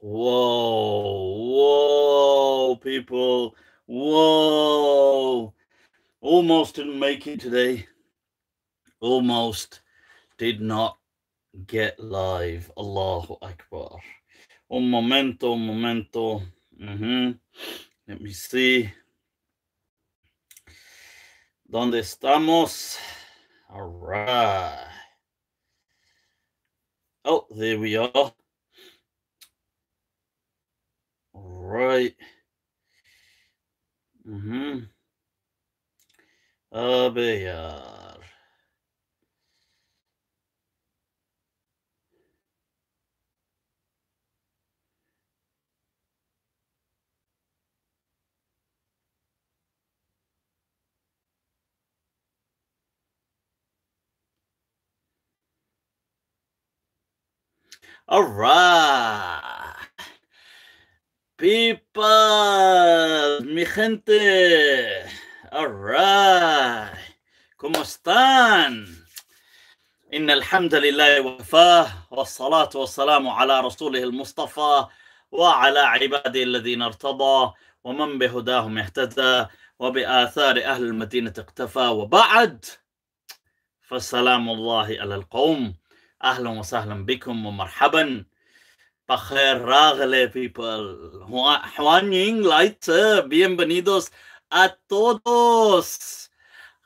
Whoa, whoa, people. Whoa. Almost didn't make it today. Almost did not get live. Allahu Akbar. Un momento, un momento. Mhm. Let me see. ¿Dónde estamos? All right. Oh, there we are. Right. Mm-hmm. Abeyar. All right. People, mi gente. All. ¿Cómo están? إن الحمد لله وكفاه والصلاة والسلام على رسوله المصطفى وعلى عباده الذين ارتضى ومن بهداهم اهتدى وبآثار أهل المدينة اقتفى وبعد فالسلام الله على القوم أهلا وسهلا بكم ومرحبا بخير راغله people Juan Ying Leute bienvenidos a todos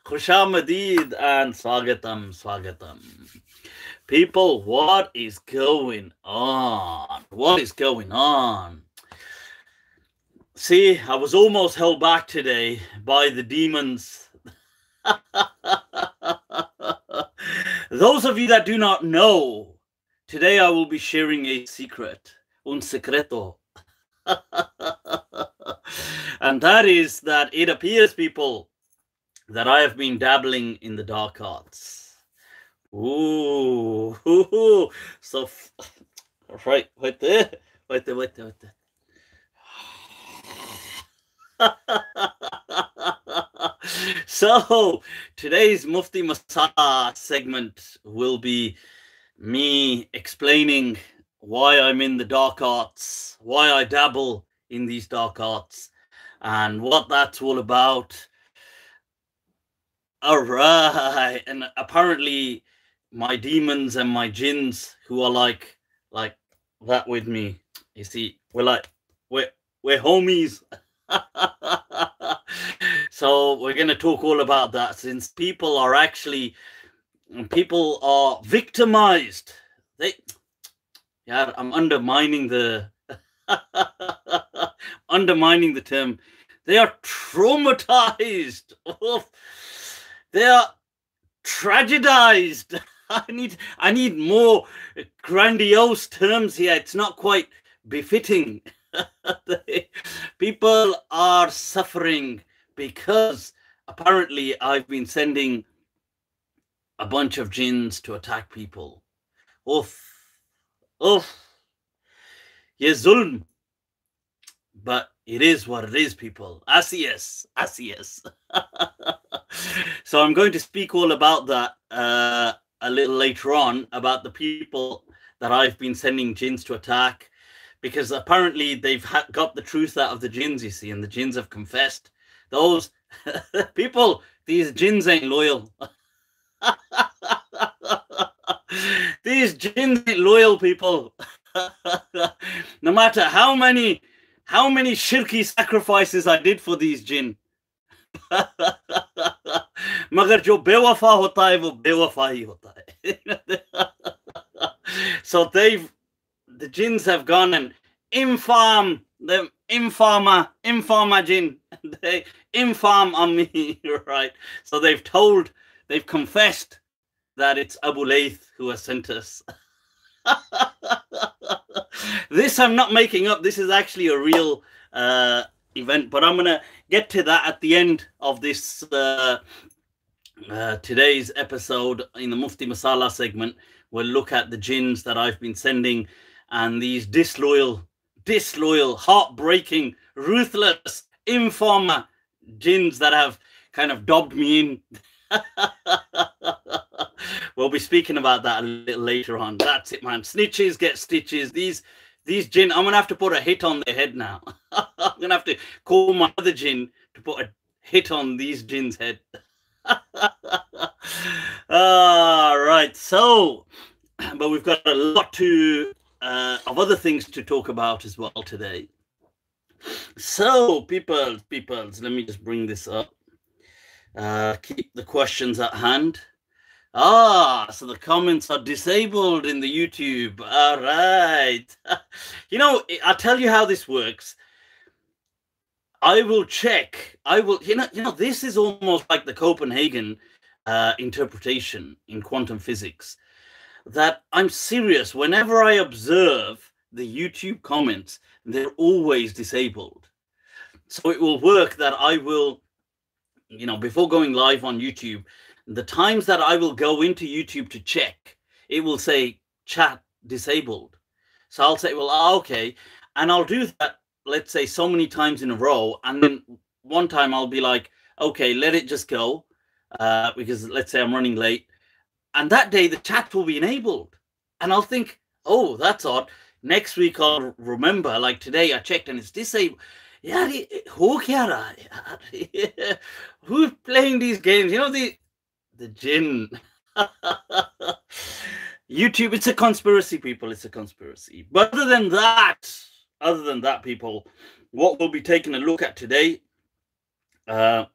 Khushamadid and Swagatam Swagatam people what is going on what is going on see I was almost held back today by the demons those of you that do not know, today I will be sharing a secret, un secreto. and that is that it appears, people, that I have been dabbling in the dark arts. Ooh, ooh, so right, right there, right there, right there, right there. so today's Mufti Masala segment will be me explaining why I'm in the dark arts, why I dabble in these dark arts, and what that's all about. All right, and apparently my demons and my jinns who are like like that with me. You see, we're like we're we're homies. so we're going to talk all about that since people are actually people are victimized. They yeah i'm undermining the undermining the term. They are traumatized. They are tragedized. I need i need more grandiose terms here. It's not quite befitting. People are suffering because apparently I've been sending a bunch of jinns to attack people. Oof. Oof. Ye zulm. But it is what it is, people. Asias. Asias. so I'm going to speak all about that uh, a little later on about the people that I've been sending jinns to attack because apparently they've got the truth out of the jinns, you see, and the jinns have confessed. Those people, these jinns ain't loyal. these jinns ain't loyal people. no matter how many how many shirky sacrifices I did for these jinn. मगर जो बेवफा होता है वो बेवफा ही होता है so they've the jinns have gone and infam the informer jinn. They inform on me right. So they've told they've confessed that it's abu laith who has sent us. This i'm not making up. This is actually a real uh event but i'm gonna get to that at the end of this uh, uh today's episode in the mufti masala segment. We'll look at the jinns that i've been sending and these disloyal, disloyal, heartbreaking, ruthless, informer gins that have kind of dobbed me in. we'll be speaking about that a little later on. That's it, man. Snitches get stitches. These these jinn, I'm gonna have to put a hit on their head now. I'm gonna have to call my other gin to put a hit on these gin's head. All ah, right, so but we've got a lot to uh, of other things to talk about as well today. So, people, people, let me just bring this up. Uh, keep the questions at hand. Ah, so the comments are disabled in the YouTube. All right. you know, I'll tell you how this works. I will check. I will, you know, you know, this is almost like the Copenhagen uh, interpretation in quantum physics. That I'm serious. Whenever I observe the YouTube comments, they're always disabled. So it will work that I will, you know, before going live on YouTube, the times that I will go into YouTube to check, it will say chat disabled. So I'll say, well, ah, okay. And I'll do that, let's say, so many times in a row. And then one time I'll be like, okay, let it just go. Uh, because let's say I'm running late. And that day the chat will be enabled. And I'll think, oh, that's odd. Next week I'll remember, like today I checked and it's disabled. Yeah, who care? Who's playing these games? You know, the the jinn. YouTube, it's a conspiracy, people. It's a conspiracy. But other than that, other than that, people, what we'll be taking a look at today, uh,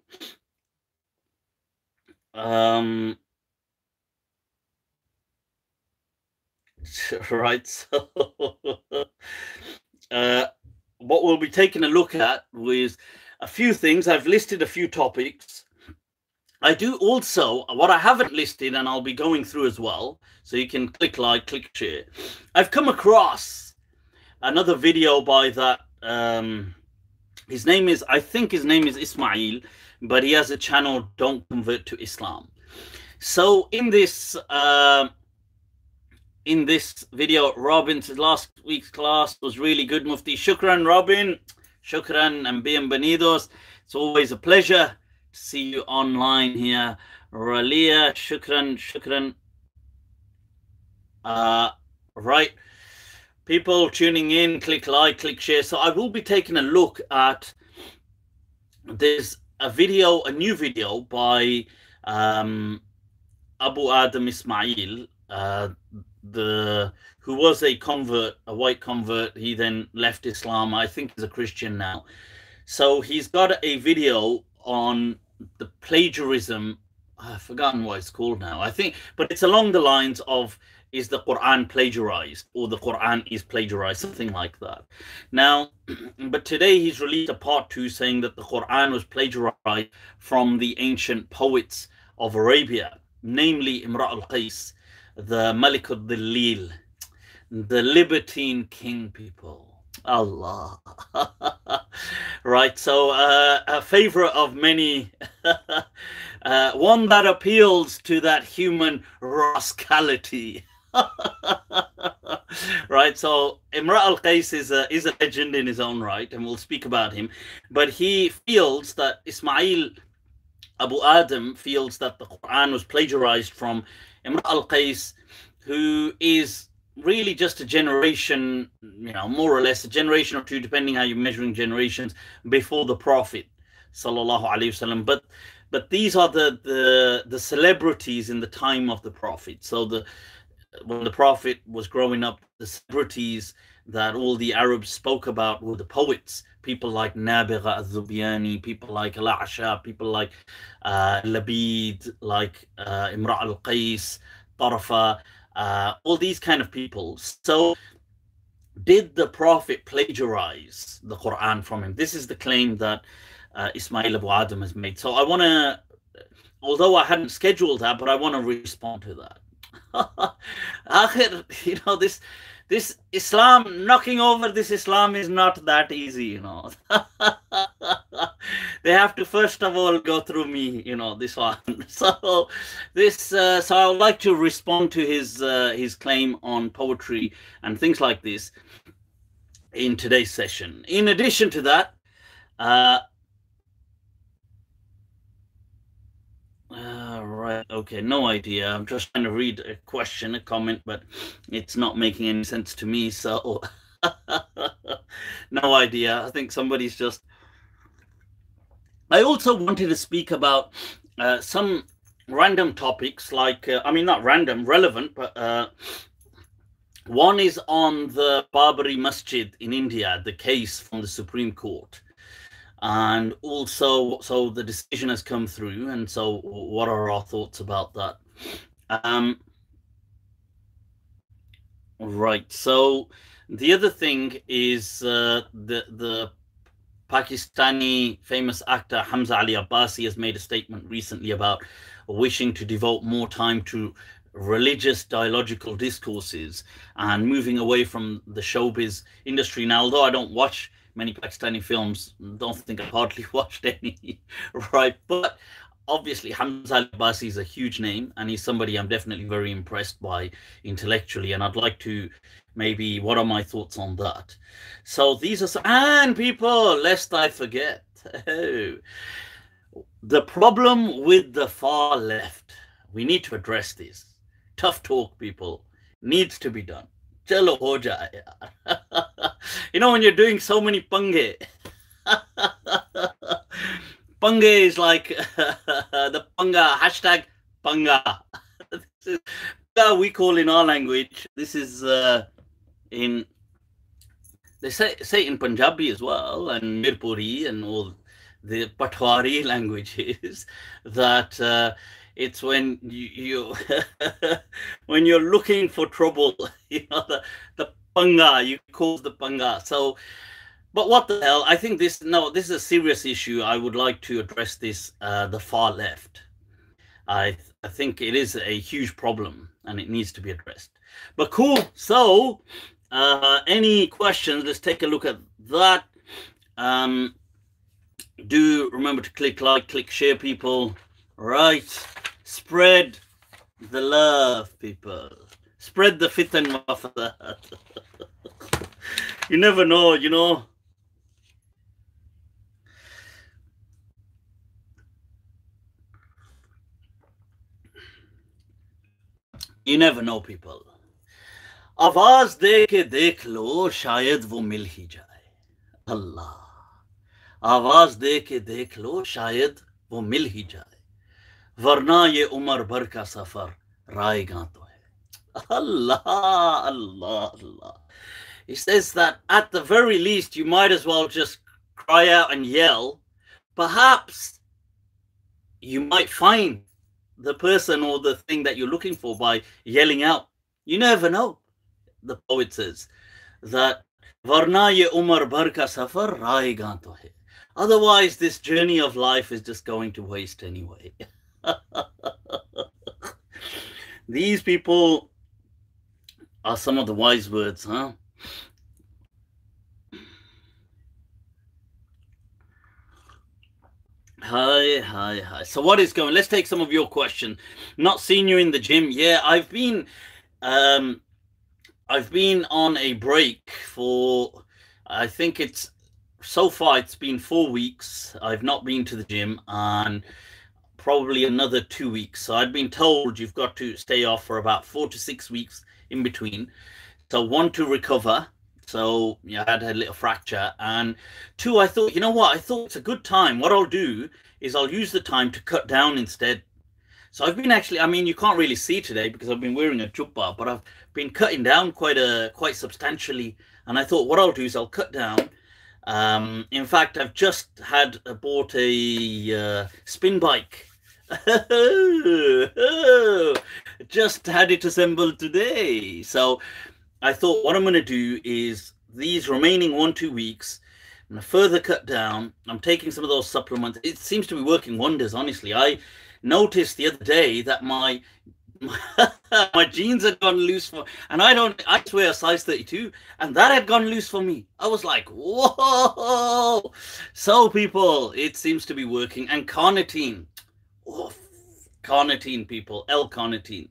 um, right. So, uh, what we'll be taking a look at is a few things. I've listed a few topics. I do also, what I haven't listed and I'll be going through as well, so you can click like, click share. I've come across another video by that, um, his name is, I think his name is Ismail, but he has a channel, Don't Convert to Islam. So in this, uh, in this video, Robin's last week's class was really good, Mufti. Shukran, Robin. Shukran and bienvenidos. It's always a pleasure to see you online here. Ralia, shukran, shukran. Uh, right. People tuning in, click like, click share. So I will be taking a look at there's a video, a new video by um, Abu Adam Ismail, uh, the who was a convert, a white convert. He then left Islam. I think he's a Christian now. So he's got a video on the plagiarism. I've forgotten what it's called now. I think, but it's along the lines of is the Quran plagiarized or the Quran is plagiarized, something like that. Now, but today he's released a part two saying that the Quran was plagiarized from the ancient poets of Arabia, namely Imra al Qais, the Malik al Dalil, the libertine king people. Allah. right. So, uh, a favorite of many, uh, one that appeals to that human rascality. right. So, Imra al Qais is a, is a legend in his own right, and we'll speak about him. But he feels that Ismail Abu Adam feels that the Quran was plagiarized from Imra al Qais, who is really just a generation, you know, more or less a generation or two, depending how you're measuring generations, before the Prophet, wasallam. But but these are the the the celebrities in the time of the Prophet. So the when the Prophet was growing up, the celebrities that all the Arabs spoke about were the poets, people like Nabigha al-Zubyani, people like Al-Asha, people like uh, Labid, like uh, Imra al-Qais, Tarafa, uh, all these kind of people. So, did the Prophet plagiarize the Quran from him? This is the claim that uh, Ismail Abu Adam has made. So, I want to, although I hadn't scheduled that, but I want to respond to that. you know, this this Islam, knocking over this Islam is not that easy, you know. they have to first of all go through me, you know, this one. So this, uh, so I would like to respond to his uh, his claim on poetry and things like this in today's session. In addition to that, uh, uh right. Okay. No idea. I'm just trying to read a question, a comment, but it's not making any sense to me. So, no idea. I think somebody's just. I also wanted to speak about uh, some random topics, like, uh, I mean, not random, relevant, but uh, one is on the Babri Masjid in India, the case from the Supreme Court and also so the decision has come through and so what are our thoughts about that? Um right so the other thing is uh, the the pakistani famous actor hamza ali abbasi has made a statement recently about wishing to devote more time to religious dialogical discourses and moving away from the showbiz industry. Now although i don't watch many Pakistani films. Don't think I've hardly watched any, right? But obviously Hamza Abbasi is a huge name and he's somebody I'm definitely very impressed by intellectually and I'd like to maybe what are my thoughts on that so these are some, and people lest I forget the problem with the far left we need to address this tough talk people needs to be done chalo ho you know when you're doing so many pange. pange is like the panga hashtag is we call in our language. This is uh, in they say say in Punjabi as well and Mirpuri and all the Potwari languages that uh, it's when you, you when you're looking for trouble you know the the panga you cause the panga. So but what the hell i think this no this is a serious issue. I would like to address this uh the far left. I i think it is a huge problem and it needs to be addressed. But cool. So uh any questions let's take a look at that. Um do remember to click like click share people. Right Spread the love, people. Spread the fitan You never know, you know. You never know, people. आवाज दे के देख लो शायद वो मिल ही जाए अल्लाह आवाज दे के देख लो शायद वो मिल ही जाए वरना ये उम्र भर का सफर रायगा तो है Allah, Allah, Allah. He says that at the very least, you might as well just cry out and yell. Perhaps you might find the person or the thing that you're looking for by yelling out. You never know. The poet says that Varna ye umar bhar ka safar to hai. Otherwise, this journey of life is just going to waste anyway. These people are some of the wise words, huh? Hi, hi, hi. So what is going? Let's take some of your question. Not seen you in the gym. Yeah, I've been um I've been on a break for I think it's so far it's been 4 weeks. I've not been to the gym and probably another two weeks. So I'd been told you've got to stay off for about four to six weeks in between. So one to recover. So yeah, I had a little fracture. And two, I thought, you know what? I thought it's a good time. What I'll do is I'll use the time to cut down instead. So I've been actually, I mean, you can't really see today because I've been wearing a jubba, but I've been cutting down quite a quite substantially. And I thought what I'll do is I'll cut down. Um, in fact, I've just had uh, bought a uh, spin bike just had it assembled today. So I thought what I'm going to do is these remaining one, two weeks, I'm going to further cut down. I'm taking some of those supplements. It seems to be working wonders, honestly. I noticed the other day that my my jeans had gone loose for and I don't I swear size 32 and that had gone loose for me. I was like, whoa. So people, it seems to be working. And carnitine oh, carnitine, people, L-carnitine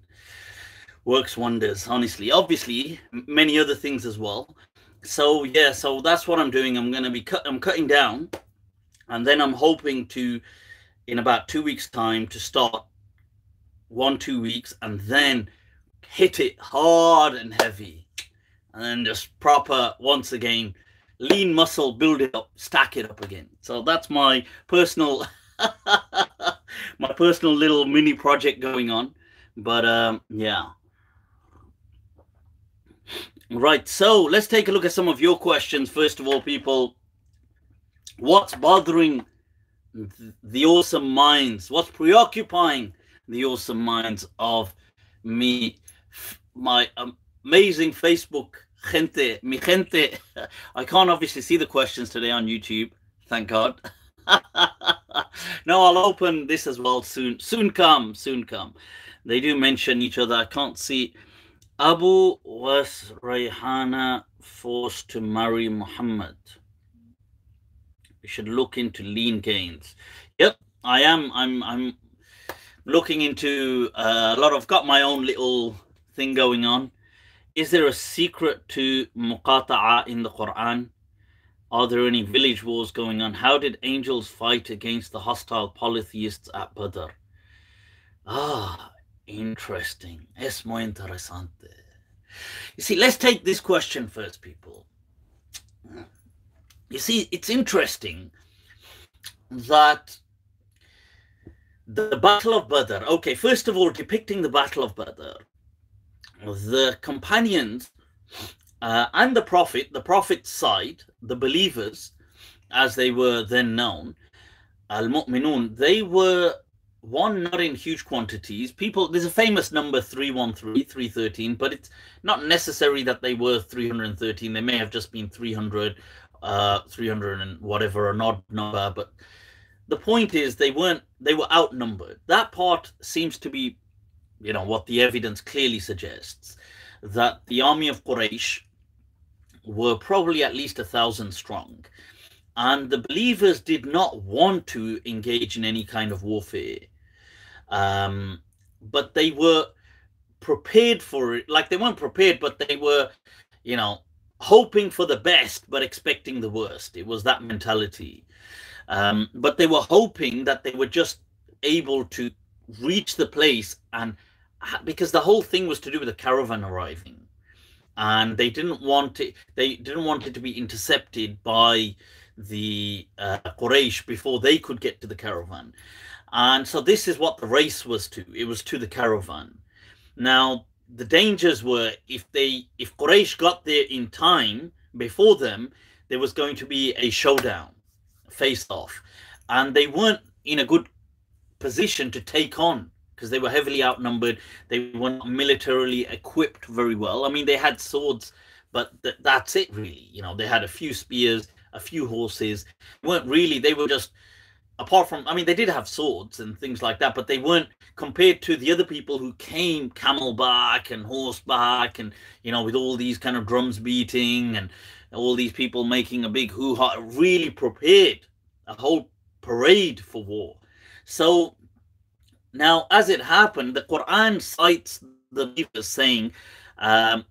works wonders. Honestly, obviously, many other things as well. So yeah, so that's what I'm doing. I'm gonna be cut. I'm cutting down, and then I'm hoping to, in about two weeks' time, to start one, two weeks, and then hit it hard and heavy. And then just proper, once again, lean muscle, build it up, stack it up again. So that's my personal, my personal little mini project going on. But um, yeah. Right. So let's take a look at some of your questions. First of all, people, what's bothering the awesome minds? What's preoccupying the awesome minds of me, my amazing Facebook gente, mi gente. I can't obviously see the questions today on YouTube. Thank God. no, I'll open this as well soon. Soon come, soon come. They do mention each other. I can't see. Abu was Rayhana forced to marry Muhammad. We should look into lean gains. Yep, I am. I'm. I'm looking into uh, a lot of. Got my own little thing going on. Is there a secret to muqata'a in the Quran? Are there any village wars going on? How did angels fight against the hostile polytheists at Badr? Ah, interesting. Es muy interesante. You see, let's take this question first, people. You see, it's interesting that the Battle of Badr, okay, first of all, depicting the Battle of Badr, the companions uh, and the Prophet, the Prophet's side, the believers, as they were then known, Al Mu'minun, they were one not in huge quantities. People there's a famous number 313 313 but it's not necessary that they were 313 they may have just been 300 uh 300 and whatever an odd number but the point is they weren't they were outnumbered. That part seems to be you know what the evidence clearly suggests that the army of quraysh were probably at least a thousand strong. And the believers did not want to engage in any kind of warfare. Um, but they were prepared for it. Like they weren't prepared but they were you know hoping for the best but expecting the worst. It was that mentality. Um, but they were hoping that they were just able to reach the place and because the whole thing was to do with the caravan arriving and they didn't want it they didn't want it to be intercepted by the uh, Quraysh before they could get to the caravan. And so this is what the race was to it was to the caravan. Now the dangers were if they if Quraysh got there in time before them there was going to be a showdown face off and they weren't in a good position to take on because they were heavily outnumbered. They were not militarily equipped very well. I mean, they had swords, but th- that's it really. You know, they had a few spears, a few horses. They weren't really. They were just apart from. I mean, they did have swords and things like that, but they weren't compared to the other people who came camelback and horseback, and you know, with all these kind of drums beating and all these people making a big hoo-ha. Really prepared a whole parade for war. So now, as it happened, the Quran cites the believers saying um,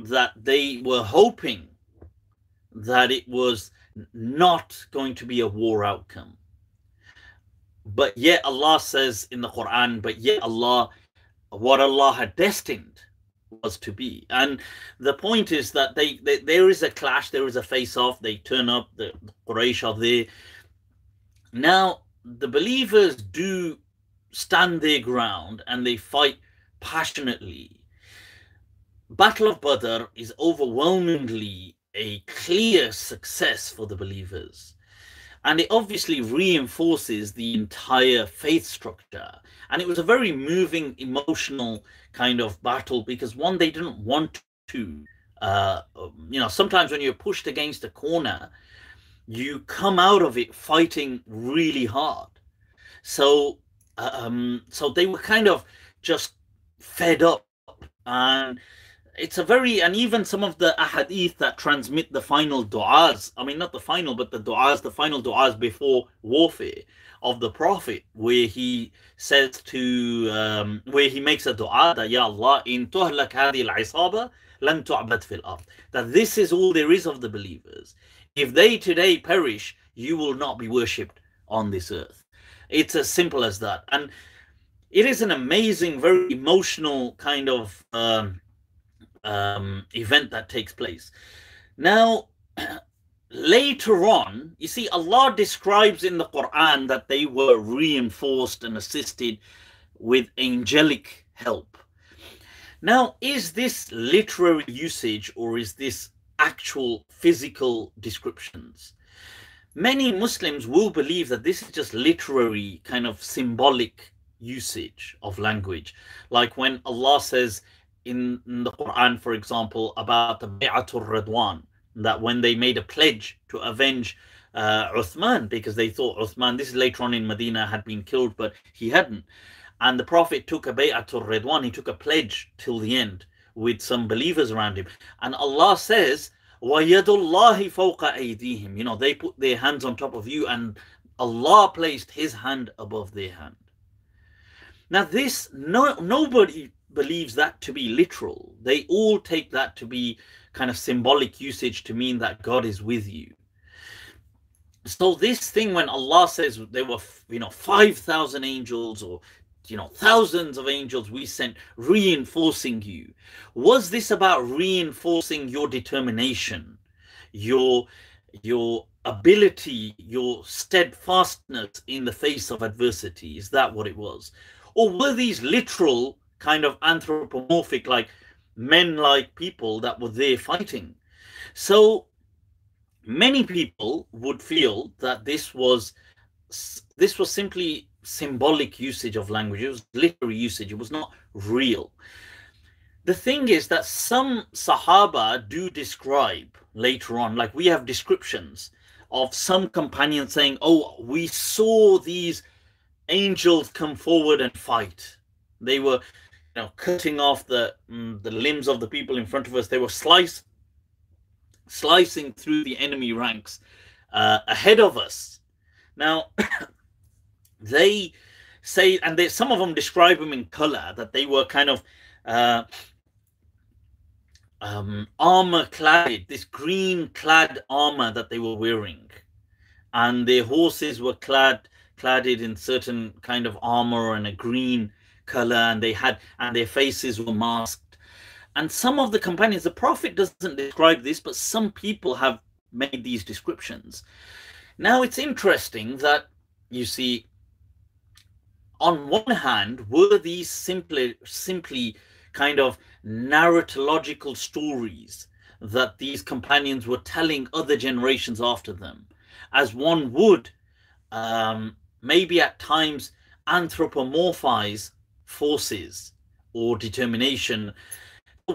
that they were hoping that it was not going to be a war outcome. But yet Allah says in the Quran, but yet Allah, what Allah had destined was to be. And the point is that they, they there is a clash, there is a face-off, they turn up, the, the Quraysh are there. Now, the believers do stand their ground and they fight passionately. Battle of Badr is overwhelmingly a clear success for the believers. And it obviously reinforces the entire faith structure. And it was a very moving, emotional kind of battle because one, they didn't want to. Uh, you know, sometimes when you're pushed against a corner, you come out of it fighting really hard. So um, so they were kind of just fed up. And it's a very, and even some of the ahadith that transmit the final du'as, I mean, not the final, but the du'as, the final du'as before warfare of the Prophet, where he says to, um, where he makes a du'a that, Ya Allah, in tuhlak hadi al-isaba, lan tu'bad fil ard. That this is all there is of the believers. If they today perish, you will not be worshipped on this earth. It's as simple as that. And it is an amazing, very emotional kind of um, um, event that takes place. Now, later on, you see, Allah describes in the Quran that they were reinforced and assisted with angelic help. Now, is this literary usage or is this actual physical descriptions? Many Muslims will believe that this is just literary, kind of symbolic usage of language. Like when Allah says in, the Quran, for example, about the Bay'atul Ridwan, that when they made a pledge to avenge uh, Uthman because they thought Uthman, this is later on in Medina, had been killed, but he hadn't. And the Prophet took a bay'atul Ridwan, he took a pledge till the end with some believers around him. And Allah says, وَيَدُ اللَّهِ فَوْقَ أَيْدِيهِمْ You know, they put their hands on top of you and Allah placed his hand above their hand. Now this, no, nobody believes that to be literal. They all take that to be kind of symbolic usage to mean that God is with you. So this thing when Allah says there were, you know, 5,000 angels or you know thousands of angels we sent reinforcing you. Was this about reinforcing your determination your your ability your steadfastness in the face of adversity? Is that what it was? Or were these literal kind of anthropomorphic like men like people that were there fighting. So many people would feel that this was this was simply symbolic usage of language. It was literary usage. It was not real. The thing is that some Sahaba do describe later on, like we have descriptions of some companions saying, Oh, we saw these angels come forward and fight. They were you know, cutting off the mm, the limbs of the people in front of us. They were slice, slicing through the enemy ranks uh, ahead of us. Now, they say, and they, some of them describe them in color that they were kind of uh, um, armor clad, this green clad armor that they were wearing, and their horses were clad cladded in certain kind of armor and a green color and they had and their faces were masked. And some of the companions the prophet doesn't describe this but some people have made these descriptions. Now it's interesting that you see on one hand were these simply simply kind of narratological stories that these companions were telling other generations after them as one would um, maybe at times anthropomorphize forces or determination?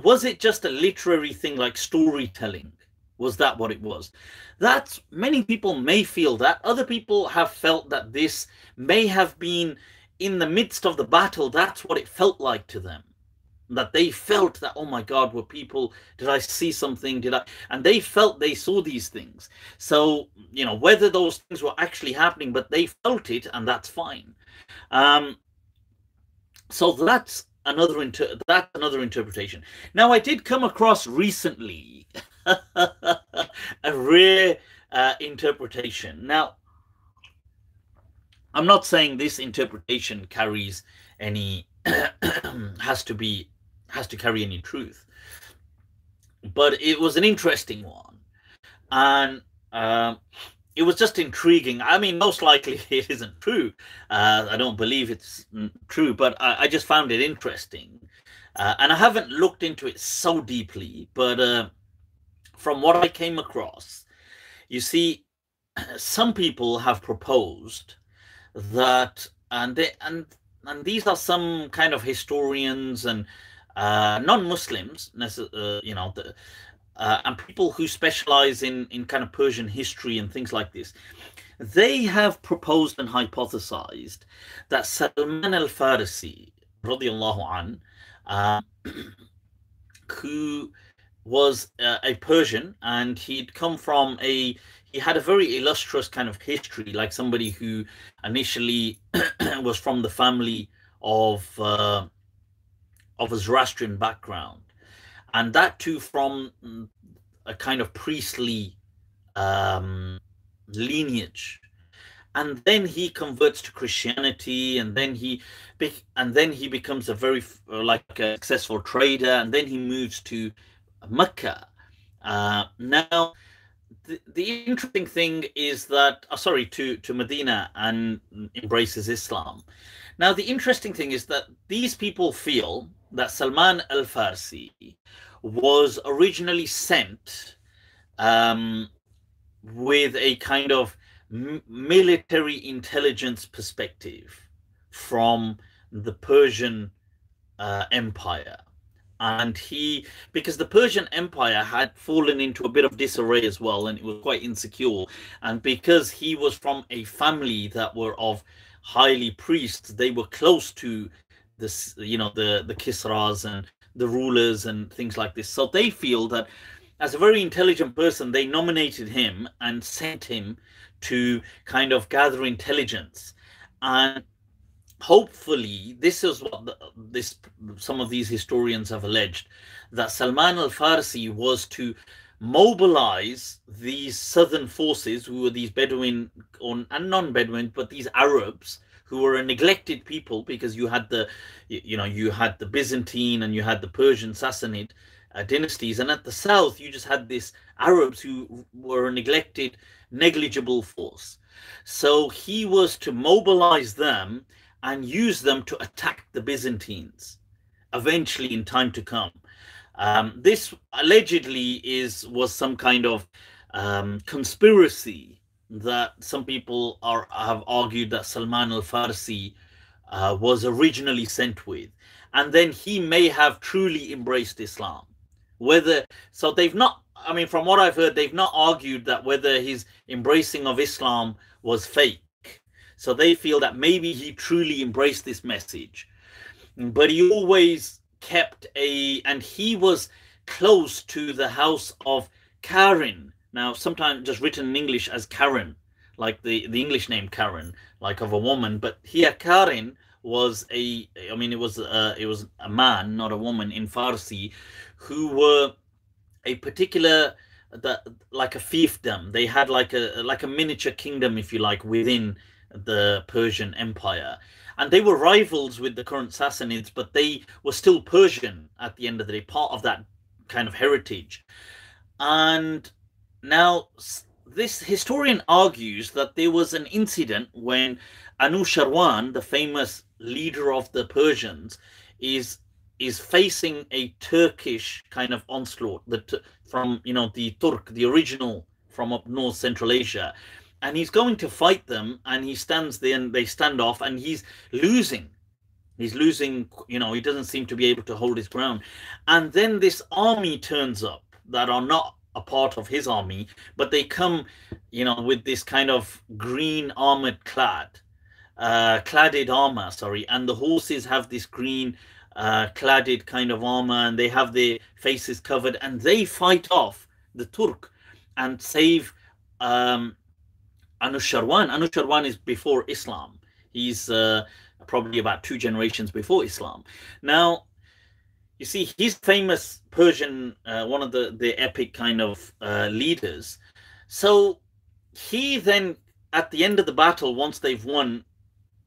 Was it just a literary thing like storytelling? Was that what it was? That many people may feel that. Other people have felt that this may have been in the midst of the battle that's what it felt like to them that they felt that oh my god were people did i see something did i and they felt they saw these things so you know whether those things were actually happening but they felt it and that's fine um so that's another inter- that's another interpretation. Now I did come across recently a rare uh, interpretation. Now I'm not saying this interpretation carries any has to be has to carry any truth, but it was an interesting one, and. Uh, it was just intriguing. I mean, most likely it isn't true. Uh, I don't believe it's true, but I, I just found it interesting. Uh, and I haven't looked into it so deeply, but uh, from what I came across, you see, some people have proposed that, and they, and and these are some kind of historians and uh, non-Muslims, uh, you know, the, uh, and people who specialize in, in kind of Persian history and things like this, they have proposed and hypothesized that Salman al Farisi, radiallahu an, uh, who was uh, a Persian and he'd come from a he had a very illustrious kind of history, like somebody who initially was from the family of uh, of a Zoroastrian background and that too from a kind of priestly um, lineage. and then he converts to Christianity, and then he and then he becomes a very like a successful trader, and then he moves to Mecca. Uh, now, the, interesting thing is that, oh, sorry, to to Medina and embraces Islam. Now, the interesting thing is that these people feel that Salman al Farsi was originally sent um, with a kind of military intelligence perspective from the Persian uh, Empire. And he, because the Persian Empire had fallen into a bit of disarray as well, and it was quite insecure. And because he was from a family that were of highly priests, they were close to this, you know, the the Kisras and the rulers and things like this. So they feel that as a very intelligent person, they nominated him and sent him to kind of gather intelligence. And hopefully, this is what the, this some of these historians have alleged that Salman al Farsi was to mobilize these southern forces, who were these Bedouin or, and non-Bedouin, but these Arabs who were a neglected people because you had the you know you had the byzantine and you had the persian sassanid uh, dynasties and at the south you just had this arabs who were a neglected negligible force. So he was to mobilize them and use them to attack the byzantines eventually in time to come um, this allegedly is was some kind of um, conspiracy that some people are have argued that Salman al Farsi uh, was originally sent with, and then he may have truly embraced Islam. Whether so, they've not. I mean, from what I've heard, they've not argued that whether his embracing of Islam was fake. So they feel that maybe he truly embraced this message, but he always kept a, and he was close to the house of Karin, now, sometimes just written in English as Karen, like the, the English name Karen, like of a woman. But here, Karen was a, I mean, it was a, it was a man, not a woman in Farsi, who were a particular the like a fiefdom. They had like a like a miniature kingdom, if you like, within the Persian Empire. And they were rivals with the current Sassanids, but they were still Persian at the end of the day, part of that kind of heritage. And now, this historian argues that there was an incident when Anushirwan, the famous leader of the Persians, is is facing a Turkish kind of onslaught the, from you know the Turk, the original from up north Central Asia, and he's going to fight them, and he stands there and they stand off, and he's losing. He's losing, you know, he doesn't seem to be able to hold his ground. And then this army turns up that are not a part of his army, but they come, you know, with this kind of green armored clad, uh, cladded armor, sorry, and the horses have this green uh, cladded kind of armor and they have their faces covered and they fight off the Turk and save um, Anushirwan. Anushirwan is before Islam. He's uh, probably about two generations before Islam. Now, you see, he's famous Persian, uh, one of the the epic kind of uh, leaders. So he then, at the end of the battle, once they've won,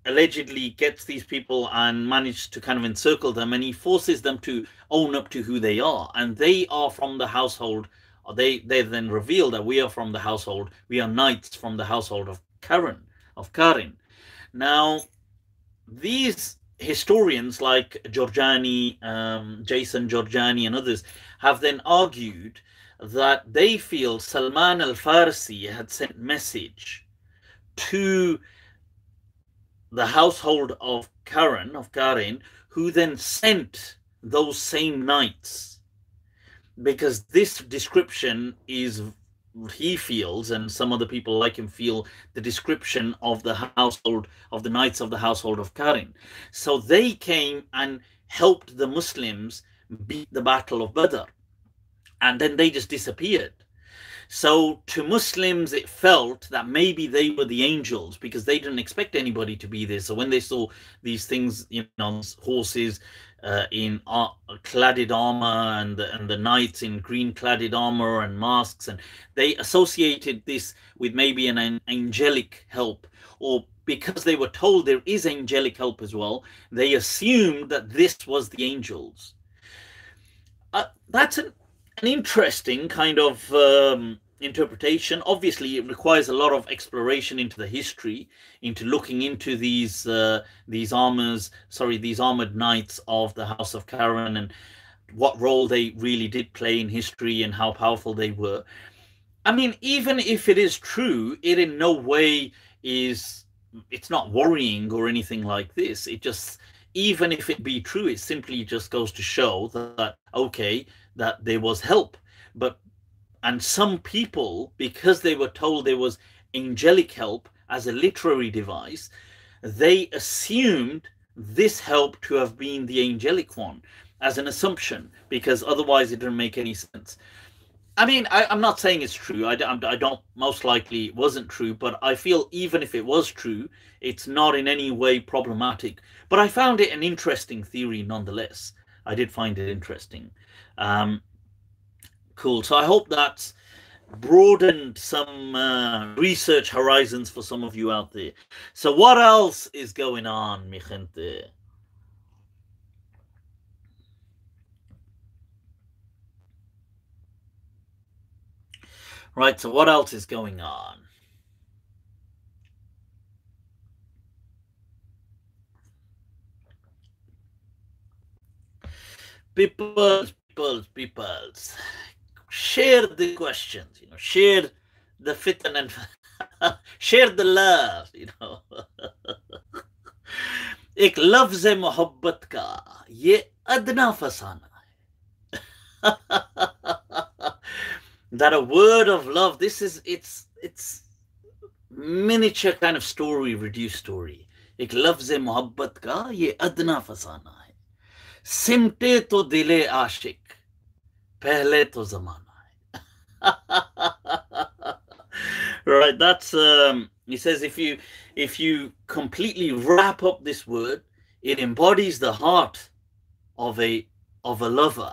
allegedly gets these people and manages to kind of encircle them, and he forces them to own up to who they are, and they are from the household. They they then reveal that we are from the household. We are knights from the household of Karen of Karin. Now, these historians like Jorjani, um, Jason Jorjani, and others have then argued that they feel Salman al Farsi had sent message to the household of Karen, of Karin, who then sent those same knights. Because this description is he feels and some other people like him feel the description of the household of the knights of the household of Karin. So they came and helped the Muslims beat the battle of Badr. And then they just disappeared. So to Muslims, it felt that maybe they were the angels because they didn't expect anybody to be there. So when they saw these things, you know, horses uh, in uh, cladded armor and the, and the knights in green cladded armor and masks, and they associated this with maybe an, an angelic help, or because they were told there is angelic help as well, they assumed that this was the angels. Uh, that's an, an interesting kind of um, interpretation. Obviously, it requires a lot of exploration into the history, into looking into these uh, these armors, sorry, these armored knights of the House of Karen and what role they really did play in history and how powerful they were. I mean, even if it is true, it in no way is it's not worrying or anything like this. It just even if it be true, it simply just goes to show that okay, that there was help. But and some people, because they were told there was angelic help as a literary device, they assumed this help to have been the angelic one as an assumption, because otherwise it didn't make any sense. I mean, I, am not saying it's true. I, I don't, most likely it wasn't true, but I feel even if it was true, it's not in any way problematic. But I found it an interesting theory nonetheless. I did find it interesting. Um, cool. So I hope that's broadened some uh, research horizons for some of you out there. So what else is going on, mi gente? Right, so what else is going on? Peoples, peoples, peoples Share the questions, you know, share the fit and share the love, you know. एक लफ्ज मोहब्बत का ये अदना फसाना है that a word of love this is it's it's miniature kind of story reduced story एक लफ्ज मोहब्बत का ये अदना फसाना है सिमटे तो दिले आशिक पहले तो जमाना है right that's um he says if you if you completely wrap up this word it embodies the heart of a of a lover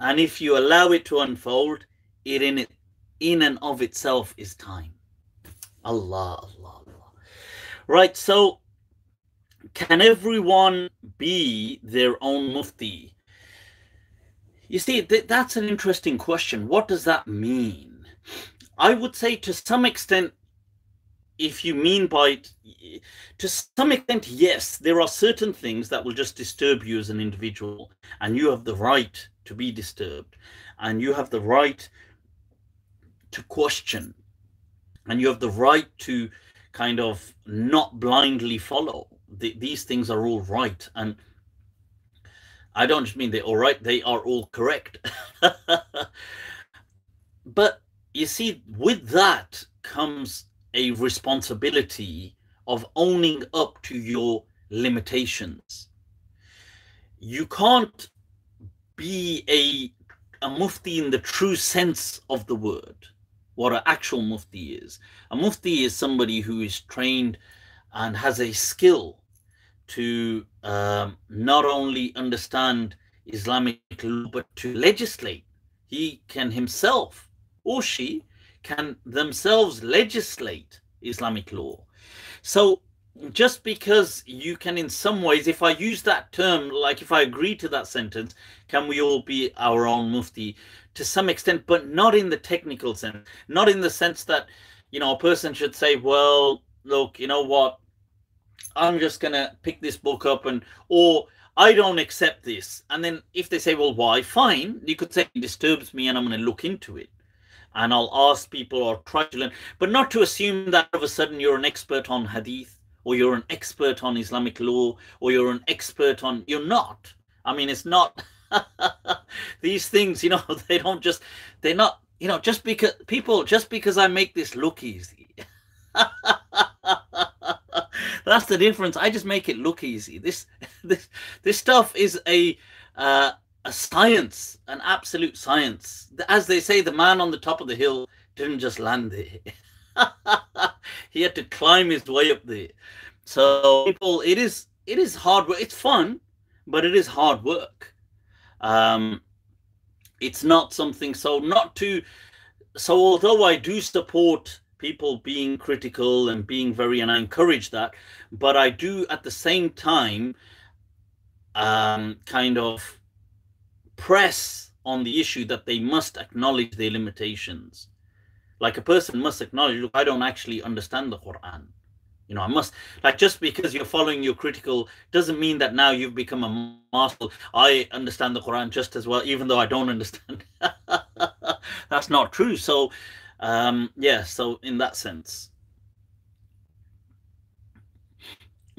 and if you allow it to unfold it in it in and of itself is time. Allah, Allah, Allah. Right, so can everyone be their own mufti? You see, th- that's an interesting question. What does that mean? I would say to some extent, if you mean by to some extent, yes, there are certain things that will just disturb you as an individual, and you have the right to be disturbed, and you have the right to question and you have the right to kind of not blindly follow the, these things are all right and i don't just mean they're all right they are all correct but you see with that comes a responsibility of owning up to your limitations you can't be a a mufti in the true sense of the word what an actual mufti is. A mufti is somebody who is trained and has a skill to um, not only understand Islamic law but to legislate. He can himself or she can themselves legislate Islamic law. So just because you can in some ways if i use that term like if i agree to that sentence can we all be our own mufti to some extent but not in the technical sense not in the sense that you know a person should say well look you know what i'm just gonna pick this book up and or i don't accept this and then if they say well why fine you could say it disturbs me and i'm gonna look into it and i'll ask people or try to learn but not to assume that all of a sudden you're an expert on hadith or you're an expert on Islamic law, or you're an expert on. You're not. I mean, it's not. these things, you know, they don't just. They're not. You know, just because people, just because I make this look easy. That's the difference. I just make it look easy. This, this, this stuff is a. Uh, a science, an absolute science. As they say, the man on the top of the hill didn't just land there. he had to climb his way up there. So people, it is it is hard work. It's fun, but it is hard work. Um, it's not something so not to. So although I do support people being critical and being very, and I encourage that. But I do at the same time um, kind of press on the issue that they must acknowledge their limitations. Like a person must acknowledge, look, I don't actually understand the Quran. You know, I must like just because you're following your critical doesn't mean that now you've become a master. I understand the Quran just as well, even though I don't understand. That's not true. So, um, yeah. So in that sense,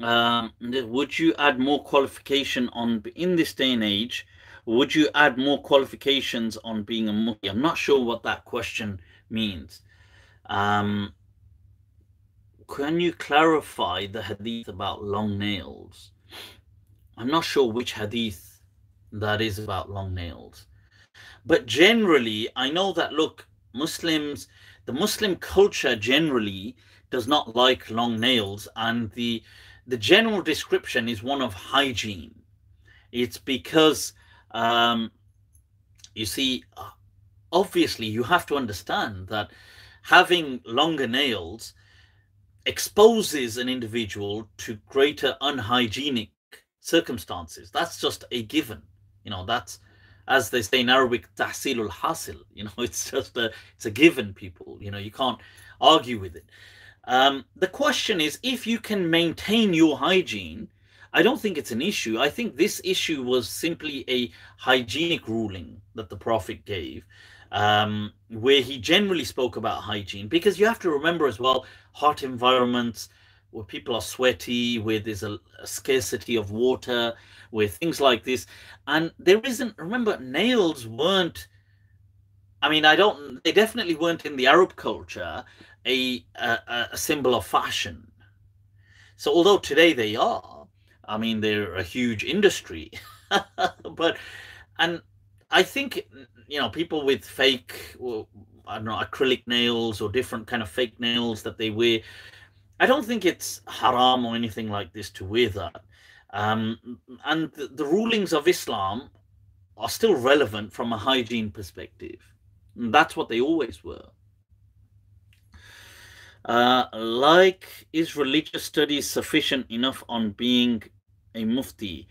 um, would you add more qualification on in this day and age? Would you add more qualifications on being a mufti? I'm not sure what that question means. Um, can you clarify the hadith about long nails? I'm not sure which hadith that is about long nails. But generally, I know that, look, Muslims, the Muslim culture generally does not like long nails, and the the general description is one of hygiene. It's because, um, you see, obviously, you have to understand that having longer nails exposes an individual to greater unhygienic circumstances. That's just a given. You know, that's as they say in Arabic, tahsilul hasil. You know, it's just a it's a given. People, you know, you can't argue with it. Um, the question is, if you can maintain your hygiene, I don't think it's an issue. I think this issue was simply a hygienic ruling that the Prophet gave, um, where he generally spoke about hygiene, because you have to remember as well, hot environments where people are sweaty, where there's a, a scarcity of water, where things like this. And there isn't, remember, nails weren't, I mean, I don't, they definitely weren't in the Arab culture a, a, a symbol of fashion. So although today they are, I mean, they're a huge industry. but, and I think, you know, people with fake, well, I don't know, acrylic nails or different kind of fake nails that they wear. I don't think it's haram or anything like this to wear that. Um, and the, the, rulings of Islam are still relevant from a hygiene perspective. And that's what they always were. Uh, like, is religious studies sufficient enough on being a mufti?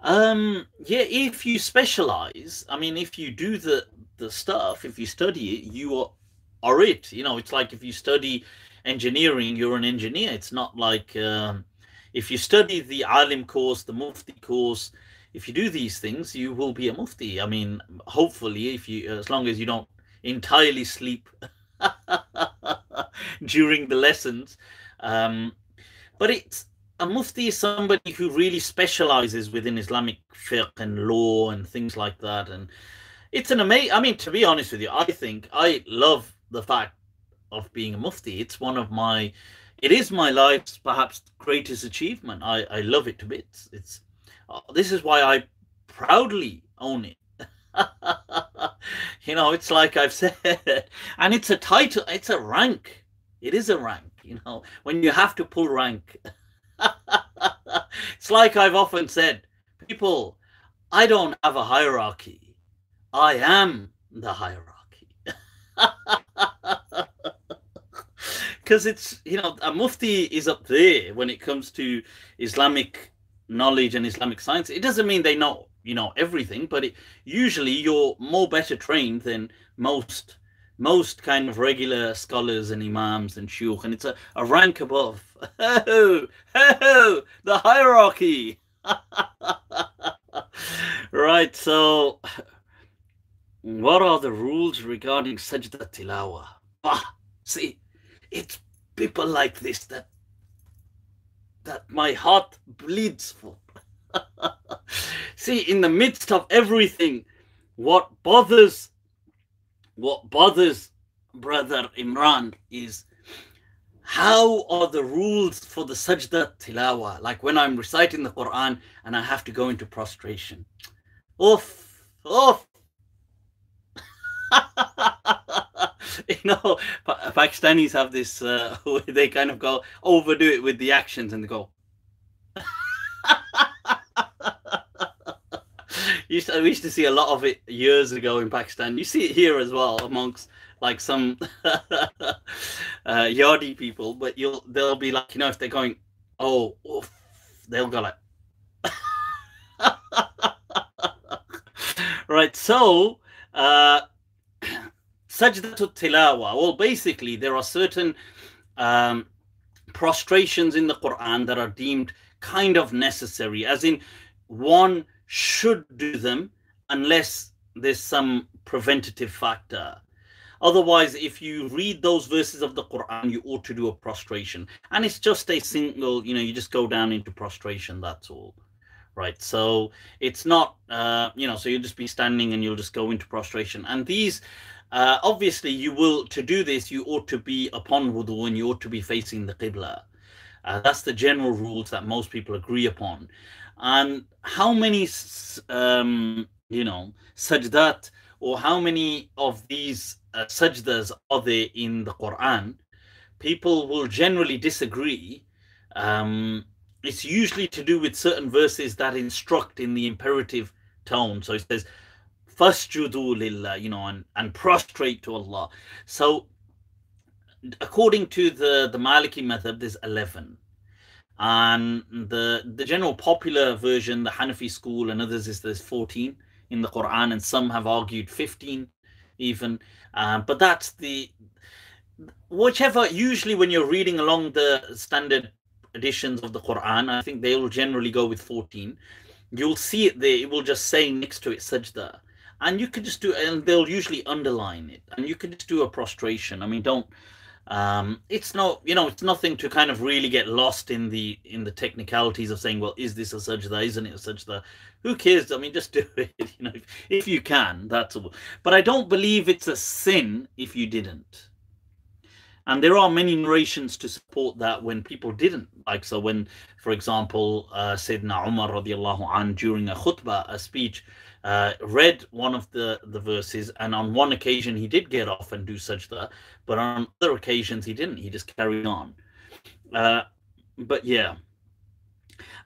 Um, yeah, if you specialize, I mean, if you do the the stuff, if you study it, you are, are it. You know, it's like if you study engineering, you're an engineer. It's not like um, if you study the alim course, the mufti course, if you do these things, you will be a mufti. I mean, hopefully, if you, as long as you don't entirely sleep during the lessons. Um, but it's a mufti is somebody who really specializes within Islamic fiqh and law and things like that. And it's an amazing. I mean, to be honest with you, I think I love the fact of being a mufti. It's one of my, it is my life's perhaps greatest achievement. I I love it to bits. It's uh, this is why I proudly own it. you know, it's like I've said, and it's a title. It's a rank. It is a rank. You know, when you have to pull rank. it's like I've often said, people, I don't have a hierarchy. I am the hierarchy. Because it's, you know, a mufti is up there when it comes to Islamic knowledge and Islamic science. It doesn't mean they know, you know, everything, but it, usually you're more better trained than most most kind of regular scholars and imams and shuyukh, and it's a, a rank above. Oh, oh, the hierarchy. right, so what are the rules regarding sajda tilawa? Ah, see, it's people like this that that my heart bleeds for. see, in the midst of everything, what bothers what bothers brother Imran is how are the rules for the sajda tilawa? Like when I'm reciting the Quran and I have to go into prostration. Oof, oof, you know, Pakistanis have this, uh, they kind of go overdo it with the actions and they go, used to, we used to see a lot of it years ago in Pakistan. You see it here as well amongst like some uh, yardi people, but you'll they'll be like, you know, if they're going, oh, oof, they'll go like, right. So, uh, sajdatul tilawa. Well, basically, there are certain um, prostrations in the Quran that are deemed kind of necessary, as in one should do them unless there's some preventative factor. Otherwise, if you read those verses of the Quran, you ought to do a prostration. And it's just a single, you know, you just go down into prostration, that's all. Right. So it's not, uh, you know, so you'll just be standing and you'll just go into prostration. And these, uh, obviously, you will, to do this, you ought to be upon wudu and you ought to be facing the Qibla. Uh, that's the general rules that most people agree upon. And how many, um, you know, sajdat or how many of these uh, sajdas are there in the Quran, people will generally disagree. Um, it's usually to do with certain verses that instruct in the imperative tone. So it says, Fasjudu lillah, you know, and, and prostrate to Allah. So according to the, the Maliki method, there's 11. And the the general popular version, the Hanafi school and others, is there's 14 in the Quran, and some have argued 15 even. Um, but that's the whichever. Usually, when you're reading along the standard editions of the Quran, I think they will generally go with 14. You'll see it there. It will just say next to it sajda, and you can just do, and they'll usually underline it, and you can just do a prostration. I mean, don't. Um, it's no, you know, it's nothing to kind of really get lost in the in the technicalities of saying, well, is this a sajda? Isn't it a sajda? who cares? I mean, just do it. You know, if, if you can, that's all. But I don't believe it's a sin if you didn't. And there are many narrations to support that when people didn't. Like, so when, for example, uh, Sayyidina Umar radiallahu an during a khutbah, a speech, uh, read one of the, the verses, and on one occasion he did get off and do sajda, but on other occasions he didn't. He just carried on. Uh, but yeah.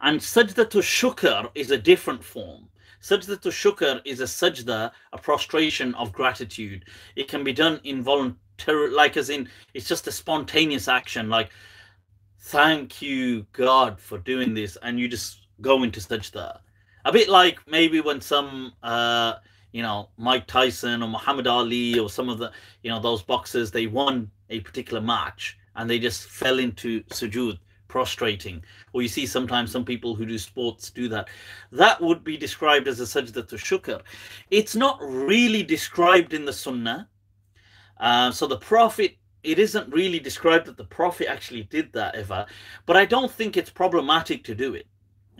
And sajda to shukr is a different form. Sajda to shukr is a sajda, a prostration of gratitude. It can be done involuntarily, like as in, it's just a spontaneous action, like, thank you, God, for doing this. And you just go into sajda. A bit like maybe when some, uh, you know, Mike Tyson or Muhammad Ali or some of the, you know, those boxers, they won a particular match and they just fell into sujood prostrating. Or you see sometimes some people who do sports do that. That would be described as a sajda to shukr. It's not really described in the sunnah. Uh, so the prophet it isn't really described that the prophet actually did that ever but i don't think it's problematic to do it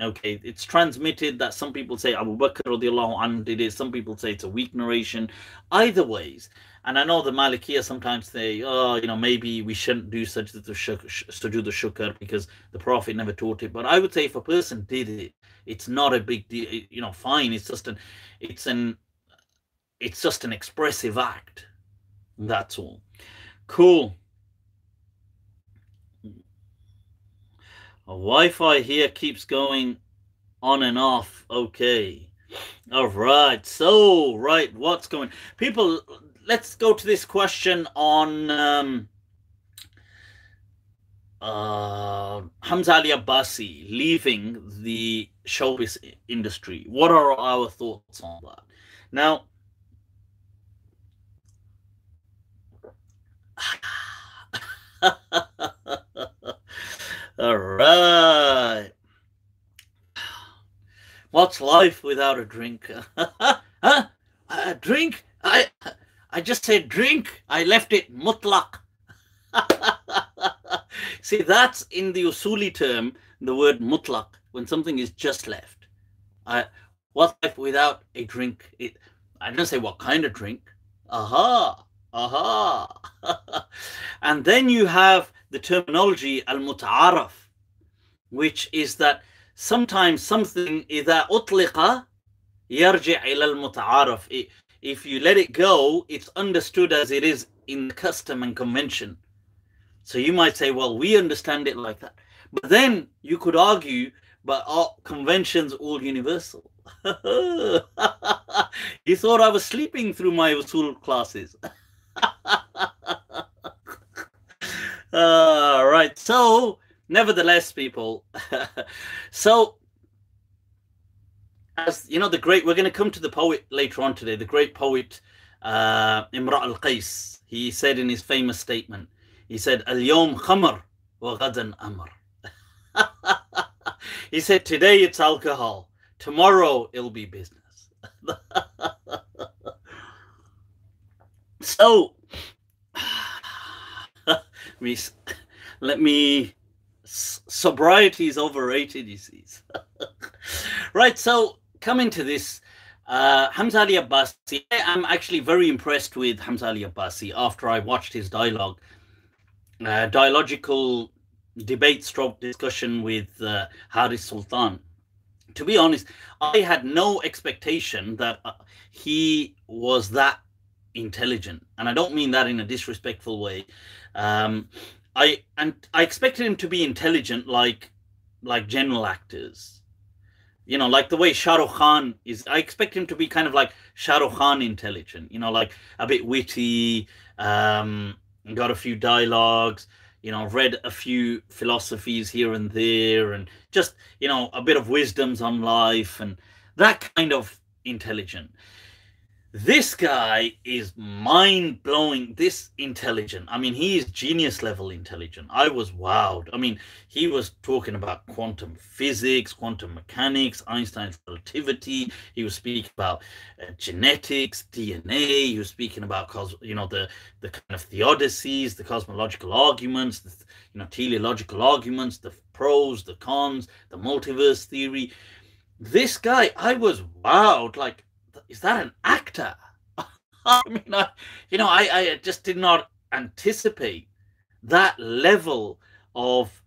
okay it's transmitted that some people say abu bakr radiallahu did it some people say it's a weak narration either ways and I know the Malikiya sometimes say, oh, you know, maybe we shouldn't do such do the shukr because the Prophet never taught it. But I would say if a person did it, it's not a big deal. You know, fine. It's just an, it's an, it's just an expressive act. That's all. Cool. Wi-Fi here keeps going on and off. Okay. All right. So, right, what's going? People let's go to this question on um, uh, Hamza Ali Abbasi leaving the showbiz industry. What are our thoughts on that? Now, all right. What's life without a drink? huh? A drink? I I just said drink. I left it mutlaq. See, that's in the usuli term, the word mutlaq, when something is just left. I, what life without a drink? It, I didn't say what kind of drink. Aha, aha. and then you have the terminology al-muta'araf, which is that sometimes something إذا أطلق يرجع إلى المتعارف if you let it go, it's understood as it is in custom and convention. So you might say, well, we understand it like that. But then you could argue, but are conventions all universal? you thought I was sleeping through my usul classes. uh, right. So, nevertheless, people. so, as you know, the great, we're going to come to the poet later on today, the great poet uh, Imra al Qais. He said in his famous statement, he said, Al Yom Khamr wa Gadan Amr. he said, Today it's alcohol, tomorrow it'll be business. So, let me, sobriety is overrated, you see. right, so coming to this, uh, Hamza Ali Abbasi, I'm actually very impressed with Hamza Ali Abbasi after I watched his dialogue, uh, dialogical debate stroke discussion with uh, Haris Sultan. To be honest, I had no expectation that uh, he was that intelligent, and I don't mean that in a disrespectful way. Um, I and I expected him to be intelligent, like like general actors, you know, like the way Shah Rukh Khan is. I expect him to be kind of like Shah Rukh Khan intelligent, you know, like a bit witty, um, got a few dialogues you know, read a few philosophies here and there, and just you know a bit of wisdoms on life and that kind of intelligent. This guy is mind blowing. This intelligent. I mean, he is genius level intelligent. I was wowed. I mean, he was talking about quantum physics, quantum mechanics, Einstein's relativity. He was speaking about uh, genetics, DNA. He was speaking about, cos- you know, the the kind of theodicies, the cosmological arguments, the you know teleological arguments, the pros, the cons, the multiverse theory. This guy, I was wowed. Like is that an actor? I mean, I, you know, I, I just did not anticipate that level of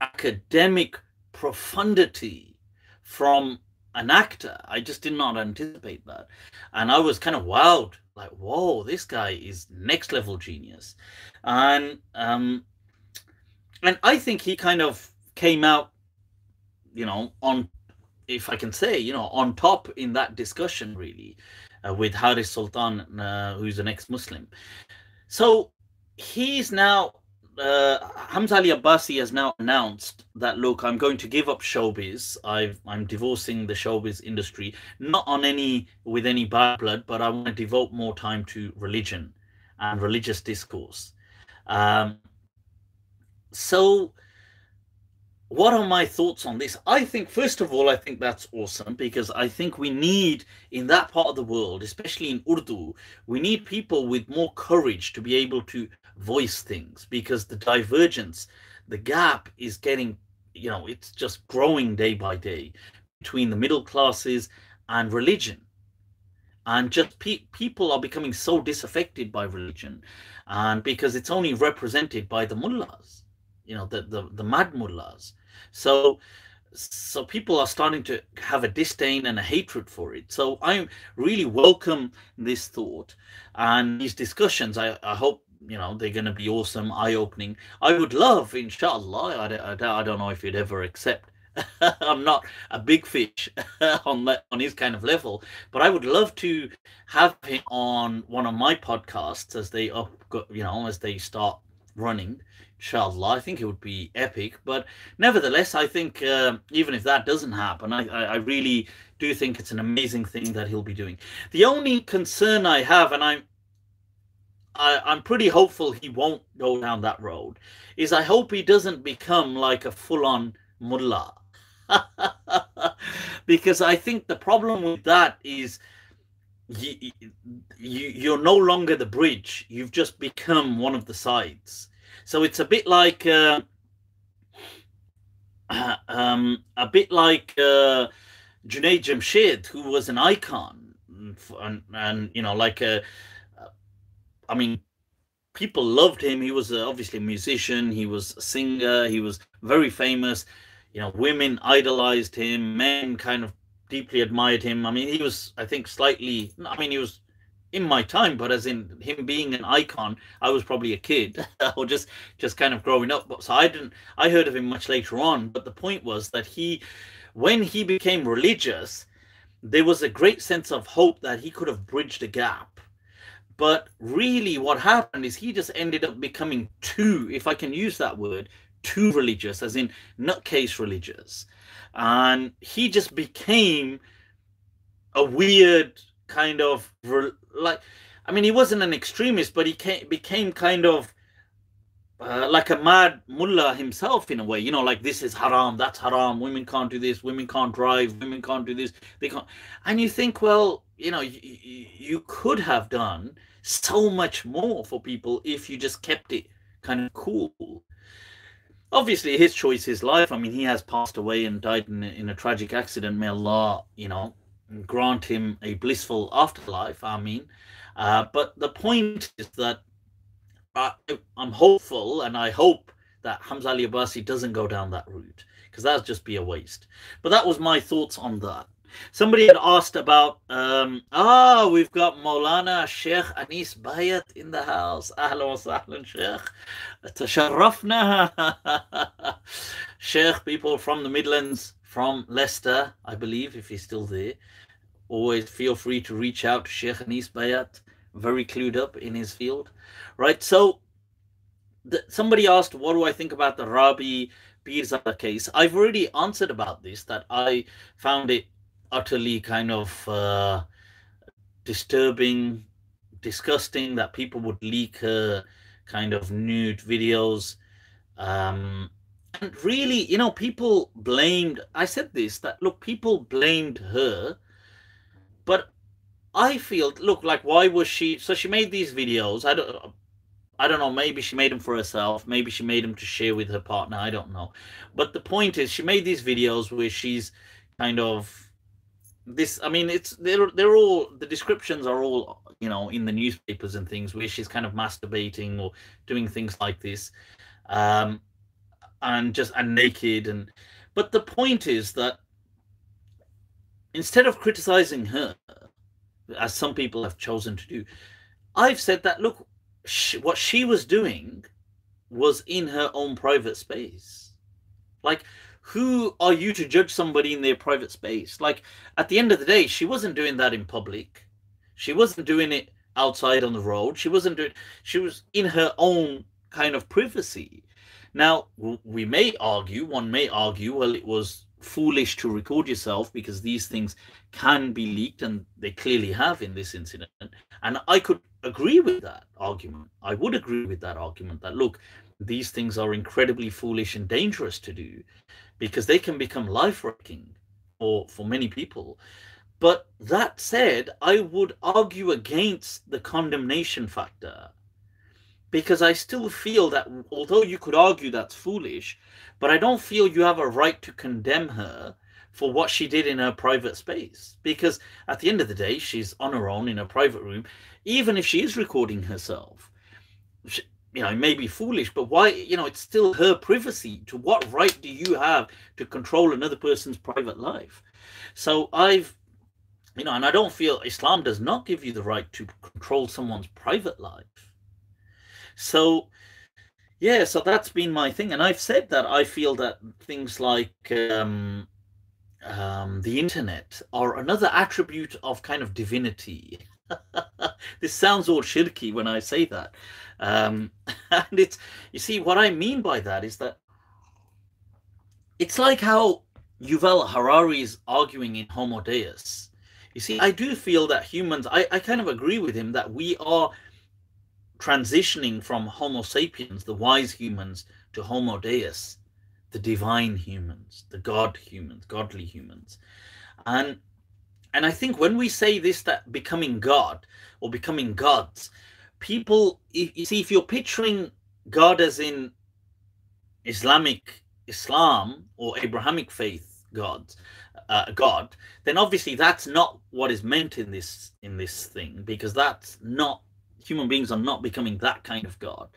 academic profundity from an actor. I just did not anticipate that. And I was kind of wowed, like, whoa, this guy is next level genius. And um and I think he kind of came out, you know, on if I can say, you know, on top in that discussion, really, uh, with Haris Sultan, uh, who's an ex-Muslim. So he's now uh, Hamza Ali Abbasi has now announced that look, I'm going to give up showbiz. i am divorcing the showbiz industry, not on any with any bad blood, but I want to devote more time to religion and religious discourse. Um, so what are my thoughts on this? I think, first of all, I think that's awesome because I think we need, in that part of the world, especially in Urdu, we need people with more courage to be able to voice things because the divergence, the gap is getting, you know, it's just growing day by day between the middle classes and religion. And just pe- people are becoming so disaffected by religion, and because it's only represented by the mullahs you know the the, the mad mullahs. So so people are starting to have a disdain and a hatred for it. So i really welcome this thought and these discussions. I, I hope you know they're going to be awesome eye-opening. I would love inshallah I, I, I don't know if you'd ever accept. I'm not a big fish on that on his kind of level but i would love to have him on one of my podcasts as they up you know as they start running inshallah i think it would be epic but nevertheless i think uh, even if that doesn't happen I, I, I really do think it's an amazing thing that he'll be doing. The only concern i have and i'm I, i'm pretty hopeful he won't go down that road is i hope he doesn't become like a full-on mullah. Because i think the problem with that is you, you you're no longer the bridge. You've just become one of the sides so it's a bit like uh, um, a bit like uh, Junaid Jamshed, who was an icon, and, and you know, like a, I mean, people loved him. He was uh, obviously a musician. He was a singer. He was very famous. You know, women idolized him. Men kind of deeply admired him. I mean, he was, I think, slightly. I mean, he was in my time, but as in him being an icon, I was probably a kid or just just kind of growing up. But so I didn't I heard of him much later on. But the point was that he when he became religious, there was a great sense of hope that he could have bridged a gap. But really, what happened is he just ended up becoming too, if I can use that word, too religious, as in nutcase religious. And he just became a weird kind of like, I mean, he wasn't an extremist, but he came, became kind of uh, like a mad mullah himself in a way you know like this is haram that's haram women can't do this women can't drive women can't do this they can't and you think well you know you, you could have done so much more for people if you just kept it kind of cool. Obviously his choice his life i mean he has passed away and died in, in a tragic accident may allah you know grant him a blissful afterlife i mean uh, but the point is that I, am hopeful and I hope that Hamza Ali Abbasi doesn't go down that route because that'd just be a waste. But that was my thoughts on that. Somebody had asked about, um, ah, we've got Maulana Sheikh Anis Bayat in the house. Ahlan wa sahlan, Sheikh. Tasharrafna. Sheikh, people from the Midlands, from Leicester, I believe, if he's still there. Always feel free to reach out to Sheikh Anis Bayat, very clued up in his field right? So the, somebody asked, what do I think about the Rabi Pirzada case? I've already answered about this, that I found it utterly kind of uh, disturbing, disgusting that people would leak her kind of nude videos. Um, and really, you know, people blamed, I said this, that look, people blamed her, but I feel, look, like, why was she, so she made these videos. I don't, I don't know, maybe she made them for herself, maybe she made them to share with her partner, I don't know. But the point is she made these videos where she's kind of this I mean it's they're they're all the descriptions are all, you know, in the newspapers and things where she's kind of masturbating or doing things like this. Um and just and naked and but the point is that instead of criticizing her as some people have chosen to do, I've said that look she, what she was doing was in her own private space. Like, who are you to judge somebody in their private space? Like, at the end of the day, she wasn't doing that in public. She wasn't doing it outside on the road. She wasn't doing. She was in her own kind of privacy. Now, we may argue, one may argue, well, it was foolish to record yourself because these things can be leaked, and they clearly have in this incident. And I could agree with that argument. I would agree with that argument that look, these things are incredibly foolish and dangerous to do because they can become life wrecking for, for many people. But that said, I would argue against the condemnation factor because I still feel that although you could argue that's foolish, but I don't feel you have a right to condemn her for what she did in her private space. Because at the end of the day she's on her own in a private room even if she is recording herself. She, you know it may be foolish but why you know it's still her privacy. To what right do you have to control another person's private life? So i've you know and i don't feel islam does not give you the right to control someone's private life so yeah so that's been my thing and i've said that i feel that things like um um, the internet are another attribute of kind of divinity. this sounds all shirky when I say that. Um, and it's, you see, what I mean by that is that it's like how Yuval Harari is arguing in Homo Deus. You see, I do feel that humans, I, I kind of agree with him that we are transitioning from Homo sapiens, the wise humans, to Homo Deus the divine humans, the God humans, godly humans. And and I think when we say this, that becoming God or becoming gods, people, you see, if you're picturing God as in Islamic Islam or Abrahamic faith gods, uh, God, then obviously that's not what is meant in this in this thing because that's not human beings are not becoming that kind of God,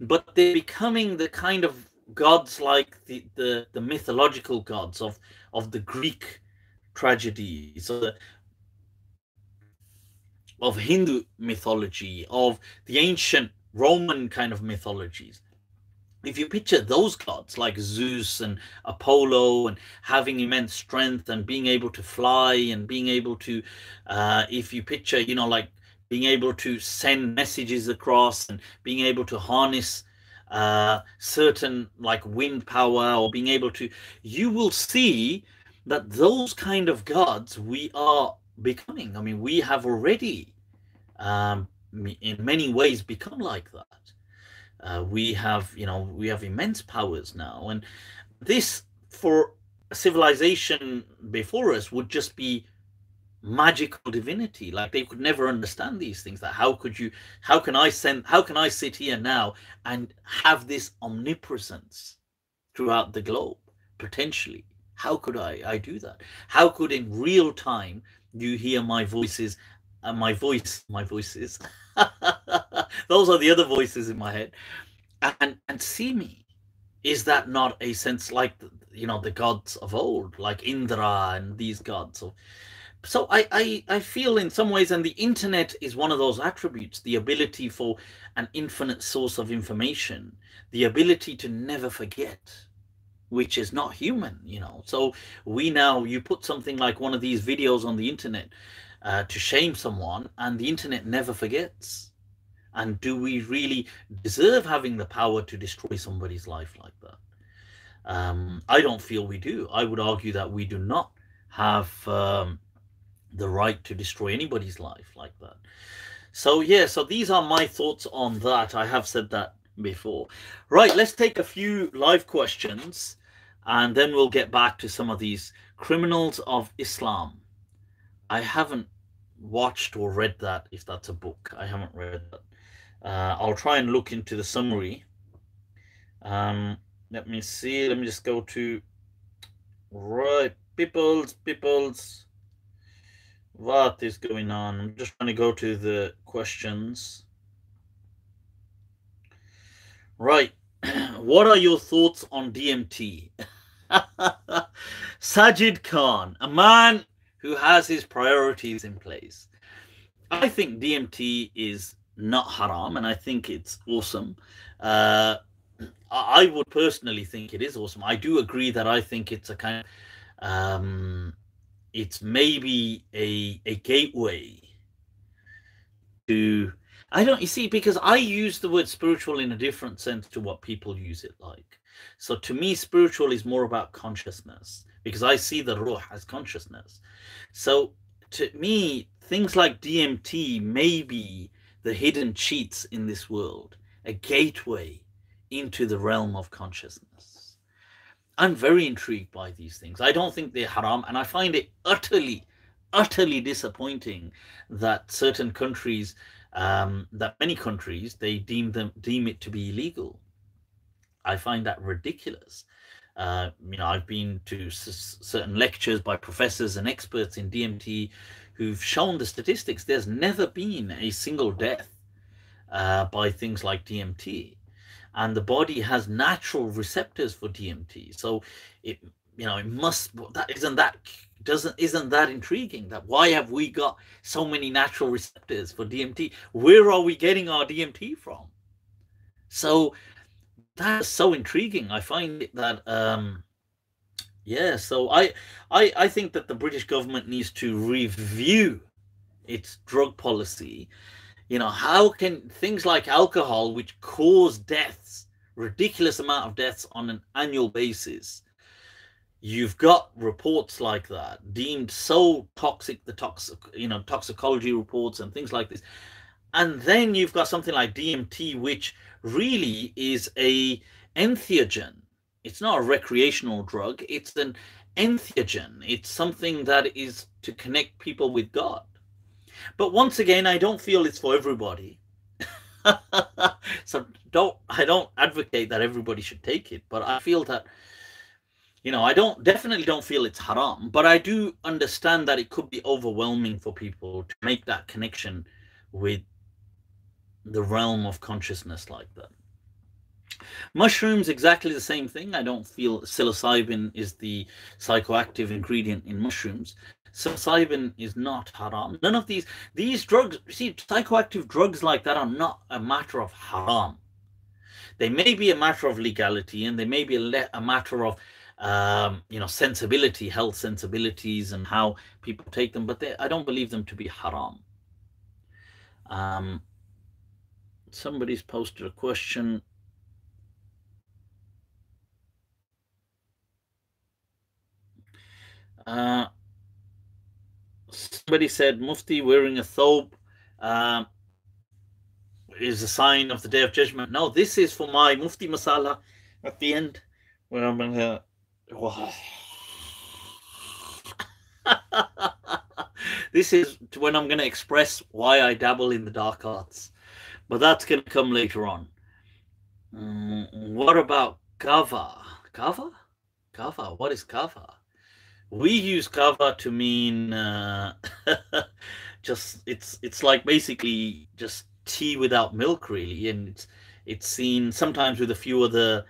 but they're becoming the kind of gods like the, the, the mythological gods of, of the Greek tragedies, of, the, of Hindu mythology, of the ancient Roman kind of mythologies. if you picture those gods like Zeus and Apollo and having immense strength and being able to fly and being able to, uh, if you picture, you know, like being able to send messages across and being able to harness uh, certain like wind power or being able to, you will see that those kind of gods we are becoming. I mean, we have already, um, in many ways, become like that. Uh, we have, you know, we have immense powers now, and this for a civilization before us would just be magical divinity. Like they could never understand these things. That how could you? How can I send? How can I sit here now and have this omnipresence throughout the globe potentially? How could I? I do that. How could in real time you hear my voices and my voice, my voices? Those are the other voices in my head. And and see me. Is that not a sense like you know the gods of old, like Indra and these gods? So, so I, I I feel in some ways, and the internet is one of those attributes: the ability for an infinite source of information, the ability to never forget, which is not human, you know. So we now you put something like one of these videos on the internet uh, to shame someone, and the internet never forgets and do we really deserve having the power to destroy somebody's life like that? Um, I don't feel we do. I would argue that we do not have um, the right to destroy anybody's life like that. So, yeah, so these are my thoughts on that. I have said that before. Right, let's take a few live questions and then we'll get back to some of these criminals of Islam. I haven't watched or read that if that's a book. I haven't read that. Uh, I'll try and look into the summary. Um, let me see. Let me just go to right peoples, peoples. What is going on? I'm just trying to go to the questions. Right. what are your thoughts on DMT? Sajid Khan, a man who has his priorities in place. I think DMT is not haram, and I think it's awesome. Uh, I would personally think it is awesome. I do agree that I think it's a kind of, um, it's maybe a a gateway to I don't you see because I use the word spiritual in a different sense to what people use it like. So to me, spiritual is more about consciousness because I see the ruh as consciousness. So to me, things like DMT may be the hidden cheats in this world, a gateway into the realm of consciousness. I'm very intrigued by these things. I don't think they're haram, and I find it utterly, utterly disappointing that certain countries, um, that many countries, they deem them deem it to be illegal. I find that ridiculous. Uh, you know, I've been to certain lectures by professors and experts in DMT who've shown the statistics, there's never been a single death uh, by things like DMT. And the body has natural receptors for DMT. So it, you know, it must, that isn't that, doesn't, isn't that intriguing that why have we got so many natural receptors for DMT? Where are we getting our DMT from? So that's so intriguing. I find that, um, yeah, so I, I, I think that the British government needs to review its drug policy. You know, how can things like alcohol, which cause deaths, ridiculous amount of deaths on an annual basis, you've got reports like that deemed so toxic, the toxic, you know, toxicology reports and things like this, and then you've got something like DMT, which really is a entheogen. It's not a recreational drug. It's an entheogen. It's something that is to connect people with god but once again i don't feel it's for everybody so don't i don't advocate that everybody should take it but i feel that you know i don't definitely don't feel it's haram but i do understand that it could be overwhelming for people to make that connection with the realm of consciousness like that Mushrooms, exactly the same thing. I don't feel psilocybin is the psychoactive ingredient in mushrooms. Psilocybin is not haram. None of these these drugs, see, psychoactive drugs like that are not a matter of haram. they may be a matter of legality and they may be a, a matter of um, you know sensibility health sensibilities and how people take them but they, i don't believe them to be haram um, somebody's posted a question uh, somebody said mufti wearing a thobe uh, is a sign of the day of judgment. No, this is for my mufti masala at the end where I'm gonna. this is when I'm gonna express why I dabble in the dark arts, but that's gonna come later on. Mm, what about kava? Kava? Kava? What is kava? We use kava to mean uh, just it's it's like basically just tea without milk really. And it's it's seen sometimes with a few other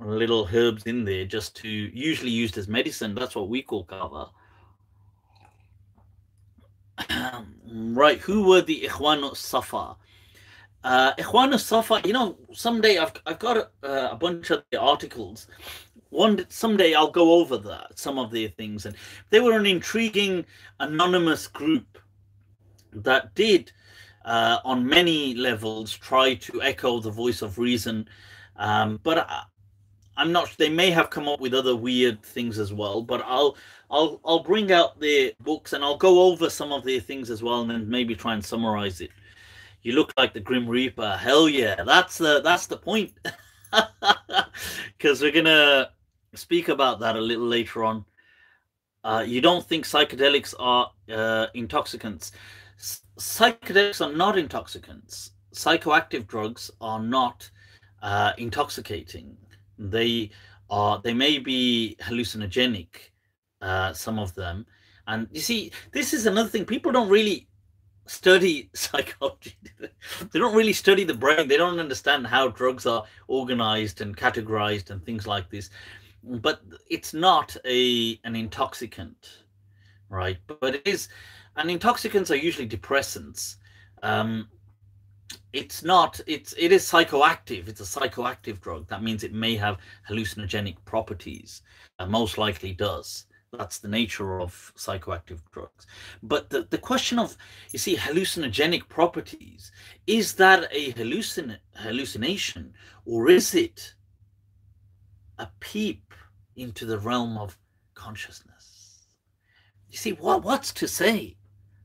little herbs in there just to usually used as medicine. That's what we call kava right who were the ikhwan safa uh ikhwan safa you know someday i've, I've got a, a bunch of the articles one someday i'll go over that some of their things and they were an intriguing anonymous group that did, uh, on many levels, try to echo the voice of reason. Um, but I, I'm not. They may have come up with other weird things as well. But I'll I'll I'll bring out their books and I'll go over some of their things as well, and then maybe try and summarize it. You look like the Grim Reaper. Hell yeah, that's the that's the point. Because we're gonna speak about that a little later on. Uh, you don't think psychedelics are uh, intoxicants? psychedelics are not intoxicants. Psychoactive drugs are not uh, intoxicating. They are. They may be hallucinogenic. Uh, some of them, and you see, this is another thing. People don't really study psychology. they don't really study the brain. They don't understand how drugs are organized and categorized and things like this. But it's not a an intoxicant, right? But it is and intoxicants are usually depressants. Um, it's not. It's it is psychoactive. It's a psychoactive drug. That means it may have hallucinogenic properties. Uh, most likely does. That's the nature of psychoactive drugs. But the, the question of, you see, hallucinogenic properties, is that a hallucin hallucination or is it a peep into the realm of consciousness? You see, what, what's to say?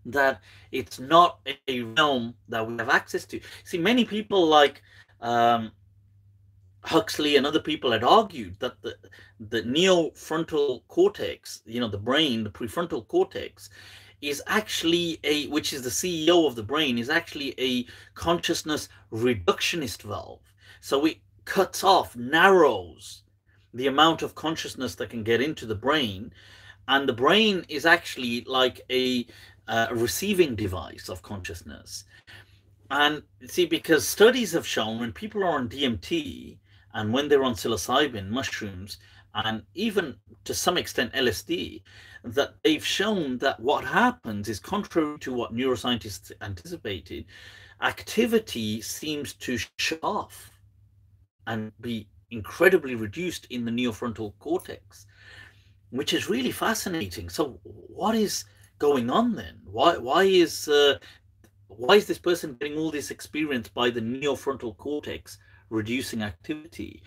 that it's not a realm that we have access to. See, many people like um, Huxley and other people had argued that the the neofrontal cortex, you know, the brain, the prefrontal cortex, is actually a which is the CEO of the brain, is actually a consciousness reductionist valve. So it cuts off, narrows the amount of consciousness that can get into the brain and the brain is actually like a uh, a receiving device of consciousness. And see, because studies have shown when people are on DMT and when they're on psilocybin, mushrooms, and even to some extent LSD, that they've shown that what happens is contrary to what neuroscientists anticipated, activity seems to shut off and be incredibly reduced in the neofrontal cortex, which is really fascinating. So, what is going on then? Why why is uh, why is this person getting all this experience by the neofrontal cortex reducing activity?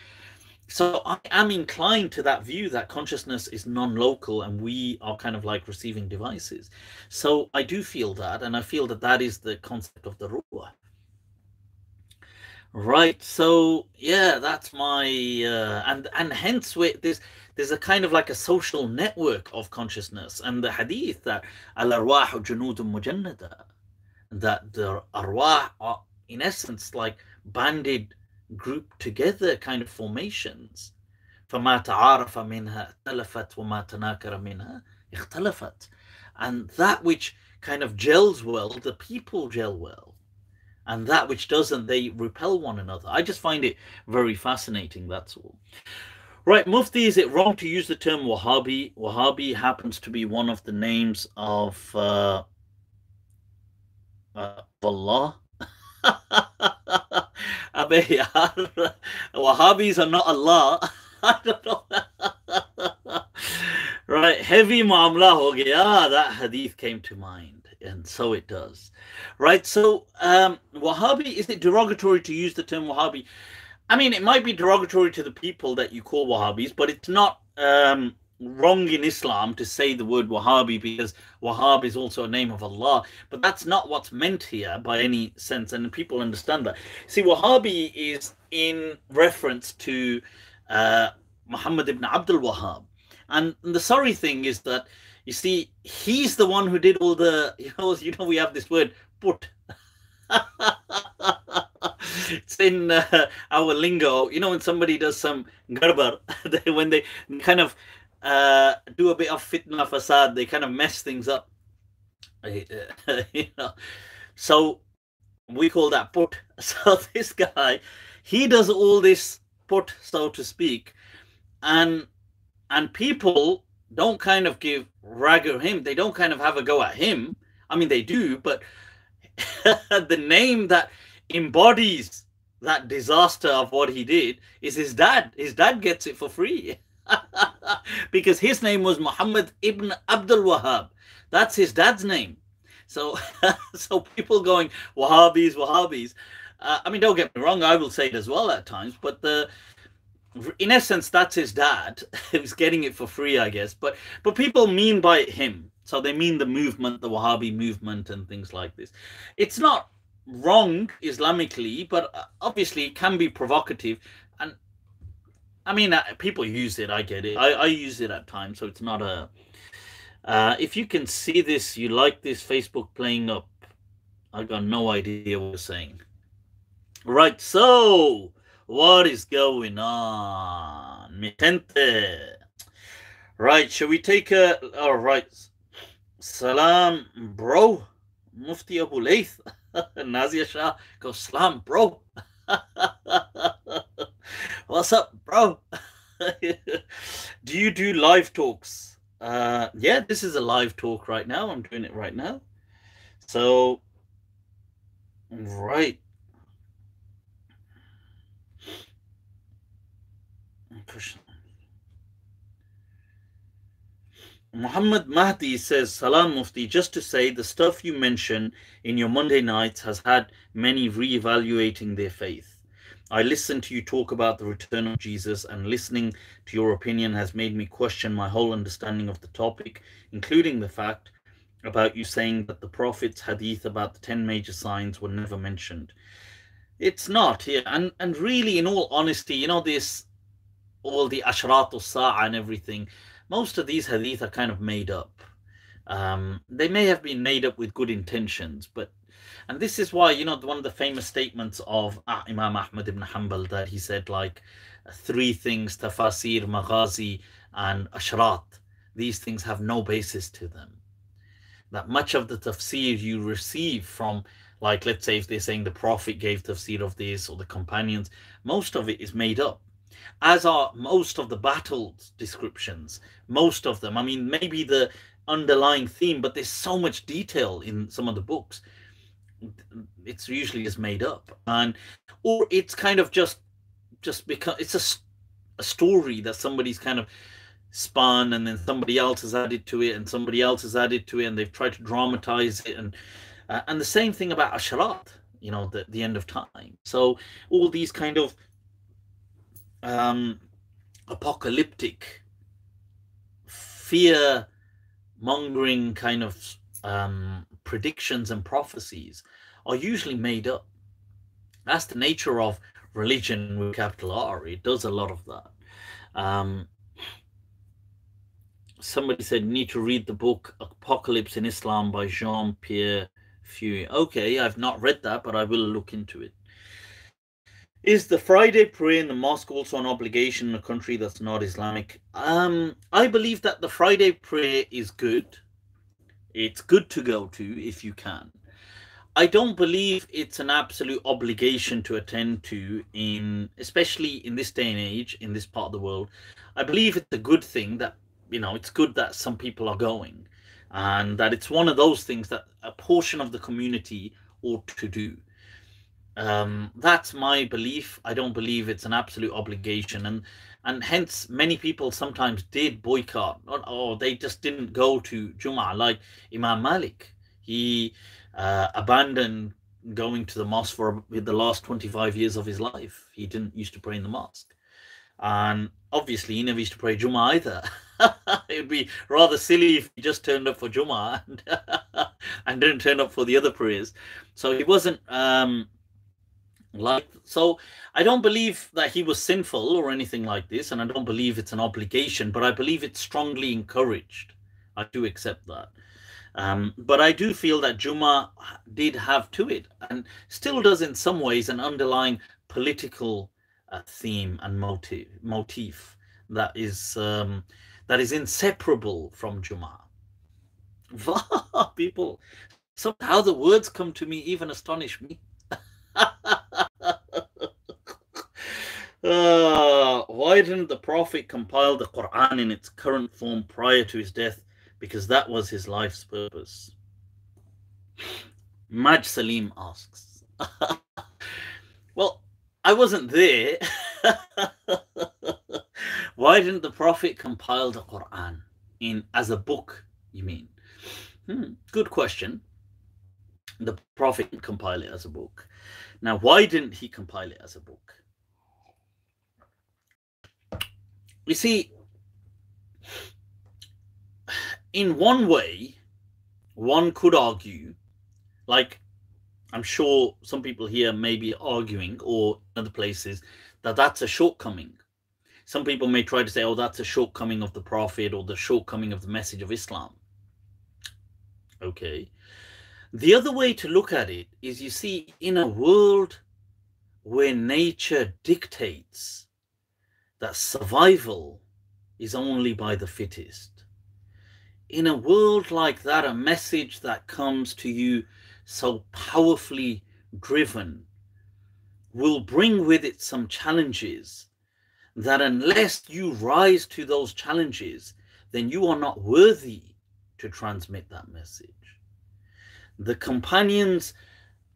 So I am inclined to that view that consciousness is non-local and we are kind of like receiving devices. So I do feel that, and I feel that that is the concept of the ruah. Right. So yeah, that's my uh, and and hence with this there's a kind of like a social network of consciousness and the hadith that al-arwah junudun mujannada that the arwah are in essence like banded grouped together kind of formations فما تعارف منها اختلفت وما تناكر منها اختلفت and that which kind of gels well the people gel well and that which doesn't, they repel one another. I just find it very fascinating, that's all. Right, Mufti, is it wrong to use the term Wahhabi? Wahhabi happens to be one of the names of uh, uh, Allah. Wahhabis are not Allah. I don't know. right, heavy ma'amla ho gaya. That hadith came to mind and so it does. Right, so um, Wahhabi, is it derogatory to use the term Wahhabi? I mean, it might be derogatory to the people that you call Wahhabis, but it's not um, wrong in Islam to say the word Wahhabi because Wahhab is also a name of Allah, but that's not what's meant here by any sense, and people understand that. See, Wahhabi is in reference to uh, Muhammad ibn Abdul Wahhab, and the sorry thing is that you see he's the one who did all the you know you know we have this word put. it's in uh, our lingo. You know, when somebody does some garbar, they, when they kind of uh, do a bit of fitna fasad, they kind of mess things up. you know, so we call that put. So this guy, he does all this put, so to speak, and and people don't kind of give rag him. They don't kind of have a go at him. I mean, they do, but the name that embodies that disaster of what he did is his dad. His dad gets it for free. because his name was Muhammad ibn Abdul Wahhab. That's his dad's name. So, so people going Wahhabis, Wahhabis. Uh, I mean, don't get me wrong. I will say it as well at times, but the in essence, that's his dad. He's getting it for free, I guess. But but people mean by him. So they mean the movement, the Wahhabi movement, and things like this. It's not wrong Islamically, but uh, obviously it can be provocative. And I mean, uh, people use it. I get it. I, I use it at times, so it's not a. Uh, if you can see this, you like this Facebook playing up. I got no idea what we're saying. Right, so what is going on, mi gente? Right, shall we take a? All right, salam, bro. Mufti Abu Laith, Nazia Shah, go salam, bro. What's up, bro? do you do live talks? Uh, yeah, this is a live talk right now. I'm doing it right now. So, right. Muhammad Mahdi says, Salam Mufti, just to say the stuff you mention in your Monday nights has had many re-evaluating their faith. I listened to you talk about the return of Jesus, and listening to your opinion has made me question my whole understanding of the topic, including the fact about you saying that the Prophet's hadith about the 10 major signs were never mentioned. It's not, yeah. And, and really, in all honesty, you know, this, all the Ashrat Sa'a and everything, most of these hadith are kind of made up. Um, they may have been made up with good intentions, but and this is why you know one of the famous statements of ah, Imam Ahmad ibn Hanbal that he said like three things: tafasir, maghazi, and ashrat. These things have no basis to them. That much of the tafsir you receive from, like let's say if they're saying the Prophet gave tafsir of this or the companions, most of it is made up as are most of the battles descriptions. Most of them. I mean, maybe the underlying theme, but there's so much detail in some of the books. It's usually just made up, and or it's kind of just just because it's a a story that somebody's kind of spun and then somebody else has added to it and somebody else has added to it and they've tried to dramatize it and uh, and the same thing about asharat you know the, the end of time so all these kind of um, apocalyptic, fear mongering kind of um, predictions and prophecies are usually made up. That's the nature of religion with capital R. It does a lot of that. Um, somebody said need to read the book Apocalypse in Islam by Jean Pierre Filiu. Okay, I've not read that, but I will look into it. Is the Friday prayer in the mosque also an obligation in a country that's not Islamic? Um, I believe that the Friday prayer is good. It's good to go to if you can. I don't believe it's an absolute obligation to attend to in especially in this day and age in this part of the world. I believe it's a good thing that you know it's good that some people are going and that it's one of those things that a portion of the community ought to do um, that's my belief. I don't believe it's an absolute obligation, and and hence many people sometimes did boycott, or, or they just didn't go to Jum'ah. Like Imam Malik, he uh, abandoned going to the mosque for the last 25 years of his life. He didn't used to pray in the mosque. And obviously, he never used to pray Jummah either. it would be rather silly if he just turned up for Jummah and, and didn't turn up for the other prayers. So he wasn't um, like so. I don't believe that he was sinful or anything like this, and I don't believe it's an obligation, but I believe it's strongly encouraged. I do accept that. Um, but I do feel that Juma did have to it, and still does in some ways, an underlying political uh, theme and motive motif that is um, that is inseparable from Juma. People, somehow the words come to me even astonish me. uh, why didn't the Prophet compile the Quran in its current form prior to his death? because that was his life's purpose. Maj Salim asks, Well, I wasn't there. Why didn't the Prophet compile the Quran in as a book? You mean? Hmm, good question. The Prophet compile it as a book. Now, why didn't he compile it as a book? You see, in one way, one could argue, like I'm sure some people here may be arguing, or other places, that that's a shortcoming. Some people may try to say, oh, that's a shortcoming of the Prophet or the shortcoming of the message of Islam. Okay. The other way to look at it is you see, in a world where nature dictates that survival is only by the fittest, in a world like that, a message that comes to you so powerfully driven will bring with it some challenges that unless you rise to those challenges, then you are not worthy to transmit that message The companions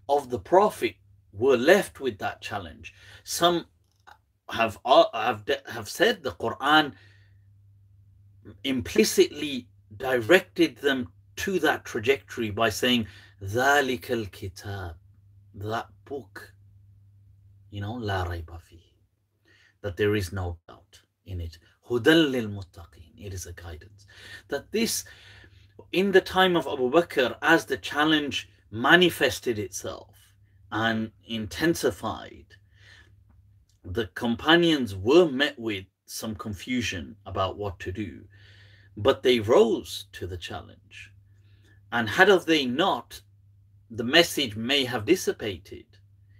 of the Prophet were left with that challenge. Some have uh, have have said the Quran implicitly directed them to that trajectory by saying, ذَلِكَ الْكِتَابِ That book, you know, لَا رَيْبَ فِيهِ That there is no doubt in it. هُدًى لِلْمُتَّقِينَ It is a guidance. That this, in the time of Abu Bakr, as the challenge manifested itself and intensified, the companions were met with some confusion about what to do but they rose to the challenge. And had of they not, the message may have dissipated,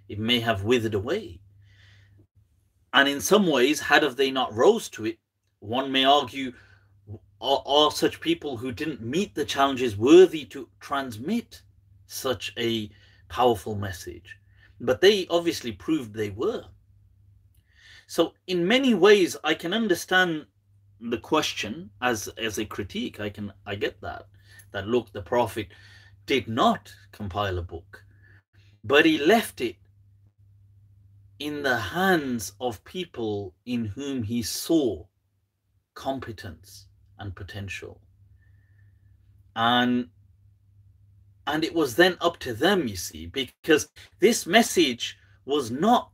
it may have withered away. And in some ways, had of they not rose to it, one may argue, are, are such people who didn't meet the challenges worthy to transmit such a powerful message? But they obviously proved they were. So, in many ways, I can understand the question as as a critique i can i get that that look the prophet did not compile a book but he left it in the hands of people in whom he saw competence and potential and and it was then up to them you see because this message was not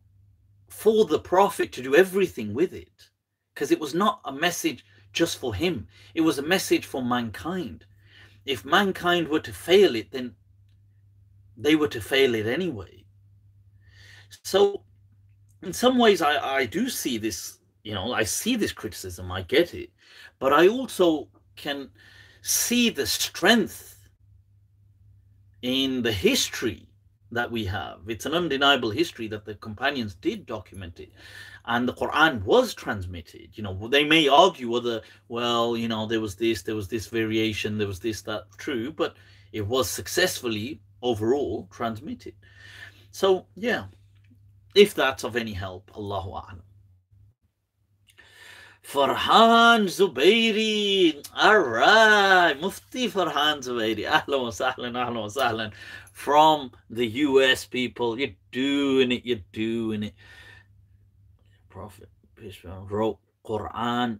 for the prophet to do everything with it because it was not a message just for him, it was a message for mankind. If mankind were to fail it, then they were to fail it anyway. So, in some ways, I, I do see this, you know, I see this criticism, I get it, but I also can see the strength in the history that we have. It's an undeniable history that the companions did document it and the Quran was transmitted. You know, they may argue whether, well, you know, there was this, there was this variation, there was this, that, true, but it was successfully overall transmitted. So, yeah, if that's of any help, Allahu A'lam. Farhan Zubairi. All right. Mufti Farhan Zubairi. Ahlan wa sahlan, ahlan wa sahlan. From the US people. You're doing it. You're doing it. Prophet wrote Quran.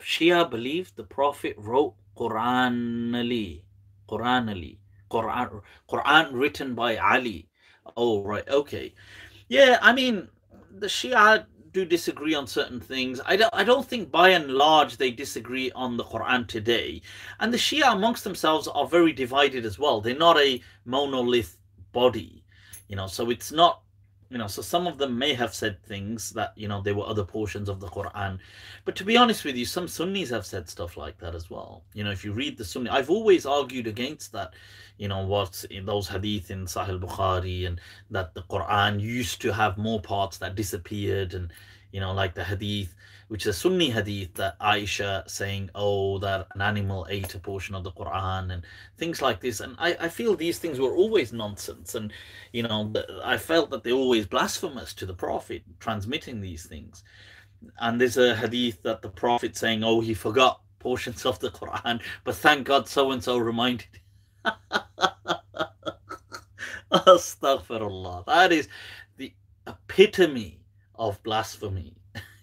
Shia believe the Prophet wrote Quranally. Quranally. Quran, Quran written by Ali. Oh, right. Okay. Yeah, I mean, the Shia do disagree on certain things. I don't I don't think by and large they disagree on the Quran today. And the Shia amongst themselves are very divided as well. They're not a monolith body. You know, so it's not you know so some of them may have said things that you know there were other portions of the quran. But to be honest with you some sunnis have said stuff like that as well. You know if you read the sunni i've always argued against that you know what's in those hadith in sahih bukhari and that the quran used to have more parts that disappeared and you know like the hadith which is a Sunni hadith that Aisha saying, oh, that an animal ate a portion of the Quran and things like this. And I, I feel these things were always nonsense. And, you know, I felt that they're always blasphemous to the Prophet transmitting these things. And there's a hadith that the Prophet saying, oh, he forgot portions of the Quran, but thank God so and so reminded Astaghfirullah. That is the epitome of blasphemy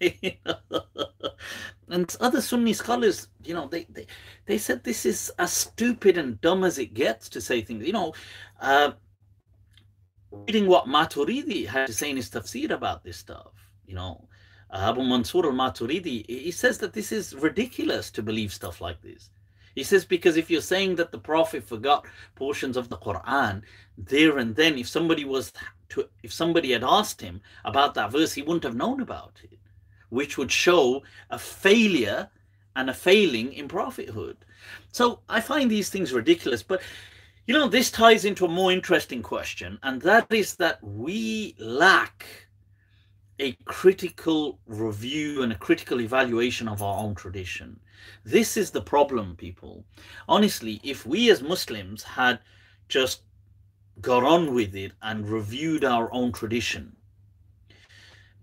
and other Sunni scholars, you know, they, they they said this is as stupid and dumb as it gets to say things. You know, uh, reading what Maturidi had to say in his tafsir about this stuff, you know, uh, Abu Mansur al-Maturidi, he says that this is ridiculous to believe stuff like this. He says because if you're saying that the Prophet forgot portions of the Quran, there and then, if somebody was to, if somebody had asked him about that verse, he wouldn't have known about it which would show a failure and a failing in prophethood. So I find these things ridiculous. But, you know, this ties into a more interesting question, and that is that we lack a critical review and a critical evaluation of our own tradition. This is the problem, people. Honestly, if we as Muslims had just got on with it and reviewed our own tradition,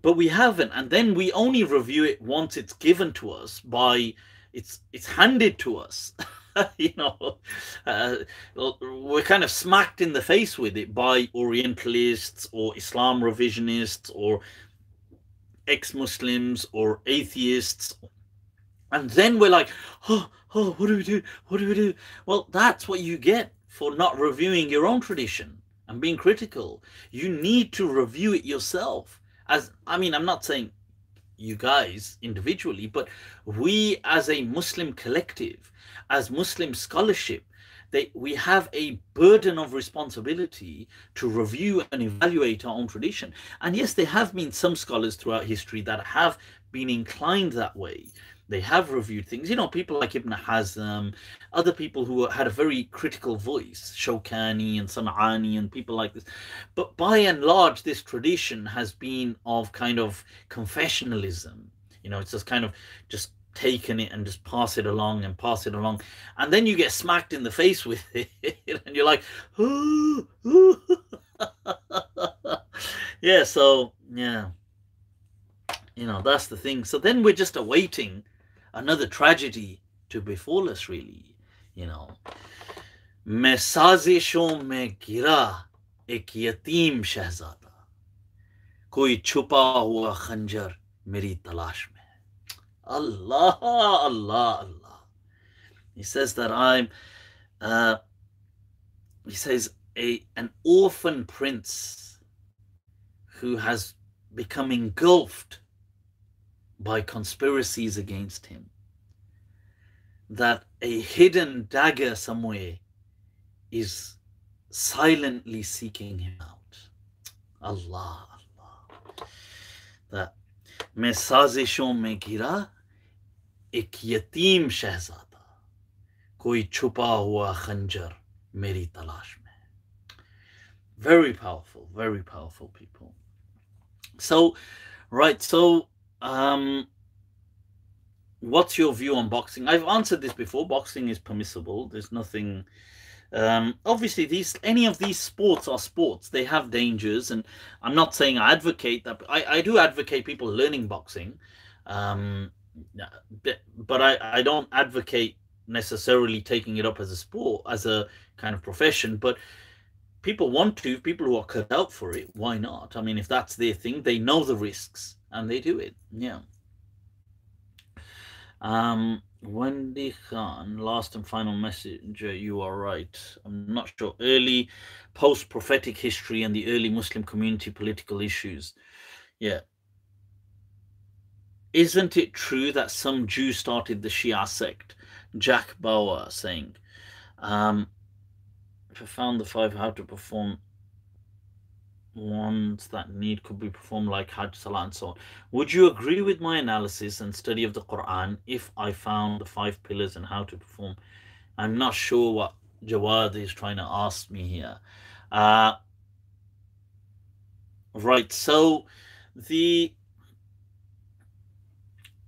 but we haven't. And then we only review it once it's given to us by it's it's handed to us you know. Uh, we're kind of smacked in the face with it by orientalists or islam revisionists or ex-muslims or atheists. And then we're like oh oh what do we do? What do we do? Well that's what you get for not reviewing your own tradition and being critical. You need to review it yourself as I mean, I'm not saying you guys individually, but we as a Muslim collective, as Muslim scholarship, they, we have a burden of responsibility to review and evaluate our own tradition. And yes, there have been some scholars throughout history that have been inclined that way. They have reviewed things. You know, people like Ibn Hazm, other people who had a very critical voice, Shokani and San'ani and people like this. But by and large, this tradition has been of kind of confessionalism. You know, it's just kind of just taken it and just pass it along and pass it along. And then you get smacked in the face with it and you're like, ooh, ooh. yeah, so yeah. You know, that's the thing. So then we're just awaiting another tragedy to befall us really you know मैं साजिशों में गिरा एक यतीम शहजादा कोई छुपा हुआ खंजर मेरी तलाश में Allah Allah Allah he says that I'm uh, he says a an orphan prince who has become engulfed by conspiracies against him. That a hidden dagger somewhere is silently seeking him out. Allah, Allah. That मैं साजिशों में घिरा एक यतीम शहजादा कोई छुपा हुआ खंजर मेरी तलाश में very powerful very powerful people so right so um, what's your view on boxing? I've answered this before. Boxing is permissible. There's nothing. Um, obviously, these any of these sports are sports. They have dangers, and I'm not saying I advocate that. I, I do advocate people learning boxing. Um, but I, I don't advocate necessarily taking it up as a sport, as a kind of profession, but people want to, people who are cut out for it, why not? I mean, if that's their thing, they know the risks and they do it. Yeah. Um, Wendy Khan, last and final message. You are right. I'm not sure. Early post prophetic history and the early Muslim community political issues. Yeah. Isn't it true that some Jew started the Shia sect? Jack Bauer saying, um, if I found the five how to perform ones that need could be performed like Hajj, Salah, and so on. Would you agree with my analysis and study of the Quran if I found the five pillars and how to perform? I'm not sure what Jawad is trying to ask me here. Uh, right, so the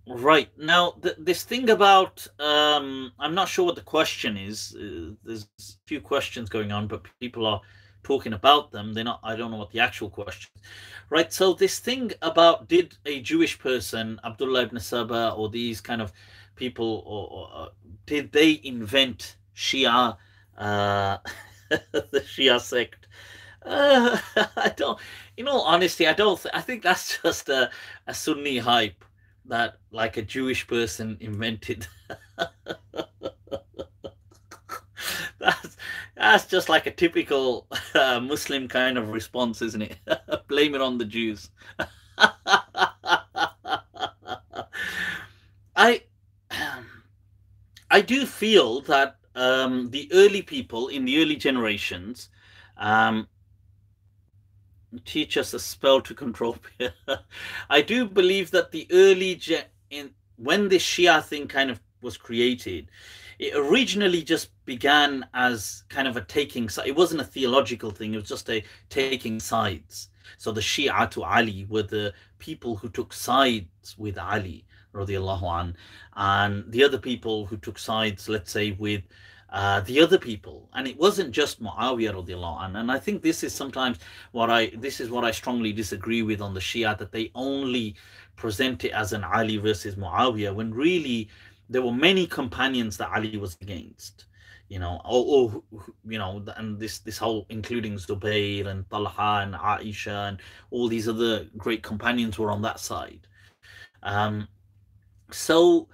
right now th- this thing about um, I'm not sure what the question is. Uh, there's a few questions going on, but people are talking about them. They're not. I don't know what the actual question, is. right? So this thing about did a Jewish person, Abdullah ibn Saba, or these kind of people, or, or did they invent Shia, uh, the Shia sect? Uh, I don't. In all honesty, I don't. Th- I think that's just a, a Sunni hype that like a Jewish person invented. That's just like a typical uh, Muslim kind of response, isn't it? Blame it on the Jews. I I do feel that um, the early people in the early generations um, teach us a spell to control. I do believe that the early in when this Shia thing kind of was created, it originally just began as kind of a taking side. It wasn't a theological thing. It was just a taking sides. So the Shia to Ali were the people who took sides with Ali, radiallahu an, and the other people who took sides, let's say, with uh, the other people. And it wasn't just Muawiyah radiallahu an. And I think this is sometimes what I this is what I strongly disagree with on the Shia that they only present it as an Ali versus Muawiyah when really there were many companions that Ali was against. You know, or, or you know, and this this whole including Zubayr and Talha and Aisha and all these other great companions were on that side. Um, so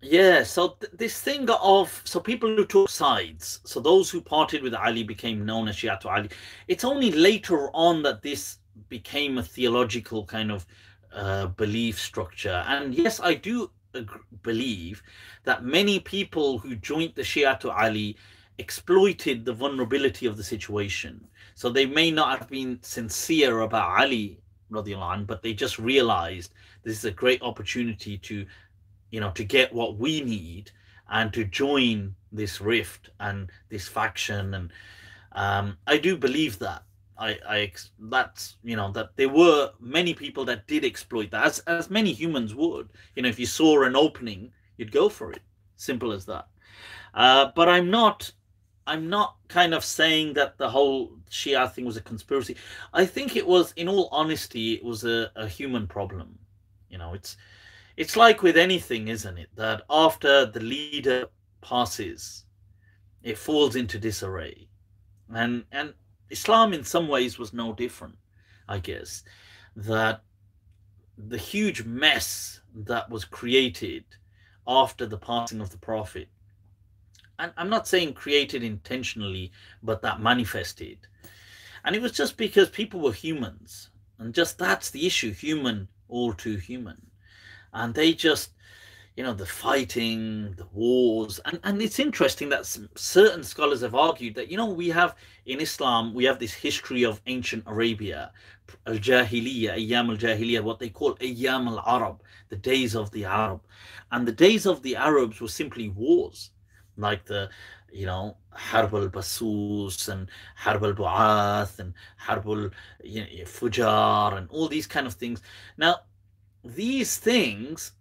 yeah, so th- this thing of so people who took sides, so those who parted with Ali became known as Shia to Ali. It's only later on that this became a theological kind of uh, belief structure. And yes, I do believe that many people who joined the Shia to Ali exploited the vulnerability of the situation. So they may not have been sincere about Ali, but they just realized this is a great opportunity to you know, to get what we need and to join this rift and this faction. And um, I do believe that. I, I that's you know that there were many people that did exploit that as as many humans would. You know if you saw an opening you'd go for it. Simple as that. Uh, but i'm not i'm not kind of saying that the whole shia thing was a conspiracy. I think it was in all honesty it was a, a human problem. You know it's it's like with anything, isn't it? That after the leader passes, it falls into disarray. And and Islam in some ways was no different, I guess. That the huge mess that was created after the passing of the Prophet, and I'm not saying created intentionally, but that manifested. And it was just because people were humans. And just that's the issue human, all too human and they just you know the fighting the wars and and it's interesting that certain scholars have argued that you know we have in islam we have this history of ancient arabia al-jahiliyyah ayyam al-jahiliyyah what they call ayyam al-arab the days of the arab. And the days of the arabs were simply wars like the you know harb al-basus and harb al-bu'ath and harb al-fujar and all these kind of things. Now these things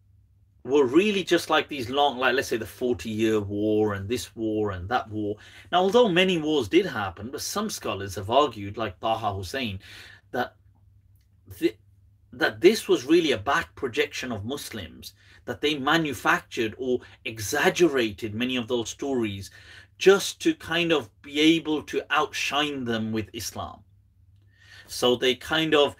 were really just like these long, like let's say the 40 year war and this war and that war. Now, although many wars did happen, but some scholars have argued, like Taha Hussein, that the, that this was really a back projection of Muslims, that they manufactured or exaggerated many of those stories just to kind of be able to outshine them with Islam. So they kind of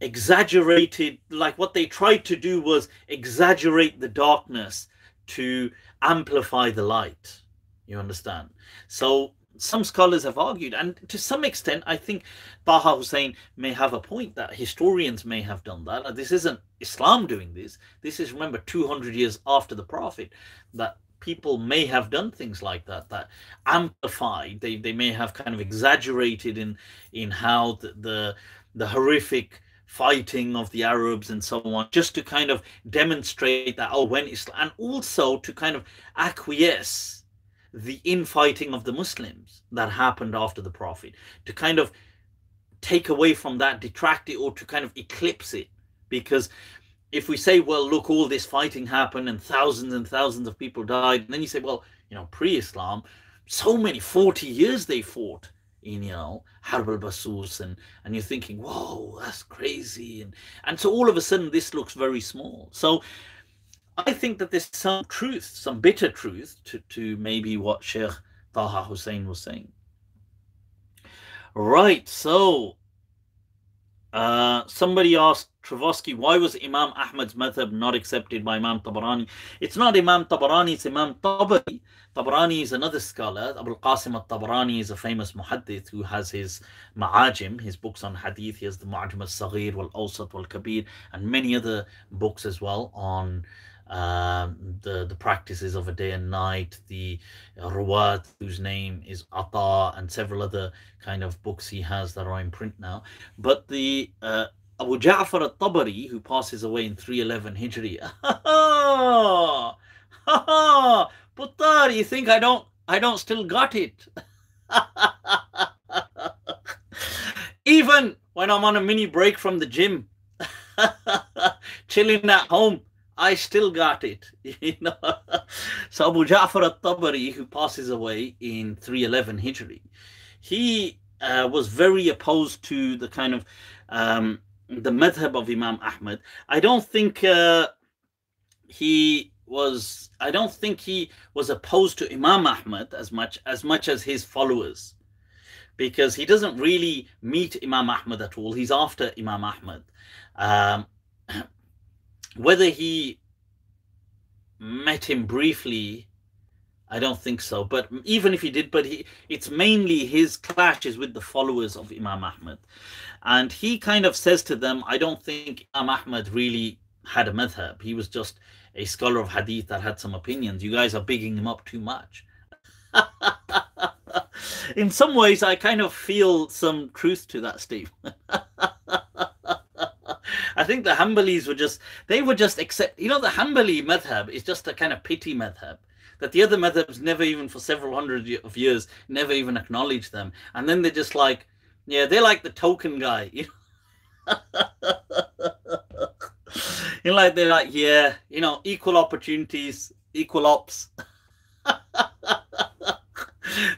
exaggerated, like what they tried to do was exaggerate the darkness to amplify the light. You understand? So some scholars have argued, and to some extent, I think Taha Hussein may have a point that historians may have done that. This isn't Islam doing this. This is, remember, 200 years after the Prophet, that people may have done things like that, that amplified. They, they may have kind of exaggerated in in how the, the, the horrific fighting of the Arabs and so on, just to kind of demonstrate that, oh, when Islam, and also to kind of acquiesce the infighting of the Muslims that happened after the Prophet, to kind of take away from that, detract it, or to kind of eclipse it. Because if we say, well, look, all this fighting happened and thousands and thousands of people died, and then you say, well, you know, pre Islam, so many 40 years they fought in, you know, Harb al Basus, and, and you're thinking, whoa, that's crazy. And, and so all of a sudden, this looks very small. So I think that there's some truth, some bitter truth to, to maybe what Sheikh Taha Hussein was saying. Right, so uh, somebody asked Travosky, why was Imam Ahmad's madhab not accepted by Imam Tabarani? It's not Imam Tabarani, it's Imam Tabari. Tabarani is another scholar. Abu Qasim al-Tabarani is a famous muhaddith who has his ma'ajim, his books on hadith. He has the Ma'ajim al-Saghir, wal-Awsat, wal-Kabir, and many other books as well on um, the the practices of a day and night, the Ruwat, whose name is Ata, and several other kind of books he has that are in print now. But the uh, Abu Ja'far al-Tabari, who passes away in 311 Hijri, Puttar, you think I don't I don't still got it? Even when I'm on a mini break from the gym, chilling at home, I still got it. You know? so Abu Ja'far al-Tabari, who passes away in 311 Hijri, he uh, was very opposed to the kind of um, the madhab of Imam Ahmad. I don't think uh, he was. I don't think he was opposed to Imam Ahmad as much as much as his followers, because he doesn't really meet Imam Ahmad at all. He's after Imam Ahmad. Um, whether he met him briefly, I don't think so. But even if he did, but he, it's mainly his clashes with the followers of Imam Ahmad. And he kind of says to them, I don't think Imam Ahmad really had a madhab. He was just a scholar of hadith that had some opinions. You guys are bigging him up too much. In some ways, I kind of feel some truth to that statement. I think the Hanbalis were just they were just accept. You know, the Hanbali madhab is just a kind of pity madhab that the other madhabs never even for several hundred of years never even acknowledge them, and then they're just like, yeah, they're like the token guy. You know? you know, like they're like, yeah, you know, equal opportunities, equal ops.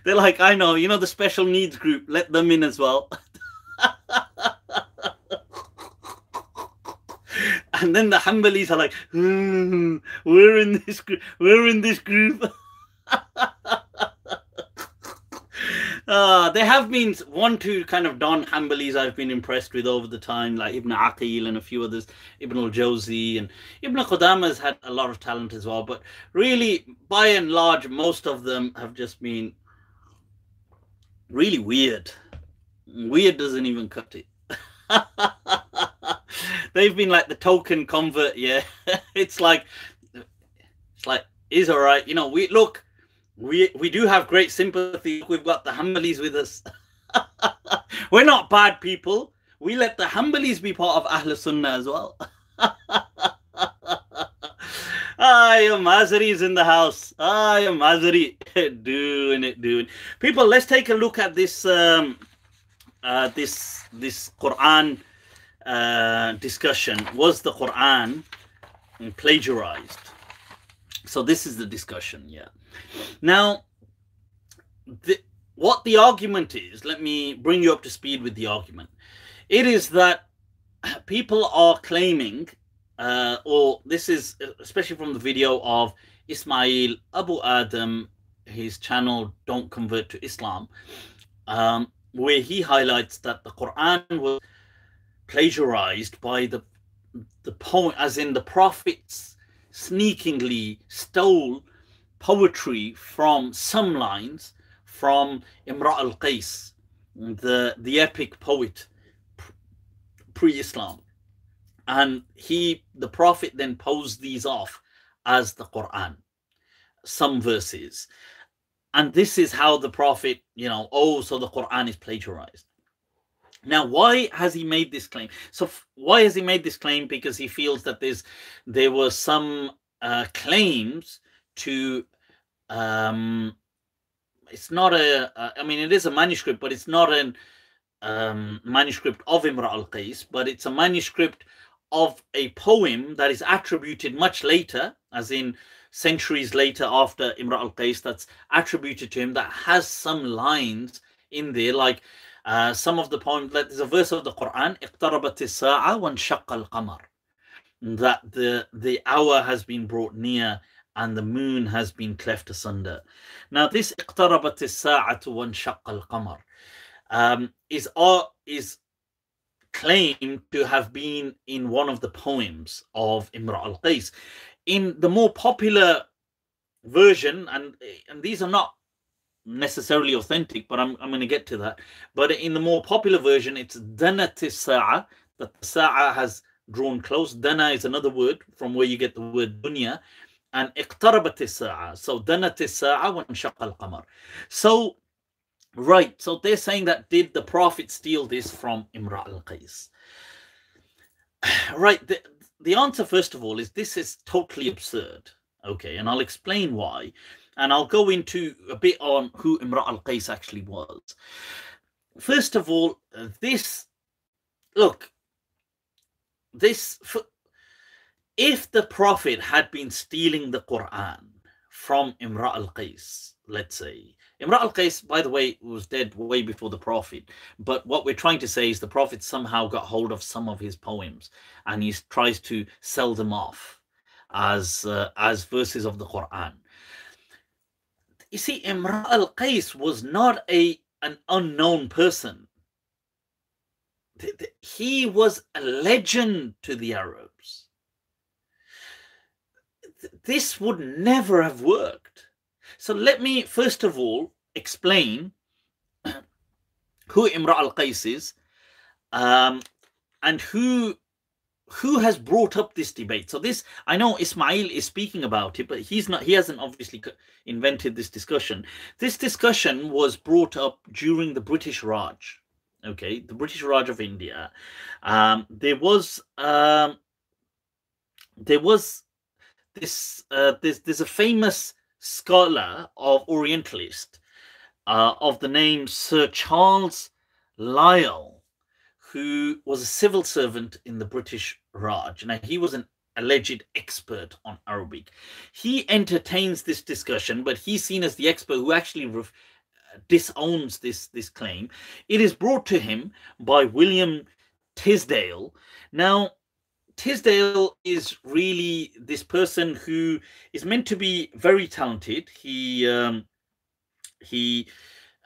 they're like, I know, you know, the special needs group, let them in as well. and then the Hanbalis are like, hmm, we're in this group, we're in this group. uh, there have been one, two kind of Don Hanbalis I've been impressed with over the time, like Ibn Aqil and a few others, Ibn al-Jawzi and Ibn Qudama has had a lot of talent as well. But really, by and large, most of them have just been really weird. Weird doesn't even cut it. they've been like the token convert. Yeah, it's like it's like is all right. You know, we look, we we do have great sympathy. We've got the Hanbalis with us. We're not bad people. We let the Hanbalis be part of Ahl Sunnah as well. Ah, your Mazari is in the house. Ah, your Mazari. doing it, doing. It. People, let's take a look at this um, uh, this this Quran uh, discussion was the Quran plagiarized? So this is the discussion, yeah. Now, the, what the argument is, let me bring you up to speed with the argument. It is that people are claiming, uh, or this is especially from the video of Ismail Abu Adam, his channel Don't Convert to Islam, um, where he highlights that the Quran was plagiarized by the the poem, as in the prophets sneakingly stole poetry from some lines from Imra al Qais, the, the epic poet pre Islam. And he, the Prophet, then posed these off as the Quran, some verses. And this is how the Prophet, you know, oh, so the Quran is plagiarized. Now, why has he made this claim? So, why has he made this claim? Because he feels that there's there were some uh, claims to um, it's not a, uh, I mean, it is a manuscript, but it's not a um, manuscript of Imra al Qais, but it's a manuscript of a poem that is attributed much later, as in centuries later after Imra al Qais, that's attributed to him that has some lines in there, like uh, some of the poems. There's a verse of the Quran, that the, the hour has been brought near and the moon has been cleft asunder. Now, this اقتربت الساعة وانشق القمر um, is, uh, is claimed to have been in one of the poems of Imra al Qais. in the more popular version, and and these are not necessarily authentic, but I'm I'm going to get to that. But in the more popular version, it's danati sa'a that the sa'a has drawn close. Dana is another word from where you get the word dunya, and iqtarabat sa'a. So danati sa'a wa shakal qamar. So right, so they're saying that did the prophet steal this from Imra al Qais? Right, the, the answer first of all is this is totally absurd. Okay and I'll explain why. And I'll go into a bit on who Imra al-Qais actually was. First of all this look this if the Prophet had been stealing the Quran from Imra al Qais, let's say, Imra al Qais, by the way, was dead way before the Prophet. But what we're trying to say is the Prophet somehow got hold of some of his poems and he tries to sell them off as uh, as verses of the Quran. You see, Imra al Qais was not a an unknown person. He was a legend to the Arabs this would never have worked. So let me first of all explain who Imra al Qais is um, and who who has brought up this debate. So this I know Ismail is speaking about it, but he's not. He hasn't obviously invented this discussion. This discussion was brought up during the British Raj. Okay, the British Raj of India. Um, there was um, there was this uh, there's there's a famous scholar of Orientalist uh, of the name Sir Charles Lyall, who was a civil servant in the British Raj. Now he was an alleged expert on Arabic. He entertains this discussion, but he's seen as the expert who actually ref- disowns this this claim. It is brought to him by William Tisdall. Now Tisdall is really this person who is meant to be very talented. He um, he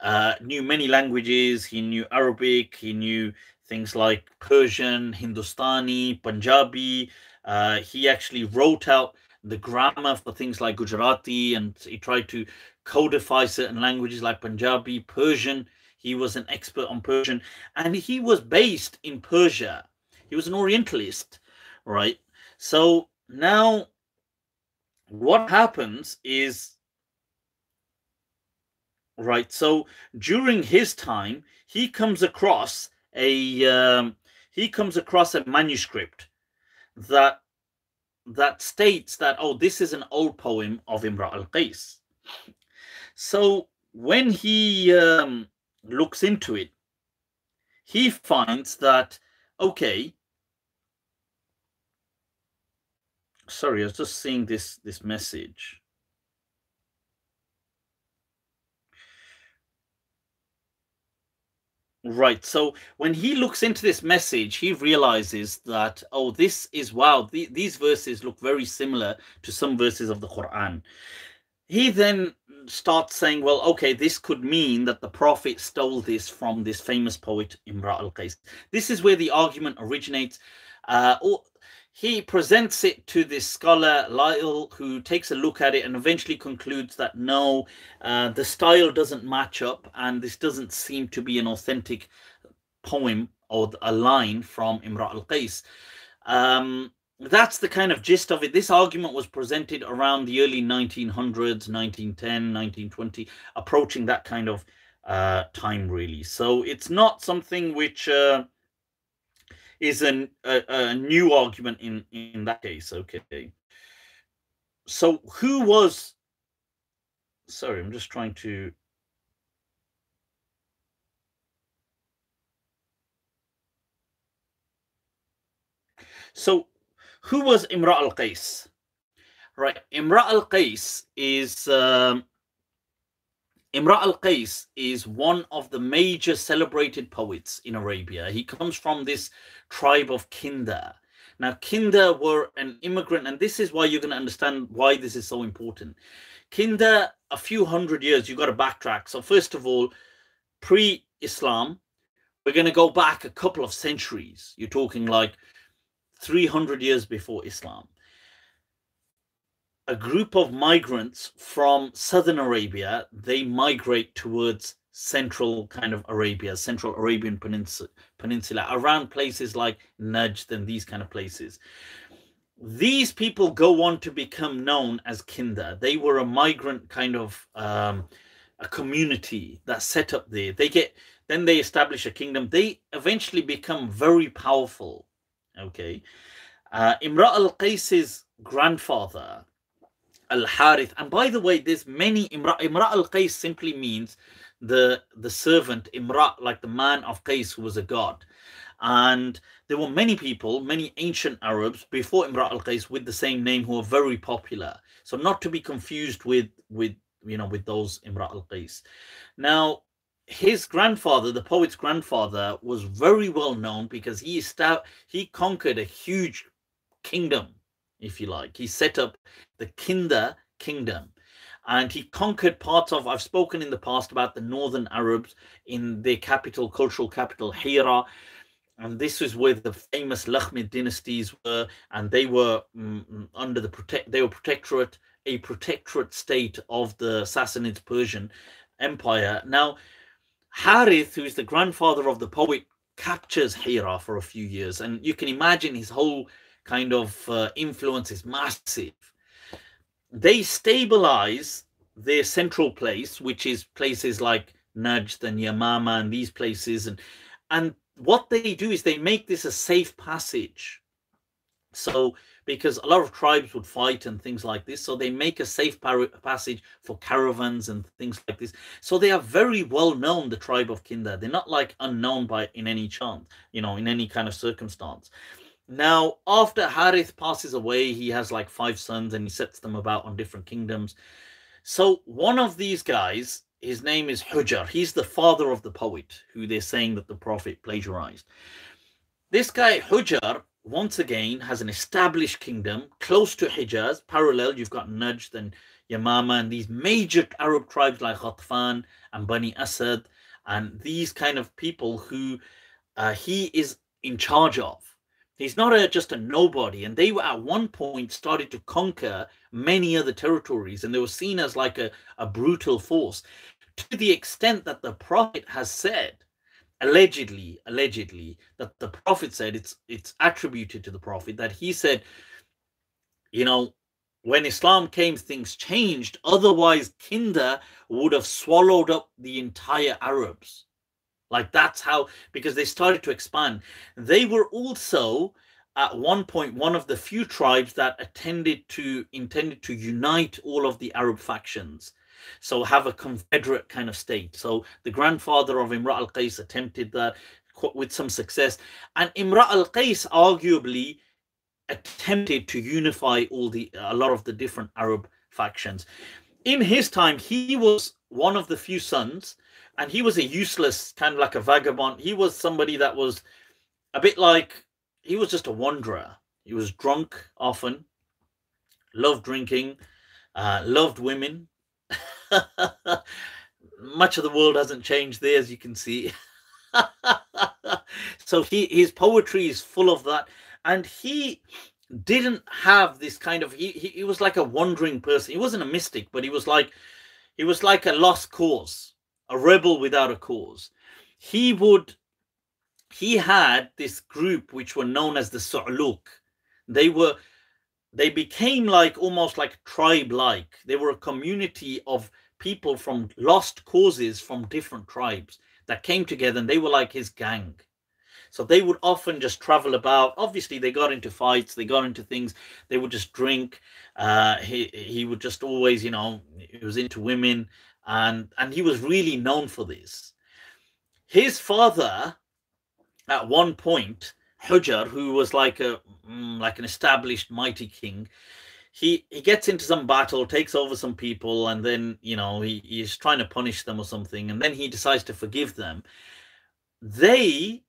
uh, knew many languages. He knew Arabic. He knew things like Persian, Hindustani, Punjabi. Uh, he actually wrote out the grammar for things like Gujarati, and he tried to codify certain languages like Punjabi, Persian. He was an expert on Persian, and he was based in Persia. He was an Orientalist right? So now what happens is right so during his time he comes across a um, he comes across a manuscript that that states that oh this is an old poem of imra al-qais so when he um, looks into it he finds that okay sorry, I was just seeing this this message. Right. So when he looks into this message, he realizes that, oh, this is wow, the, these verses look very similar to some verses of the Quran. He then starts saying, well, okay, this could mean that the Prophet stole this from this famous poet, Imra al Qais. This is where the argument originates. Uh, or he presents it to this scholar Lyall, who takes a look at it and eventually concludes that no, uh, the style doesn't match up, and this doesn't seem to be an authentic poem or a line from Imra al Qais. Um, that's the kind of gist of it. This argument was presented around the early 1900s, 1910, 1920, approaching that kind of uh, time, really. So it's not something which. Uh, is an, a, a new argument in in that case. Okay. So who was? Sorry, I'm just trying to. So, who was Imra al Qais? Right, Imra al Qais is um, Imra al Qais is one of the major celebrated poets in Arabia. He comes from this tribe of Kinda. Now, Kinda were an immigrant, and this is why you're going to understand why this is so important. Kinda, a few hundred years, you've got to backtrack. So, first of all, pre Islam, we're going to go back a couple of centuries. You're talking like 300 years before Islam a group of migrants from southern Arabia, they migrate towards central kind of Arabia, central Arabian peninsula, peninsula around places like Najd and these kind of places. These people go on to become known as Kinda. They were a migrant kind of um, a community that set up there. They get then they establish a kingdom. They eventually become very powerful. Okay, uh, Imra al Qais's grandfather al Harith. And by the way, there's many Imra. Imra al Qais simply means the the servant Imra, like the man of Qais, who was a god. And there were many people, many ancient Arabs before Imra al Qais with the same name who were very popular. So not to be confused with with you know with those Imra al Qais. Now his grandfather, the poet's grandfather, was very well known because he stout, he conquered a huge kingdom if you like. He set up the Kinda kingdom and he conquered parts of i've spoken in the past about the northern arabs in their capital cultural capital hira and this is where the famous Lakhmid dynasties were and they were mm, under the protect they were protectorate a protectorate state of the sassanid persian empire now harith who is the grandfather of the poet captures hira for a few years and you can imagine his whole kind of uh, influence is massive. They stabilize their central place, which is places like Najd and Yamama and these places, and and what they do is they make this a safe passage. So because a lot of tribes would fight and things like this, so they make a safe passage for caravans and things like this. So they are very well known, the tribe of Kinda. They're not like unknown by in any chance, you know, in any kind of circumstance. Now, after Harith passes away, he has like five sons and he sets them about on different kingdoms. So, one of these guys, his name is Hujar. He's the father of the poet who they're saying that the prophet plagiarized. This guy, Hujar, once again has an established kingdom close to Hijaz. Parallel, you've got Najd and Yamama and these major Arab tribes like Ghatfan and Bani Asad and these kind of people who uh, he is in charge of. He's not a, just a nobody. And they were at one point started to conquer many other territories, and they were seen as like a, a brutal force to the extent that the prophet has said, allegedly, allegedly, that the prophet said it's it's attributed to the prophet that he said, you know, when Islam came, things changed. Otherwise, Kinda would have swallowed up the entire Arabs. Like that's how, because they started to expand. They were also at one point one of the few tribes that attended to intended to unite all of the Arab factions. So have a confederate kind of state. So the grandfather of Imra al Qais attempted that with some success. And Imra al Qais arguably attempted to unify all the a lot of the different Arab factions. In his time, he was one of the few sons and he was a useless kind of like a vagabond. He was somebody that was a bit like he was just a wanderer. He was drunk often, loved drinking, uh, loved women. Much of the world hasn't changed there, as you can see. so he his poetry is full of that, and he didn't have this kind of he, he, he was like a wandering person. He wasn't a mystic, but he was like he was like a lost cause, a rebel without a cause. He would he had this group which were known as the Su'luk. They were they became like almost like tribe like. They were a community of people from lost causes from different tribes that came together and they were like his gang. So they would often just travel about. Obviously, they got into fights, they got into things. They would just drink. Uh, he he would just always, you know, he was into women, and and he was really known for this. His father, at one point, Hujar, who was like a mm, like an established mighty king, he he gets into some battle, takes over some people, and then you know he, he's trying to punish them or something, and then he decides to forgive them. They,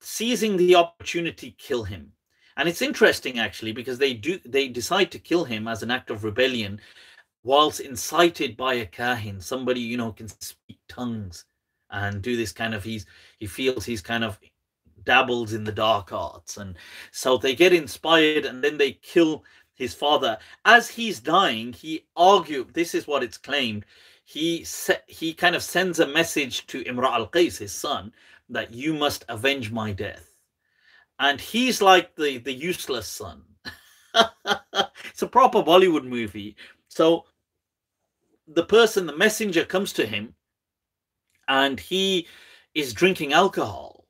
seizing the opportunity, kill him. And it's interesting actually because they do they decide to kill him as an act of rebellion, whilst incited by a kahin, somebody you know can speak tongues and do this kind of he's he feels he's kind of dabbles in the dark arts and so they get inspired and then they kill his father. As he's dying, he argued, this is what it's claimed, he he kind of sends a message to Imra al-Qais, his son, that you must avenge my death. And he's like the, the useless son. it's a proper Bollywood movie. So the person, the messenger comes to him and he is drinking alcohol.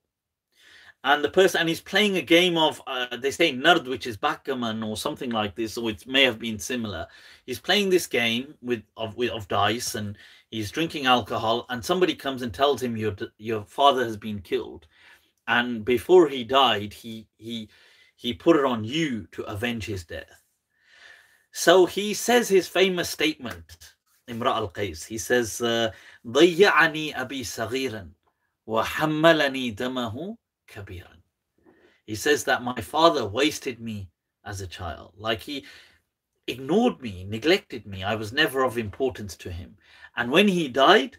And the person and he's playing a game of uh, they say nerd which is backgammon or something like this or it may have been similar. He's playing this game with of with, of dice and he's drinking alcohol and somebody comes and tells him your your father has been killed. And before he died he he he put it on you to avenge his death. So he says his famous statement imra al-qais he says ضيعني أبي صغيرا وحملني دمه kabiran. He says that my father wasted me as a child. Like he ignored me, neglected me. I was never of importance to him. And when he died,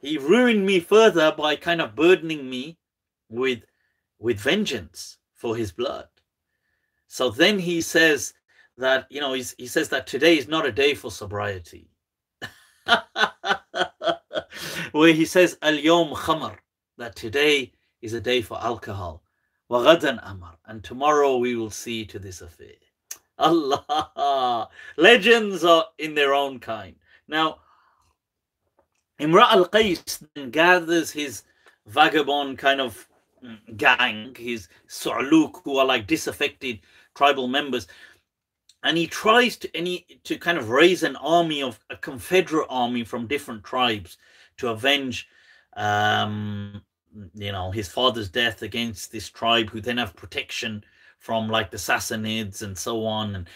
he ruined me further by kind of burdening me with with vengeance for his blood. So then he says that, you know, he says that today is not a day for sobriety. where he says al yom khamar that today is a day for alcohol. Wagadan amar and tomorrow we will see to this affair. Allah! Legends are in their own kind. Now imra al qais then gathers his vagabond kind of mm, gang his su'luk who are like disaffected tribal members and he tries to any to kind of raise an army of a confederate army from different tribes to avenge um, you know his father's death against this tribe who then have protection from like the sassanids and so on. And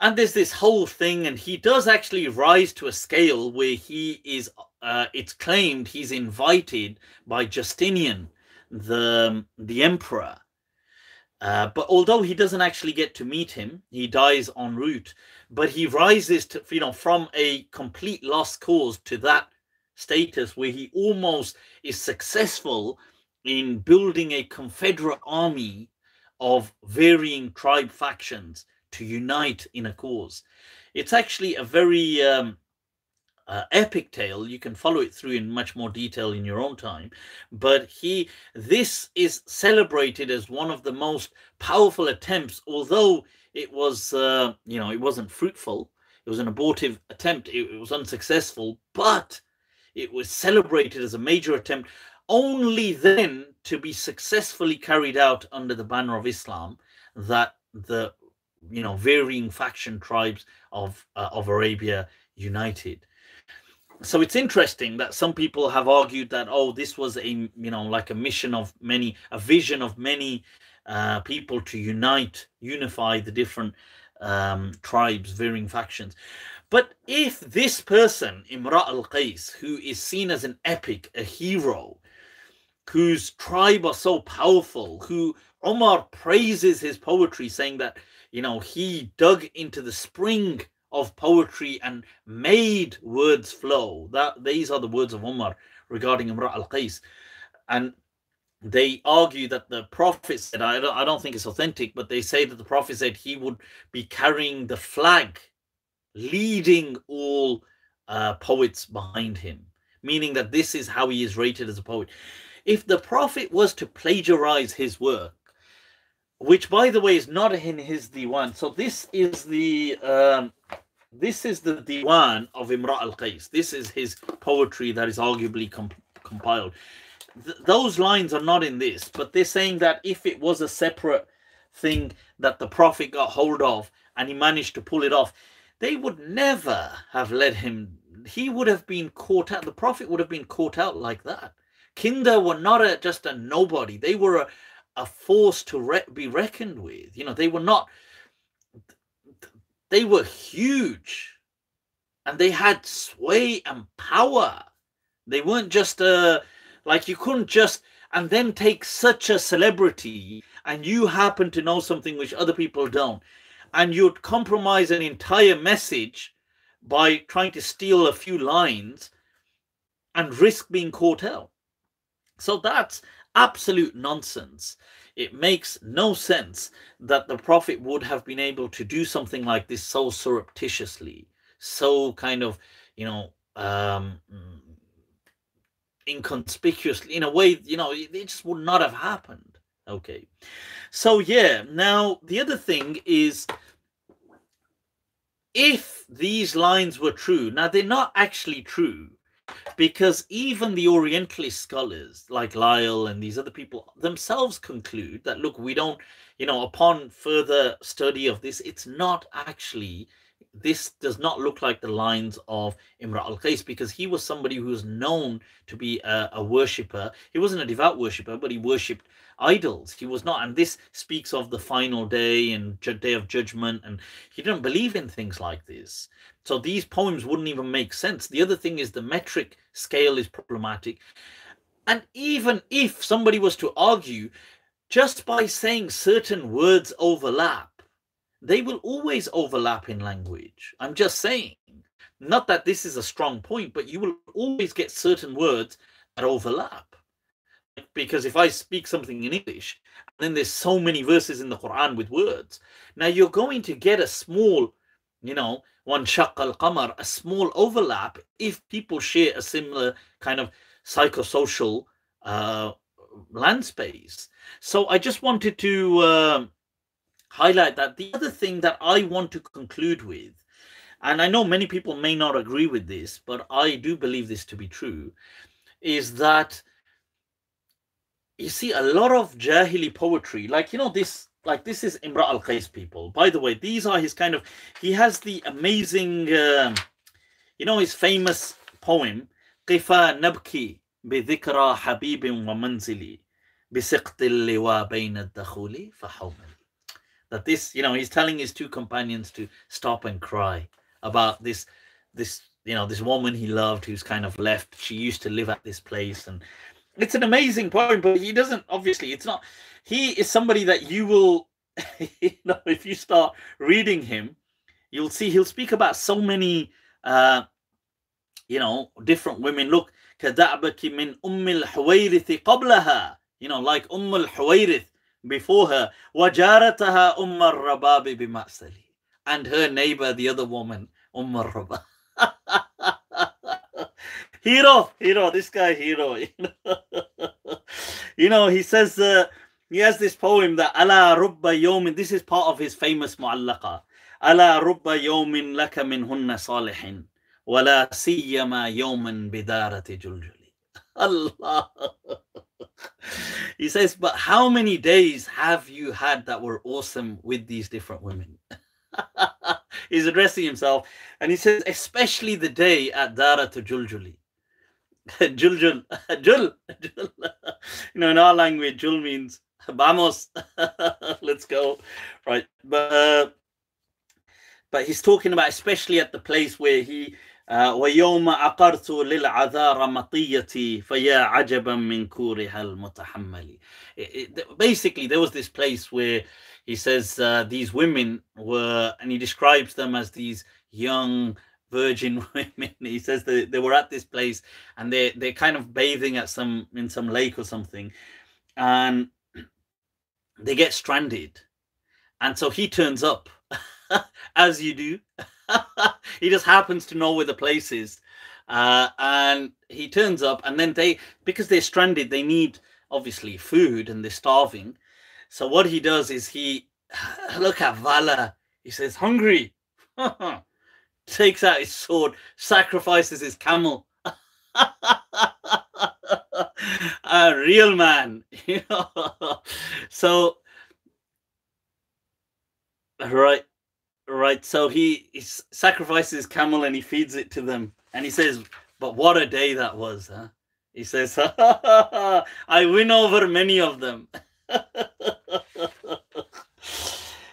and there's this whole thing and he does actually rise to a scale where he is uh, it's claimed he's invited by justinian the the emperor uh, but although he doesn't actually get to meet him he dies en route but he rises to you know from a complete lost cause to that status where he almost is successful in building a confederate army of varying tribe factions to unite in a cause. It's actually a very um, uh, epic tale. You can follow it through in much more detail in your own time. But he, this is celebrated as one of the most powerful attempts, although it was, uh, you know, it wasn't fruitful. It was an abortive attempt. It, it was unsuccessful, but it was celebrated as a major attempt only then to be successfully carried out under the banner of Islam that the you know varying faction tribes of uh, of Arabia united so it's interesting that some people have argued that oh this was a you know like a mission of many a vision of many uh, people to unite unify the different um, tribes varying factions. But if this person, Imra al Qais, who is seen as an epic, a hero, whose tribe are so powerful, who Omar praises his poetry, saying that, you know, he dug into the spring of poetry and made words flow. That these are the words of Umar regarding Imra al Qais. And they argue that the prophet said, I don't, I don't think it's authentic, but they say that the prophet said he would be carrying the flag, leading all uh, poets behind him, meaning that this is how he is rated as a poet. If the prophet was to plagiarize his work, which by the way is not in his diwan, so this is the um, this is the diwan of Imra al Qais. This is his poetry that is arguably comp compiled th those lines are not in this, but they're saying that if it was a separate thing that the Prophet got hold of and he managed to pull it off, they would never have let him. He would have been caught out. The Prophet would have been caught out like that. Kinda were not a, just a nobody. They were a, a force to re be reckoned with. You know, they were not. They were huge, and they had sway and power. They weren't just a like you couldn't just and then take such a celebrity and you happen to know something which other people don't and you'd compromise an entire message by trying to steal a few lines and risk being caught out. So that's absolute nonsense. It makes no sense that the Prophet would have been able to do something like this so surreptitiously, so kind of, you know, um, inconspicuously in a way you know it, just would not have happened okay so yeah now the other thing is if these lines were true now they're not actually true because even the orientalist scholars like Lyall and these other people themselves conclude that look we don't you know upon further study of this it's not actually this does not look like the lines of Imra al Qais because he was somebody who was known to be a, a worshipper. He wasn't a devout worshipper, but he worshipped idols. He was not, and this speaks of the final day and day of judgment, and he didn't believe in things like this. So these poems wouldn't even make sense. The other thing is the metric scale is problematic. And even if somebody was to argue, just by saying certain words overlap, they will always overlap in language. I'm just saying, not that this is a strong point, but you will always get certain words that overlap. Because if I speak something in English, then there's so many verses in the Quran with words. Now you're going to get a small, you know, one shaq al qamar, a small overlap if people share a similar kind of psychosocial uh, land space. So I just wanted to. Uh, highlight that. The other thing that I want to conclude with, and I know many people may not agree with this, but I do believe this to be true, is that you see a lot of Jahili poetry, like, you know, this, like this is Imra al Qais people. By the way, these are his kind of, he has the amazing, uh, you know, his famous poem, قفا نبكي بذكرى حبيب ومنزلي بسقط اللواء بين الدخول فحومل that this you know he's telling his two companions to stop and cry about this this you know this woman he loved who's kind of left she used to live at this place and it's an amazing poem but he doesn't obviously it's not he is somebody that you will you know if you start reading him you'll see he'll speak about so many uh you know different women look كدعبك من أم الحويرث قبلها you know like أم الحويرث before her, وَجَارَتَهَا أُمَّ الرَّبَابِ بِمَأْسَلِ And her neighbor, the other woman, Umm al-Rabab. hero, hero, this guy, hero. you know, he says, uh, he has this poem that Ala Rubba Yomin, this is part of his famous Mu'allaqa. Ala Rubba Yomin laka min hunna salihin, wala siyama yoman bidarati juljuli. Allah. he says, but how many days have you had that were awesome with these different women? He's addressing himself and he says, especially the day at Dara to Juljuli. Juljul, Jul, Jul. You know, in our language, Jul means vamos, let's go. Right. But uh, but he's talking about especially at the place where he ويوم عقرت للعذار مطيتي فيا عجبا من كورها المتحمل basically there was this place where he says uh, these women were and he describes them as these young virgin women he says that they were at this place and they they're kind of bathing at some in some lake or something and they get stranded and so he turns up as you do he just happens to know where the place is. Uh, and he turns up, and then they, because they're stranded, they need obviously food and they're starving. So what he does is he, look at Vala. He says, hungry. Takes out his sword, sacrifices his camel. A real man, you know. so, right Right. So he, he sacrifices his camel and he feeds it to them. And he says, But what a day that was, huh? He says, I win over many of them.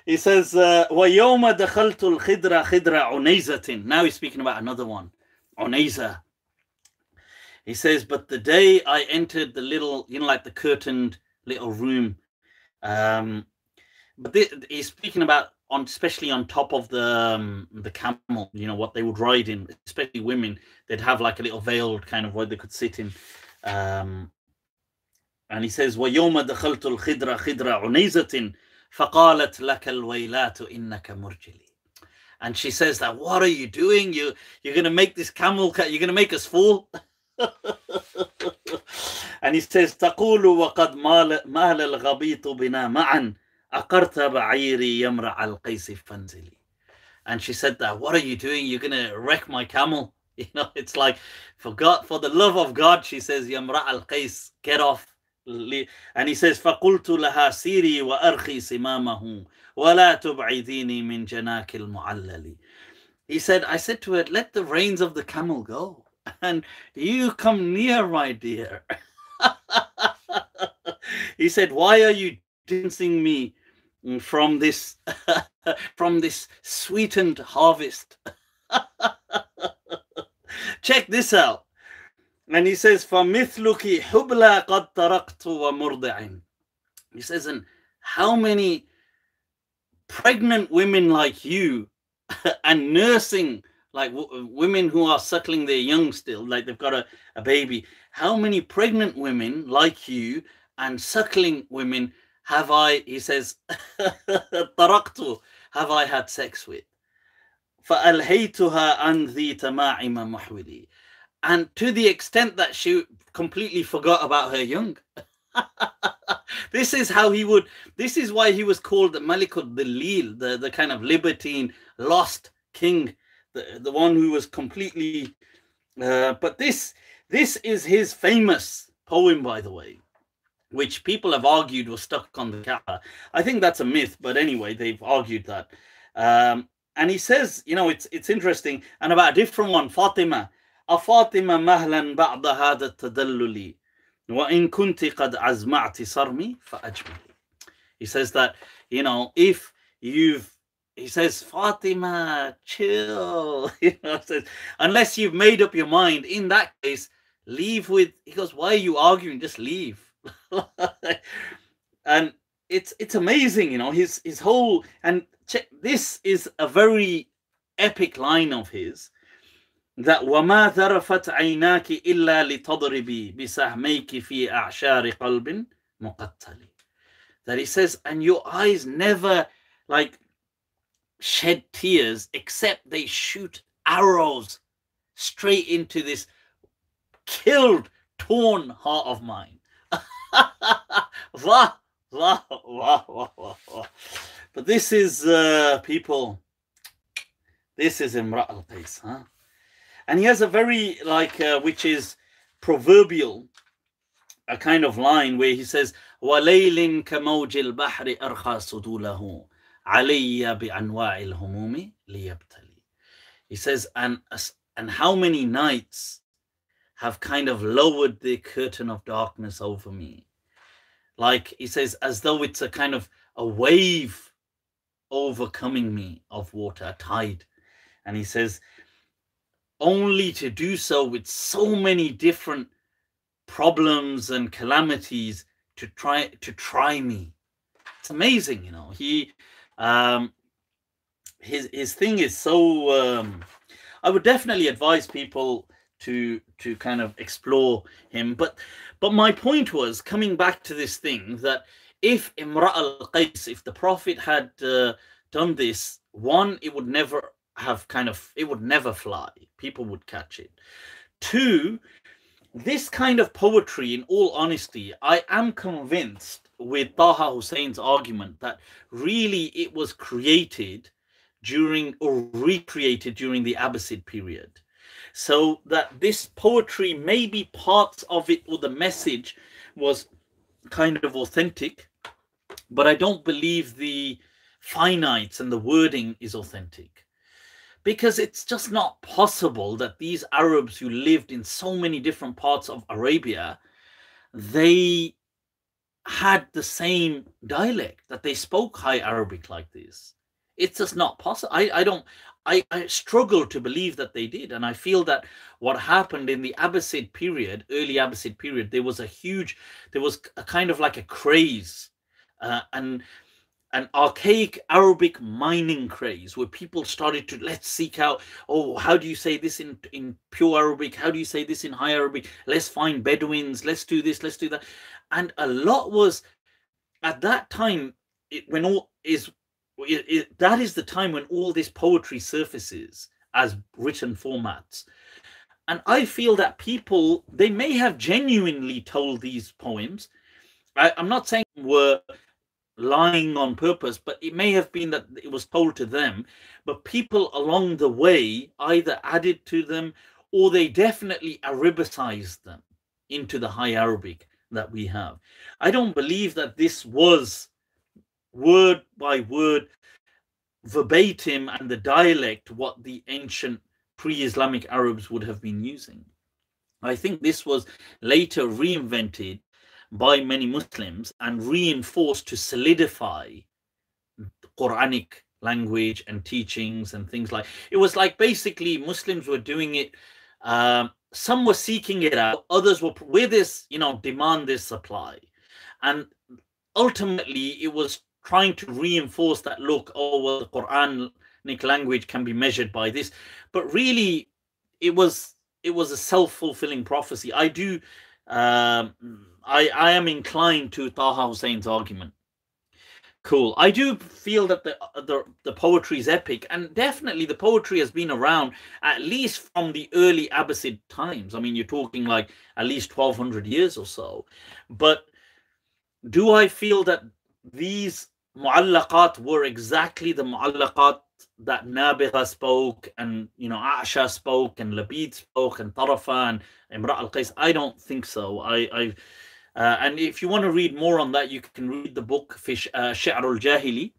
he says, وَيَوْمَ دَخَلْتُ الْخِدْرَ خِدْرَ عُنَيْزَةٍ Now he's speaking about another one, Unayza. He says, but the day I entered the little, you know, like the curtained little room, um, but this, he's speaking about on especially on top of the um, the camel you know what they would ride in especially women they'd have like a little veiled kind of where they could sit in um, and he says ويوم دخلت الخدرة خدرة عنيزة فقالت لك الويلات إنك مرجلي and she says that what are you doing you you're gonna make this camel you're gonna make us fall and he says تقول وقد مال مال الغبيط بنا معا أقرت بعيري يمرع القيس فانزلي and she said that what are you doing you're gonna wreck my camel you know it's like for God for the love of God she says يمرع القيس get off and he says فقلت لها سيري وأرخي سمامه ولا تبعديني من جناك المعلل he said I said to her let the reins of the camel go and you come near my dear he said why are you distancing me from this from this sweetened harvest. Check this out. And he says, فَمِثْلُكِ حُبْلَى قَدْ تَرَقْتُ وَمُرْضِعٍ He says, and how many pregnant women like you and nursing, like w- women who are suckling their young still, like they've got a, a baby, how many pregnant women like you and suckling women have I, he says, taraktu, have I had sex with? فألهيتها عن ذي تماعم محولي. And to the extent that she completely forgot about her young. this is how he would, this is why he was called the Malikul Dalil, the, the kind of libertine, lost king, the, the one who was completely, uh, but this, this is his famous poem, by the way which people have argued was stuck on the Kaaba. I think that's a myth, but anyway, they've argued that. Um, and he says, you know, it's it's interesting. And about a different one, Fatima. أفاطمة مهلا بعد هذا التدلل وإن كنت قد أزمعت صرمي فأجملي. He says that, you know, if you've he says, Fatima, chill. You know, says, unless you've made up your mind, in that case, leave with he goes, Why are you arguing? Just leave. and it's it's amazing, you know, his his whole and check this is a very epic line of his that وما ذرفت عيناك إلا لتضربي بسهميك في أعشار قلب مقتل that he says and your eyes never like shed tears except they shoot arrows straight into this killed torn heart of mine wow, wow, wow, wow, wow. But this is uh, people. This is Imra al Qais, huh? And he has a very like, uh, which is proverbial, a kind of line where he says, "وليل كموج البحر أرخى صدوله علي بأنواع الهموم ليبتلي." He says, and and how many nights have kind of lowered the curtain of darkness over me. Like he says, as though it's a kind of a wave overcoming me of water, a tide. And he says, only to do so with so many different problems and calamities to try to try me. It's amazing, you know. He um his his thing is so um I would definitely advise people to to kind of explore him. But but my point was coming back to this thing that if Imra al Qais, if the Prophet had uh, done this, one, it would never have kind of it would never fly. People would catch it. Two, this kind of poetry, in all honesty, I am convinced with Taha Hussein's argument that really it was created during or recreated during the Abbasid period. So that this poetry, maybe parts of it or the message was kind of authentic, but I don't believe the finites and the wording is authentic. Because it's just not possible that these Arabs who lived in so many different parts of Arabia, they had the same dialect, that they spoke High Arabic like this. It's just not possible. I, I don't I, I struggle to believe that they did. And I feel that what happened in the Abbasid period, early Abbasid period, there was a huge, there was a kind of like a craze, uh, and an archaic Arabic mining craze where people started to let's seek out, oh, how do you say this in, in pure Arabic? How do you say this in high Arabic? Let's find Bedouins, let's do this, let's do that. And a lot was at that time, it, when all is it, it, that is the time when all this poetry surfaces as written formats. And i feel that people they may have genuinely told these poems. I, i'm not saying were lying on purpose but it may have been that it was told to them. But people along the way either added to them or they definitely arabicized them into the high arabic that we have i don't believe that this was word by word, verbatim, and the dialect what the ancient pre Islamic Arabs would have been using. I think this was later reinvented by many Muslims and reinforced to solidify Quranic language and teachings and things like it was like basically Muslims were doing it. Um, some were seeking it out, others were with this, you know, demand this supply, and ultimately it was trying to reinforce that look, oh, well, the Quranic language can be measured by this. But really, it was it was a self-fulfilling prophecy. I do um, I I am inclined to Taha Hussein's argument. Cool. I do feel that the uh, the the poetry is epic, and definitely the poetry has been around at least from the early Abbasid times. I mean, you're talking like at least twelve hundred years or so. But do I feel that these mu'allaqat were exactly the mu'allaqat that Nabigha spoke and you know A'sha spoke and Labid spoke and Tarafa and Imra al-Qais. I don't think so. I I uh, and if you want to read more on that, you can read the book Fish uh, Shi'r al-Jahili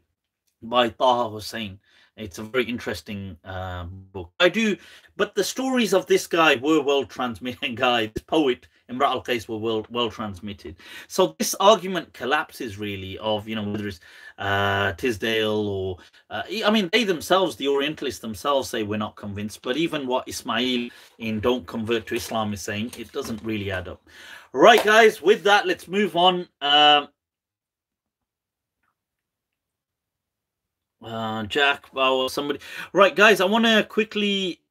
by Taha Hussein. It's a very interesting um, book. I do, but the stories of this guy were well transmitted. Guy, this poet Imra al Qais were well well transmitted. So this argument collapses really of you know whether it's uh, Tisdall or uh, I mean they themselves, the Orientalists themselves, say we're not convinced. But even what Ismail in "Don't Convert to Islam" is saying, it doesn't really add up. Right, guys. With that, let's move on. Um, uh, Jack Bauer, somebody. Right, guys, I want to quickly.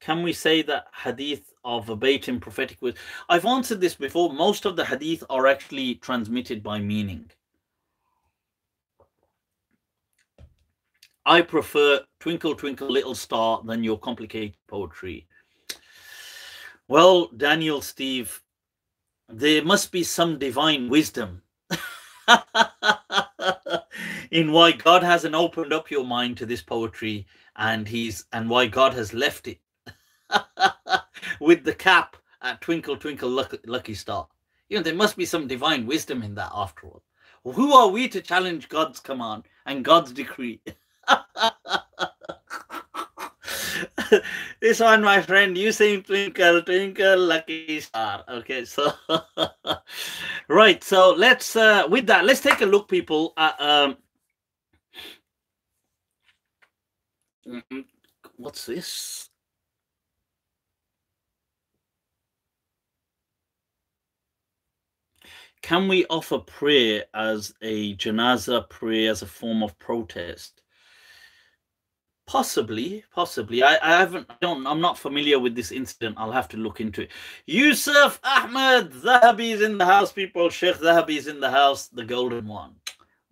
Can we say that hadith are verbatim prophetic words? I've answered this before. Most of the hadith are actually transmitted by meaning. I prefer Twinkle Twinkle Little Star than your complicated poetry. Well, Daniel, Steve, there must be some divine wisdom in why God hasn't opened up your mind to this poetry and he's and why God has left it with the cap at Twinkle Twinkle Lucky, Lucky Star. You know, there must be some divine wisdom in that after all. Who are we to challenge God's command and God's decree? this one, my friend, you sing Twinkle, Twinkle, Lucky Star. Okay, so, right. So let's, uh, with that, let's take a look, people, at, um, what's this? Can we offer prayer as a janaza prayer as a form of protest? Possibly, possibly. I, I haven't, I don't, I'm not familiar with this incident. I'll have to look into it. Yusuf Ahmed Zahabi is in the house, people. Sheikh Zahabi is in the house, the golden one,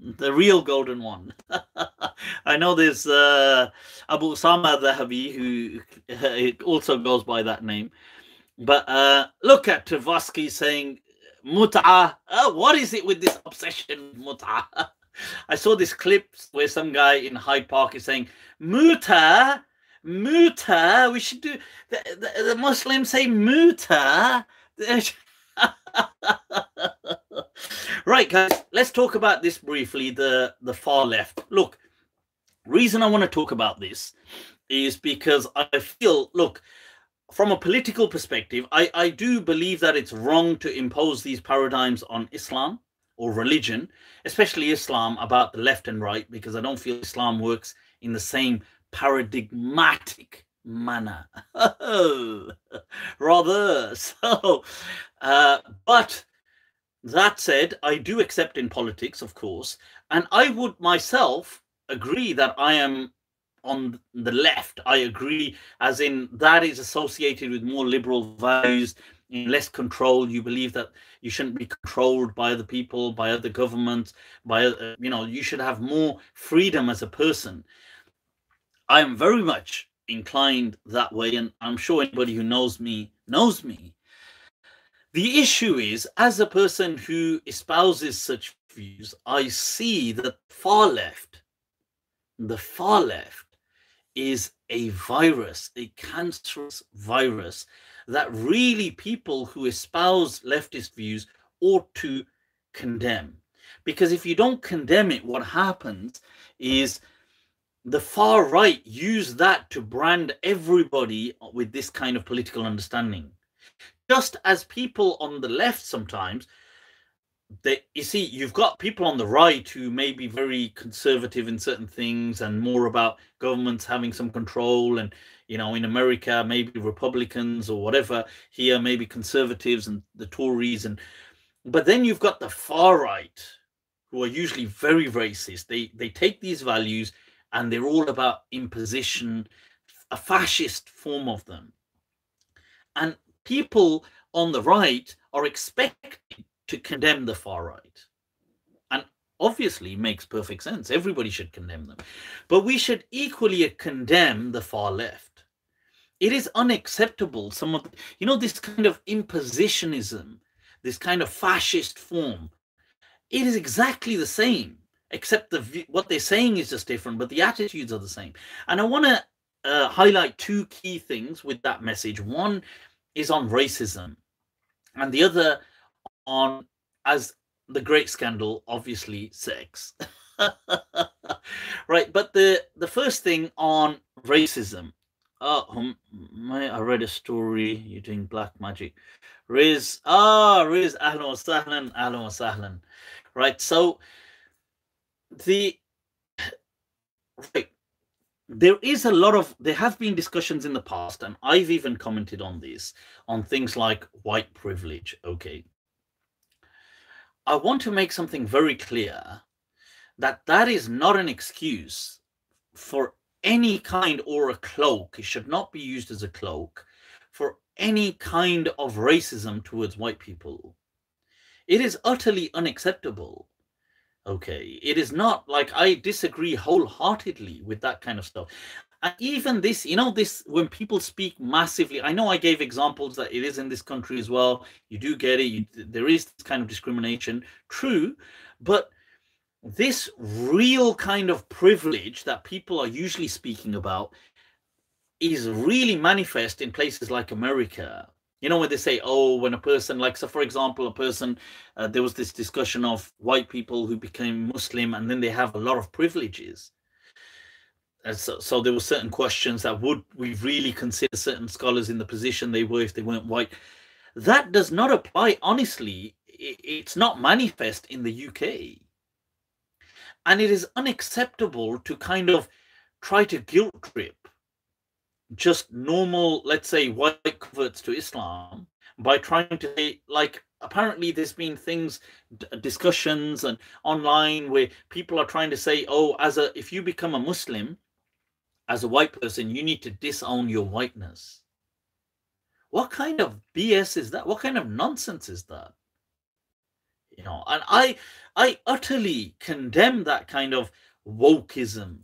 the real golden one. I know there's uh, Abu Usama Zahabi, who also goes by that name. But uh, look at Tversky saying Mut'a. Uh, what is it with this obsession Mut'a? I saw this clip where some guy in Hyde Park is saying, Muta, Muta, we should do, the, the, the Muslims say Muta. right, guys, let's talk about this briefly, the, the far left. Look, reason I want to talk about this is because I feel, look, from a political perspective, I, I do believe that it's wrong to impose these paradigms on Islam or religion, especially Islam, about the left and right, because I don't feel Islam works in the same paradigmatic manner. Rather. So, uh, but that said, I do accept in politics, of course, and I would myself agree that I am on the left. I agree, as in that is associated with more liberal values, less control. You believe that you shouldn't be controlled by other people, by other governments, by uh, you know, you should have more freedom as a person. I am very much inclined that way, and I'm sure anybody who knows me knows me. The issue is, as a person who espouses such views, I see that far left, the far left, is a virus, a cancerous virus that really people who espouse leftist views ought to condemn. Because if you don't condemn it, what happens is the far right use that to brand everybody with this kind of political understanding. Just as people on the left sometimes they, you see, you've got people on the right who may be very conservative in certain things and more about governments having some control. And, you know, in America, maybe Republicans or whatever, here, maybe conservatives and the Tories. And, but then you've got the far right who are usually very racist. They, they take these values and they're all about imposition, a fascist form of them. And people on the right are expected to condemn the far right. And obviously makes perfect sense. Everybody should condemn them. But we should equally condemn the far left. It is unacceptable. Some of, you know, this kind of impositionism, this kind of fascist form, it is exactly the same, except the what they're saying is just different, but the attitudes are the same. And I want to uh, highlight two key things with that message. One is on racism, and the other on as the great scandal, obviously sex. right, but the the first thing on racism. Oh, um, I read a story. You're doing black magic. Riz, ah, Riz, ahlan sahlan, ahlan sahlan. Right, so the right, there is a lot of there have been discussions in the past, and I've even commented on this on things like white privilege. Okay, I want to make something very clear that that is not an excuse for any kind or a cloak. It should not be used as a cloak for any kind of racism towards white people. It is utterly unacceptable. Okay. It is not like I disagree wholeheartedly with that kind of stuff. And even this, you know, this when people speak massively, I know I gave examples that it is in this country as well. You do get it. You, there is this kind of discrimination, true, but this real kind of privilege that people are usually speaking about is really manifest in places like America. You know, when they say, oh, when a person, like, so for example, a person, uh, there was this discussion of white people who became Muslim and then they have a lot of privileges so, so there were certain questions that would we really consider certain scholars in the position they were if they weren't white. That does not apply. Honestly, it's not manifest in the UK, and it is unacceptable to kind of try to guilt trip just normal, let's say, white converts to Islam by trying to say like apparently there's been things discussions and online where people are trying to say oh as a if you become a muslim as a white person you need to disown your whiteness. What kind of bs is that? What kind of nonsense is that? You know and i i utterly condemn that kind of wokeism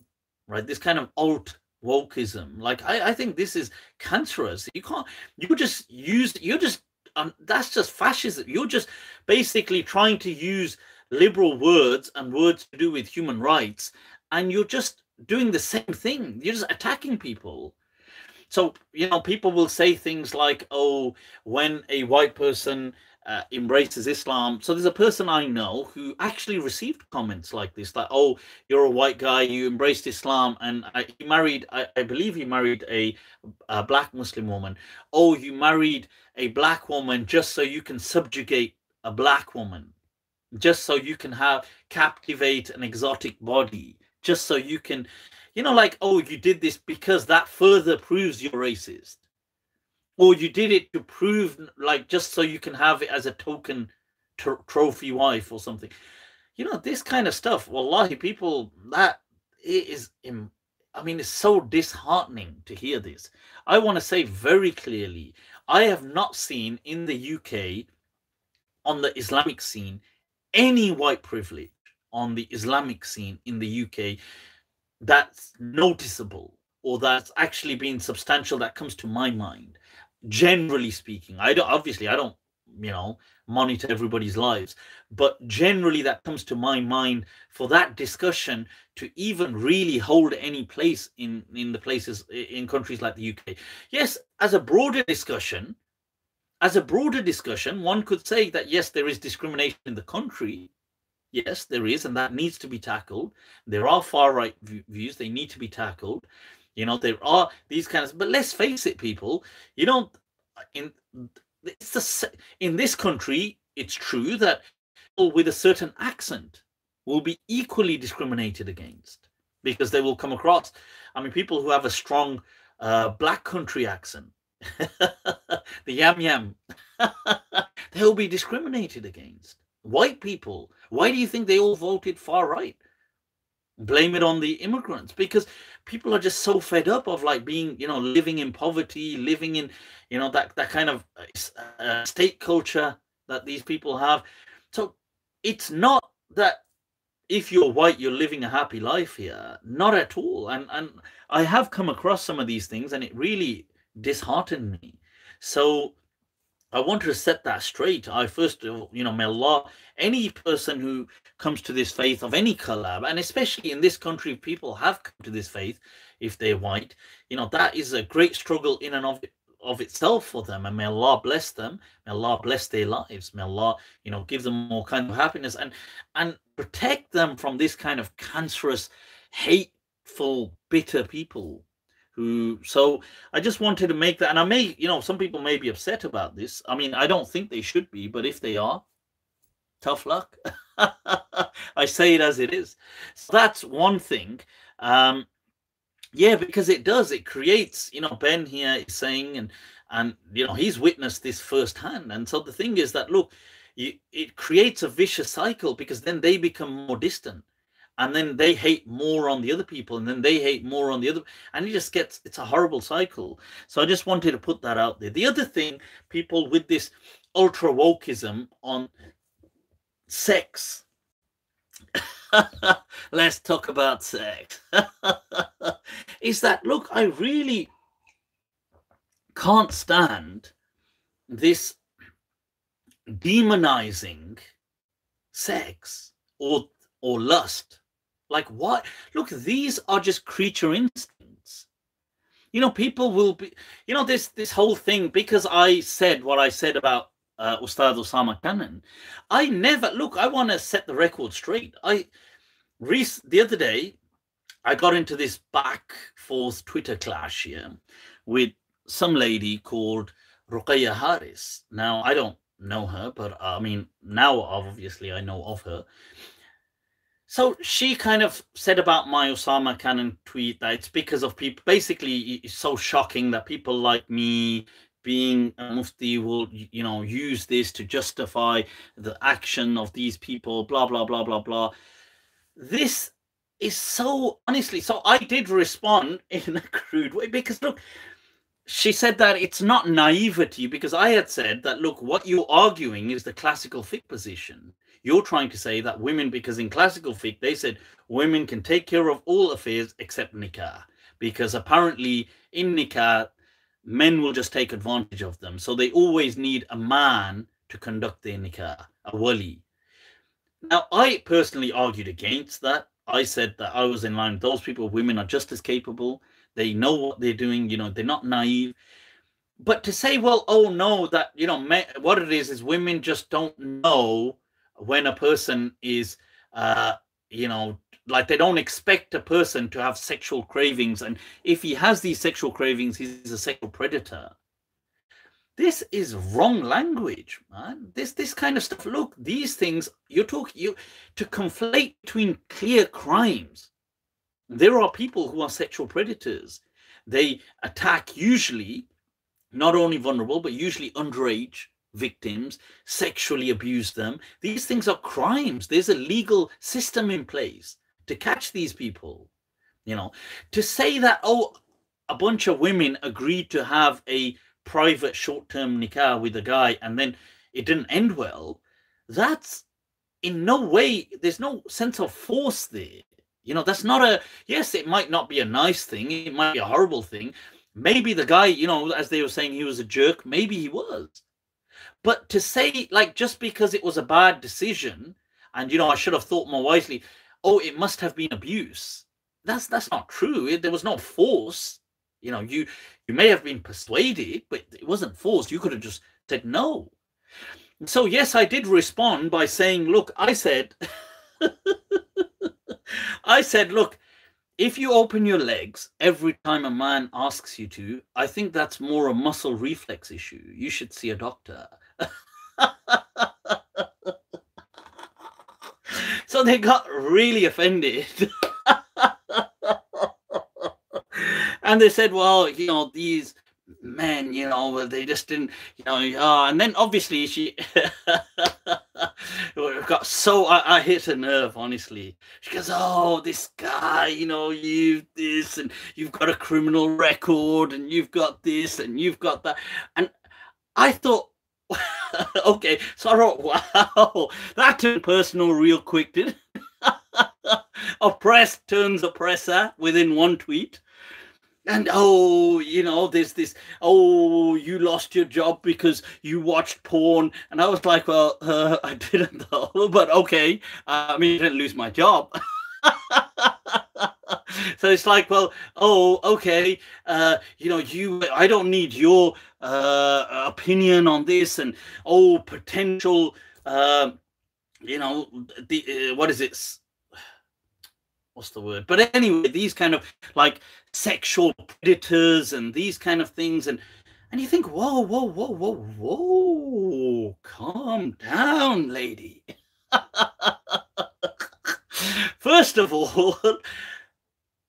right? This kind of alt wokeism. Like i i think this is cancerous. You can't you just use you're just um, that's just fascism. You're just basically trying to use liberal words and words to do with human rights, and you're just doing the same thing. You're just attacking people. So, you know, people will say things like, oh, when a white person uh, embraces Islam. So there's a person I know who actually received comments like this, like, "Oh, you're a white guy, you embraced Islam, and I, he married, I, I, believe he married a, a black Muslim woman. Oh, you married a black woman just so you can subjugate a black woman, just so you can have captivate an exotic body, just so you can, you know, like, oh, you did this because that further proves you're racist." or you did it to prove like just so you can have it as a token trophy wife or something. You know this kind of stuff wallahi people that is i mean it's so disheartening to hear this. I want to say very clearly i have not seen in the uk on the islamic scene any white privilege on the islamic scene in the uk that's noticeable or that's actually been substantial that comes to my mind generally speaking. I don't obviously i don't you know monitor everybody's lives but generally that comes to my mind for that discussion to even really hold any place in in the places in countries like the uk yes as a broader discussion as a broader discussion one could say that yes there is discrimination in the country yes there is and that needs to be tackled there are far right views they need to be tackled you know, there are these kinds, of, but let's face it, people. You don't in it's the in this country. It's true that people with a certain accent will be equally discriminated against because they will come across. I mean, people who have a strong uh, black country accent, the yam yam, they'll be discriminated against. White people, why do you think they all voted far right? blame it on the immigrants because people are just so fed up of like being you know living in poverty living in you know that that kind of uh, uh, state culture that these people have. So it's not that if you're white you're living a happy life here. Not at all. And and i have come across some of these things and it really disheartened me. So I wanted to set that straight. I first, uh, you know, may Allah, any person who comes to this faith of any color, and especially in this country, people have come to this faith if they're white, you know, that is a great struggle in and of of itself for them. And may Allah bless them. May Allah bless their lives. May Allah, you know, give them more kind of happiness and and protect them from this kind of cancerous, hateful, bitter people who so i just wanted to make that and i may you know some people may be upset about this. I mean i don't think they should be but if they are tough luck. I say it as it is. So that's one thing. Um yeah because it does it creates you know ben here is saying and and you know he's witnessed this firsthand. And so the thing is that look you, it creates a vicious cycle because then they become more distant and then they hate more on the other people and then they hate more on the other and it just gets it's a horrible cycle. So i just wanted to put that out there. The other thing people with this ultra wokeism on sex. Let's talk about sex. Is that look i really can't stand this demonizing sex or or lust like what? Look, these are just creature instincts. You know, people will be. You know, this this whole thing because I said what I said about uh, Ustad Osama Canon. I never look. I want to set the record straight. I, Reese, the other day, I got into this back forth Twitter clash here with some lady called Ruqayya Harris. Now, I don't know her, but uh, I mean, now obviously I know of her. So she kind of said about my Osama Canon tweet that it's because of people. Basically, it's so shocking that people like me being a mufti will, you know, use this to justify the action of these people, blah, blah, blah, blah, blah. This is so honestly. So I did respond in a crude way because look, she said that it's not naivety because I had said that look, what you're arguing is the classical fiqh position. You're trying to say that women, because in classical fiqh they said women can take care of all affairs except nikah, because apparently in nikah men will just take advantage of them. So they always need a man to conduct their nikah, a wali. Now, I personally argued against that. I said that I was in line with those people. Women are just as capable. They know what they're doing. You know, they're not naive. But to say, well, oh no, that you know, what it is is women just don't know when a person is, uh, you know, like they don't expect a person to have sexual cravings, and if he has these sexual cravings, he's a sexual predator. This is wrong language, man. This this kind of stuff. Look, these things you're talking you to conflate between clear crimes. There are people who are sexual predators. They attack usually not only vulnerable, but usually underage victims, sexually abuse them. These things are crimes. There's a legal system in place to catch these people. You know, to say that, oh, a bunch of women agreed to have a private short term nikah with a guy and then it didn't end well, that's in no way, there's no sense of force there. You know, that's not a, yes, it might not be a nice thing, it might be a horrible thing. Maybe the guy, you know, as they were saying, he was a jerk, maybe he was. But to say, like, just because it was a bad decision, and, you know, I should have thought more wisely, oh, it must have been abuse. That's that's not true. There was no force. You know, you you may have been persuaded, but it wasn't forced. You could have just said no. So yes, I did respond by saying, look, I said, I said, look, if you open your legs every time a man asks you to, I think that's more a muscle reflex issue. You should see a doctor. so they got really offended. and they said, well, you know, these men, you know, they just didn't, you know, uh, and then obviously she got so, I, I, hit a nerve, honestly. She goes, oh, this guy, you know, you've this, and you've got a criminal record, and you've got this, and you've got that. And I thought, okay, so I wrote, wow, that turned personal real quick, did Oppressed turns oppressor within one tweet. And oh you know there's this oh you lost your job because you watched porn. And i was like well uh, i didn't though but okay. Uh, i mean i didn't lose my job so it's like well oh okay uh, you know you i don't need your uh, opinion on this and oh potential uh, you know the uh, what is it what's the word? But anyway these kind of like sexual predators and these kind of things and and you think whoa whoa whoa whoa whoa calm down lady. First of all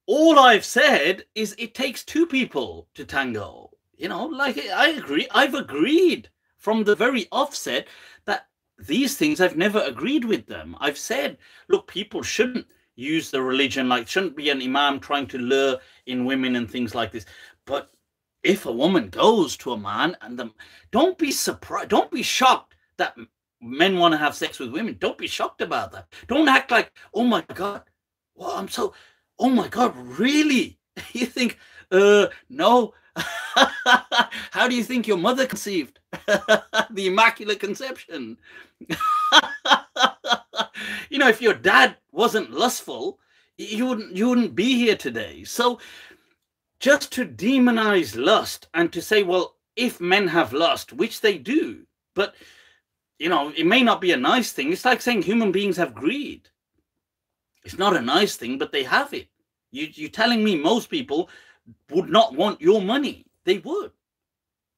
all i've said is it takes two people to tango. You know like i agree i've agreed from the very offset that these things i've never agreed with them. I've said look people shouldn't use the religion like shouldn't be an imam trying to lure in women and things like this. But if a woman goes to a man and the, don't be surprised don't be shocked that men want to have sex with women. Don't be shocked about that. Don't act like oh my god well i'm so oh my god really you think uh no how do you think your mother conceived the immaculate conception you know, if your dad wasn't lustful, you wouldn't you wouldn't be here today. So just to demonize lust and to say, well, if men have lust, which they do, but you know, it may not be a nice thing. It's like saying human beings have greed. It's not a nice thing, but they have it. You, you're telling me most people would not want your money. They would.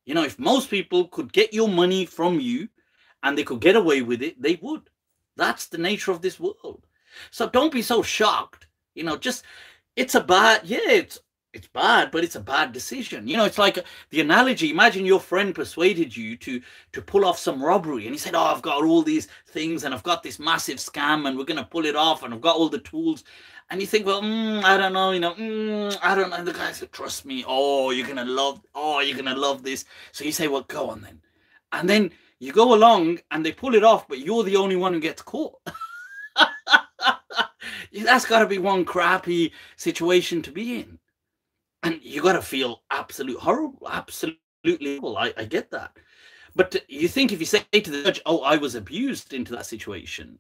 You know, if most people could get your money from you and they could get away with it, they would. That's the nature of this world. So don't be so shocked. You know, just it's a bad, yeah, it's it's bad, but it's a bad decision. You know, it's like the analogy. Imagine your friend persuaded you to to pull off some robbery, and he said, "Oh, I've got all these things, and I've got this massive scam, and we're gonna pull it off, and I've got all the tools." And you think, well, mm, I don't know, you know, mm, I don't know. And the guy said, "Trust me. Oh, you're gonna love. Oh, you're gonna love this." So you say, "Well, go on then," and then you go along, and they pull it off, but you're the only one who gets caught. That's got to be one crappy situation to be in and you got to feel absolute horrible, absolutely horrible. I, I get that. But you think if you say to the judge, "Oh, I was abused into that situation,"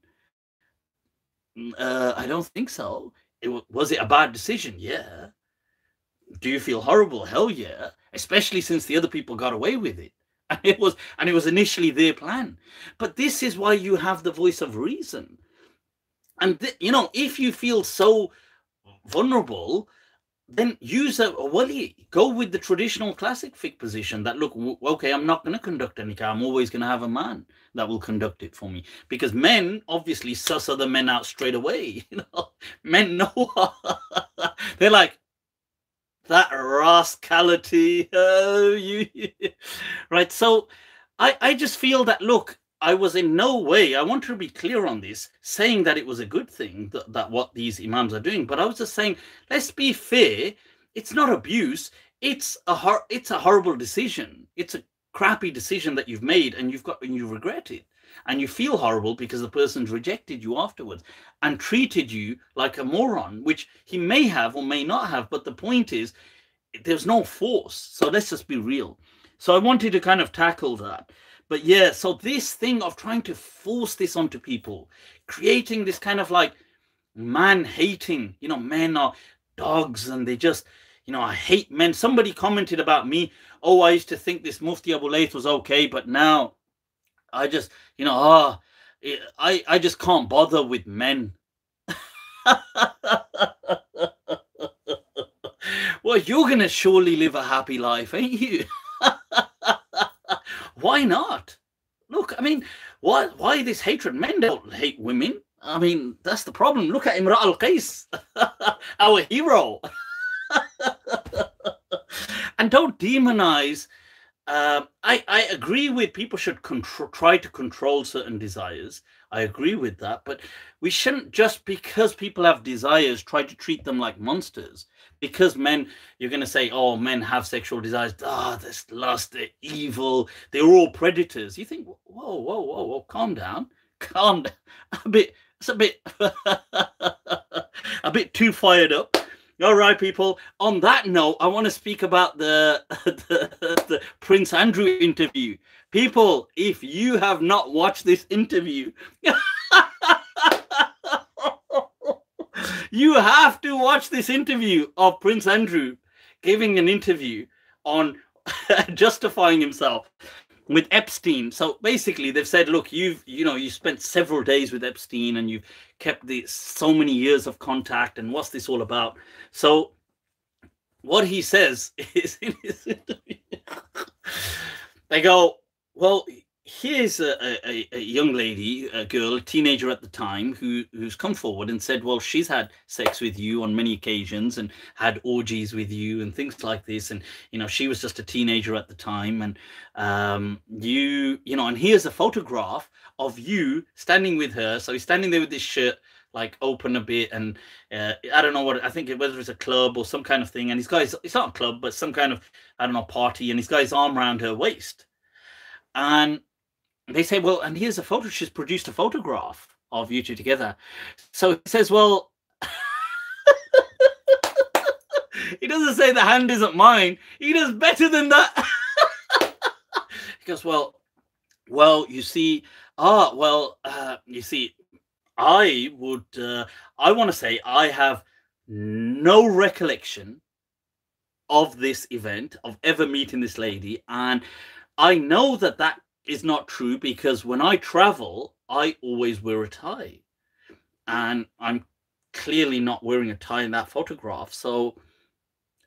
uh, I don't think so. It, was it a bad decision? Yeah. Do you feel horrible? Hell yeah. Especially since the other people got away with it, and it was and it was initially their plan. But this is why you have the voice of reason, and you know if you feel so vulnerable then use a, wali. Go with the traditional classic fiqh position that look, okay, I'm not going to conduct any car. I'm always going to have a man that will conduct it for me because men obviously suss other men out straight away. You know, men know they're like that rascality. Oh, you right. So I I just feel that look, I was in no way, I want to be clear on this, saying that it was a good thing that, that what these imams are doing, but I was just saying, let's be fair, it's not abuse, it's a hor- it's a horrible decision. It's a crappy decision that you've made and you've got and you regret it. And you feel horrible because the person's rejected you afterwards and treated you like a moron, which he may have or may not have. But the point is, there's no force. So let's just be real. So I wanted to kind of tackle that. But yeah, so this thing of trying to force this onto people, creating this kind of like man hating, you know, men are dogs and they just, you know, I hate men. Somebody commented about me, oh, I used to think this Mufti Abu Layth was okay, but now I just, you know, ah, oh, I, I just can't bother with men. well, you're going to surely live a happy life, ain't you? Why not? Look, I mean, why why this hatred? Men don't hate women. I mean, that's the problem. Look at Imra al Qais, our hero. and don't demonize. Uh, I, I agree with people should try to control certain desires. I agree with that, but we shouldn't just because people have desires try to treat them like monsters because men, you're going to say, oh, men have sexual desires. Ah, oh, this lust, they're evil. They're all predators. You think, whoa, whoa, whoa, whoa, calm down, calm down. A bit, it's a bit, a bit too fired up. All right, people. On that note, I want to speak about the, the, the Prince Andrew interview. People, if you have not watched this interview, you have to watch this interview of Prince Andrew giving an interview on justifying himself with Epstein. So basically, they've said, look, you've you know you spent several days with Epstein and you've kept the so many years of contact, and what's this all about? So what he says is in his interview, they go, well, here's a, a, a, young lady, a girl, a teenager at the time, who who's come forward and said, "Well, she's had sex with you on many occasions and had orgies with you and things like this, and you know she was just a teenager at the time, and um, you, you know, and here's a photograph of you standing with her. So he's standing there with this shirt." like open a bit and uh, I don't know what I think it, whether it's a club or some kind of thing and he's got his, it's not a club but some kind of I don't know party and he's got his arm around her waist and they say, well, and here's a photo. She's produced a photograph of you two together. So he says, well, he doesn't say the hand isn't mine. He does better than that. he goes, well, well, you see, ah, well, uh, you see, I would, uh, I want to say I have no recollection of this event, of ever meeting this lady. And I know that that is not true because when I travel, I always wear a tie. And I'm clearly not wearing a tie in that photograph. So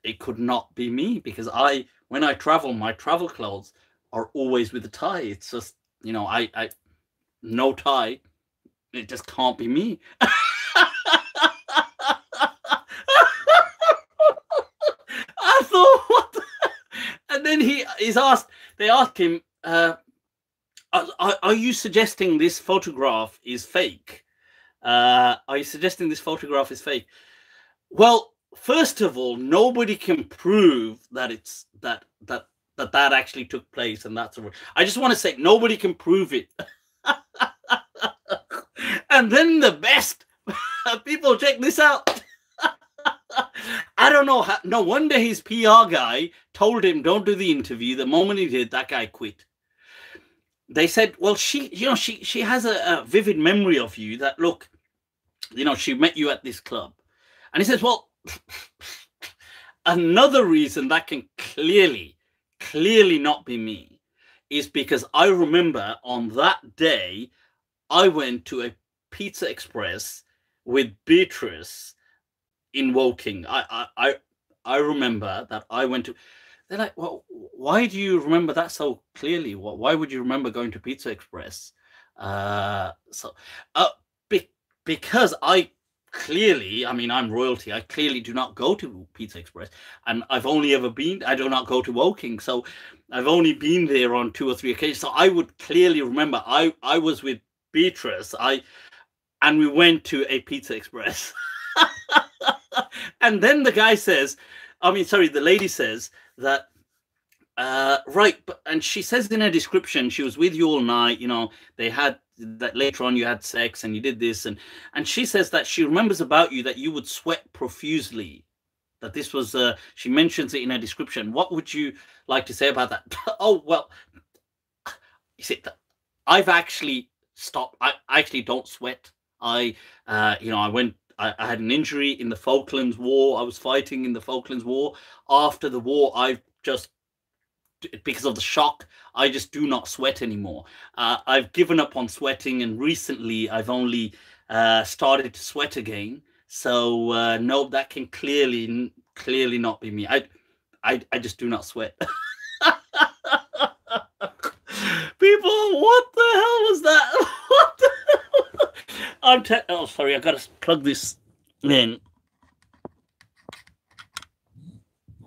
it could not be me because I, when I travel, my travel clothes are always with a tie. It's just, you know, I, I, no tie. It just can't be me. I thought, what? The? And then he he's asked. They asked him, uh, are, are, you suggesting this photograph is fake? Uh, are you suggesting this photograph is fake? Well, first of all, nobody can prove that it's that that that that actually took place, and that's I just want to say nobody can prove it. and then the best people check this out. I don't know. How, no wonder his PR guy told him don't do the interview. The moment he did, that guy quit they said, well, she, you know, she she has a, a, vivid memory of you that look, you know, she met you at this club. And he says, well, another reason that can clearly, clearly not be me is because I remember on that day, I went to a Pizza Express with Beatrice in Woking. I, I, I, I remember that I went to they're like, well, why do you remember that so clearly? What why would you remember going to Pizza Express? Uh, so, uh, be- because I clearly, I mean, I'm royalty. I clearly do not go to Pizza Express, and I've only ever been. I do not go to Woking, so I've only been there on two or three occasions. So I would clearly remember. I I was with Beatrice. I and we went to a Pizza Express, and then the guy says, I mean, sorry, the lady says that uh, right, and she says in her description she was with you all night. You know, they had that later on you had sex and you did this, and and she says that she remembers about you that you would sweat profusely. That this was uh, she mentions it in her description. What would you like to say about that? oh well, you see, I've actually stopped. I, I actually don't sweat. I uh, you know I went I, had an injury in the Falklands War. I was fighting in the Falklands War. After the war, I've just because of the shock, I just do not sweat anymore. Uh, I've given up on sweating, and recently I've only uh, started to sweat again. So uh, no, that can clearly clearly not be me. I I, I just do not sweat. People, what the hell was that? What the? I'm te- oh sorry, I gotta plug this in.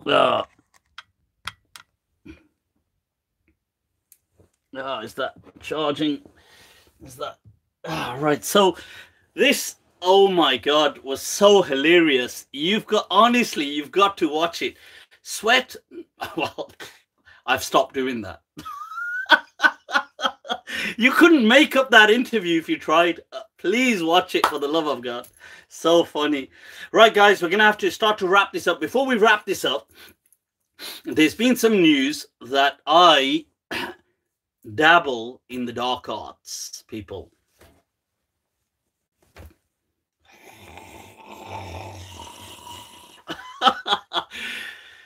Oh. Oh, is that charging? Is that ah, right? So this oh my god was so hilarious. You've got honestly, you've got to watch it. Sweat. Well, I've stopped doing that. you couldn't make up that interview if you tried. Uh, Please watch it for the love of God. So funny. Right, guys, we're gonna have to start to wrap this up. Before we wrap this up, there's been some news that I dabble in the dark arts, people.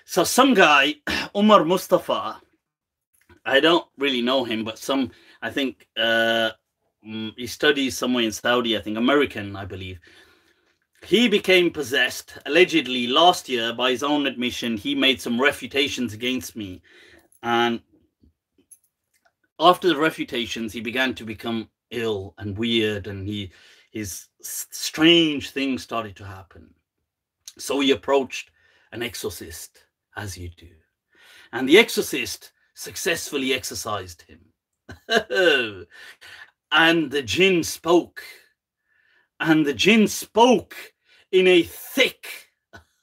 so some guy, Umar Mustafa, I don't really know him, but some I think uh, mm, he studies somewhere in Saudi, I think American, I believe. He became possessed allegedly last year by his own admission. He made some refutations against me, and after the refutations, he began to become ill and weird, and he his strange things started to happen. So he approached an exorcist, as you do, and the exorcist successfully exorcised him. and the jinn spoke, and the jinn spoke in a thick,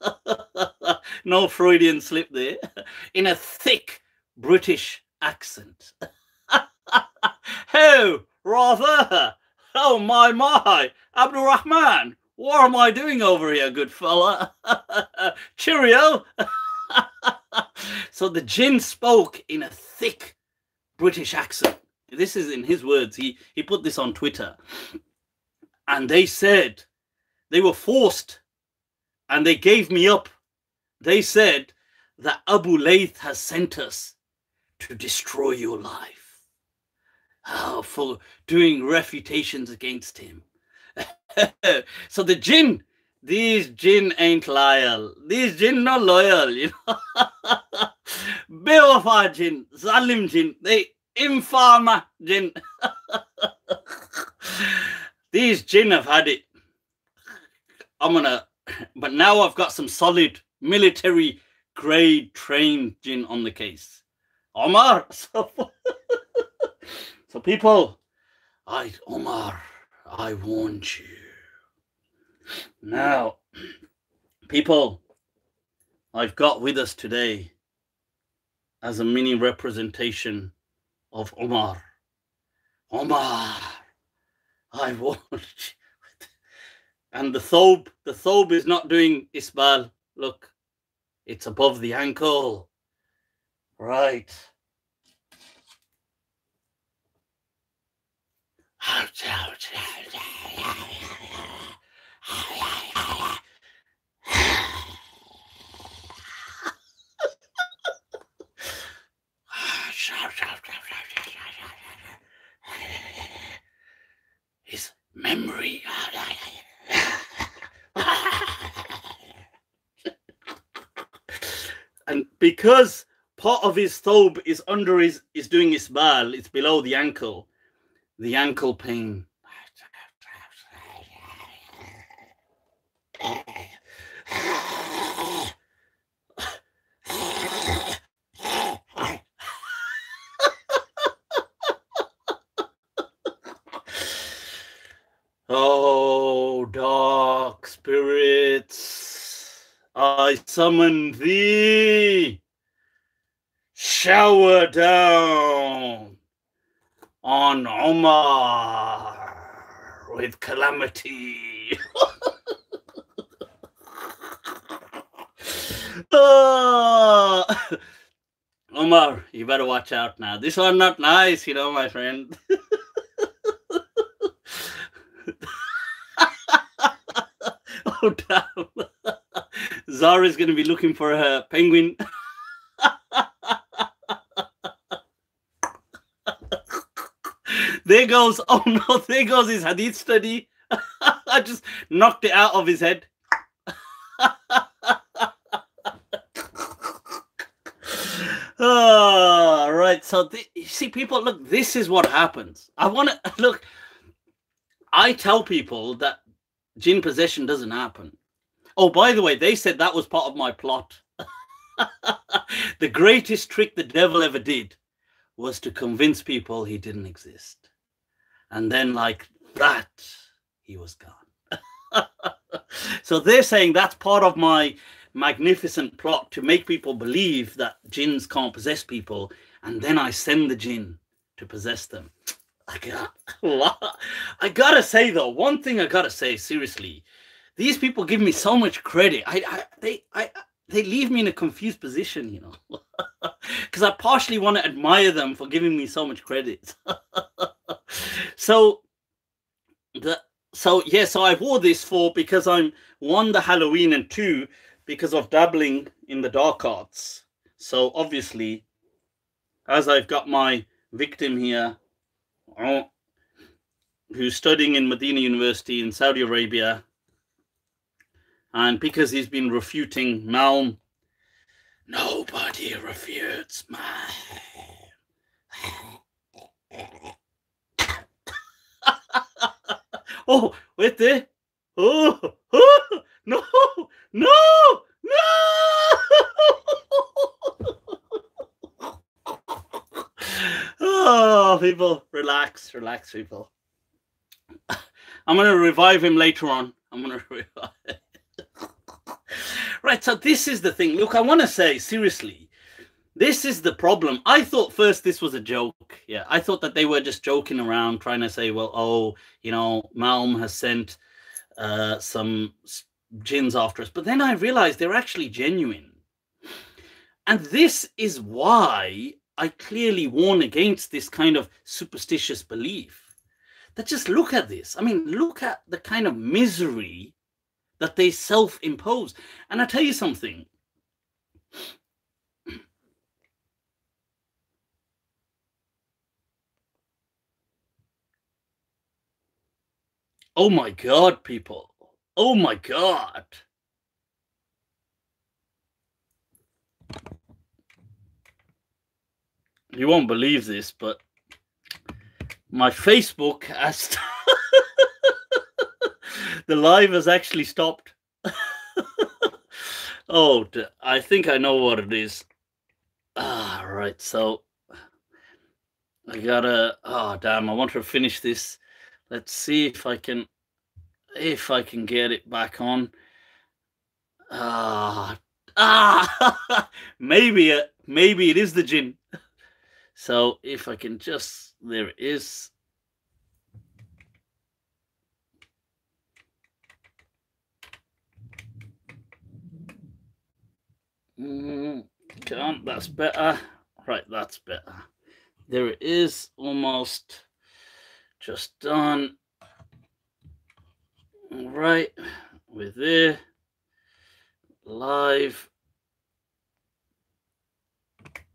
no Freudian slip there, in a thick British accent. oh, rather. Oh, my, my. Abdul Rahman, what am I doing over here, good fella? Cheerio. so the jinn spoke in a thick British accent. This is in his words. He, he put this on Twitter. And they said they were forced and they gave me up. They said that Abu Layth has sent us to destroy your life oh, for doing refutations against him. so the jinn these jinn ain't loyal. These jinn not loyal, you know. Bewafa jinn, zalim jinn, they infama jinn. these jinn have had it. I'm gonna, but now I've got some solid military grade trained jinn on the case. Omar. So, so people, I Omar, I warned you. Now, people, I've got with us today as a mini representation of Omar. Omar, I you. And the thobe, the thobe is not doing isbal. Look, it's above the ankle. Right. His memory. and because part of his thobe is under his is doing isbal, it's below the ankle, the ankle pain. Oh, dark spirits, I summon thee. Shower down on Omar with calamity. oh, Omar, you better watch out now. This one not nice, you know, my friend. damn. Zara's gonna be looking for her penguin. there goes oh no, there goes his hadith study. I just knocked it out of his head. oh, right. So you see, people, look, this is what happens. I want to look. I tell people that jinn possession doesn't happen. Oh, by the way, they said that was part of my plot. the greatest trick the devil ever did was to convince people he didn't exist. And then, like that, he was gone. so they're saying that's part of my magnificent plot to make people believe that jinns can't possess people. And then I send the jinn to possess them. I got, a lot. I gotta say though, one thing I gotta say seriously, these people give me so much credit. I, I they, I, they leave me in a confused position, you know, because I partially want to admire them for giving me so much credit. so, the so yeah, so I wore this for because I'm one the Halloween and two because of dabbling in the dark arts. So obviously, as I've got my victim here who's studying in Medina University in Saudi Arabia. And because he's been refuting Malm, nobody refutes Malm. oh, wait there. Oh, oh, no, no, no. oh, people, relax, relax, people. I'm going to revive him later on. I'm going to revive. right, so this is the thing. Look, I want to say seriously, this is the problem. I thought first this was a joke. Yeah, I thought that they were just joking around, trying to say, well, oh, you know, Malm has sent uh, some jinns after us. But then I realized they're actually genuine. And this is why I clearly warn against this kind of superstitious belief. That just look at this. I mean, look at the kind of misery that they self impose. And I tell you something. Oh my God, people. Oh my god. You won't believe this, but my Facebook has the live has actually stopped. oh, I think I know what it is. Ah, right. So I gotta. Oh, damn! I want to finish this. Let's see if I can, if I can get it back on. Ah, ah! maybe it, maybe it is the jinn. So if I can just, there it is. Mm, can't, that's better. Right, that's better. There it is, almost just done. All right, we're there. Live.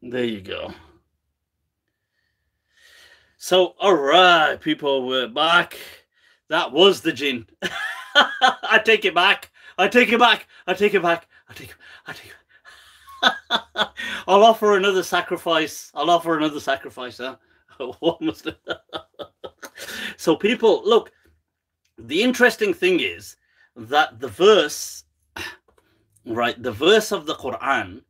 There you go. So, all right, people, we're back. That was the jinn. I take it back. I take it back. I take it back. I take it. I take it. I'll offer another sacrifice. I'll offer another sacrifice. Huh? so, people, look. The interesting thing is that the verse, right? The verse of the Quran.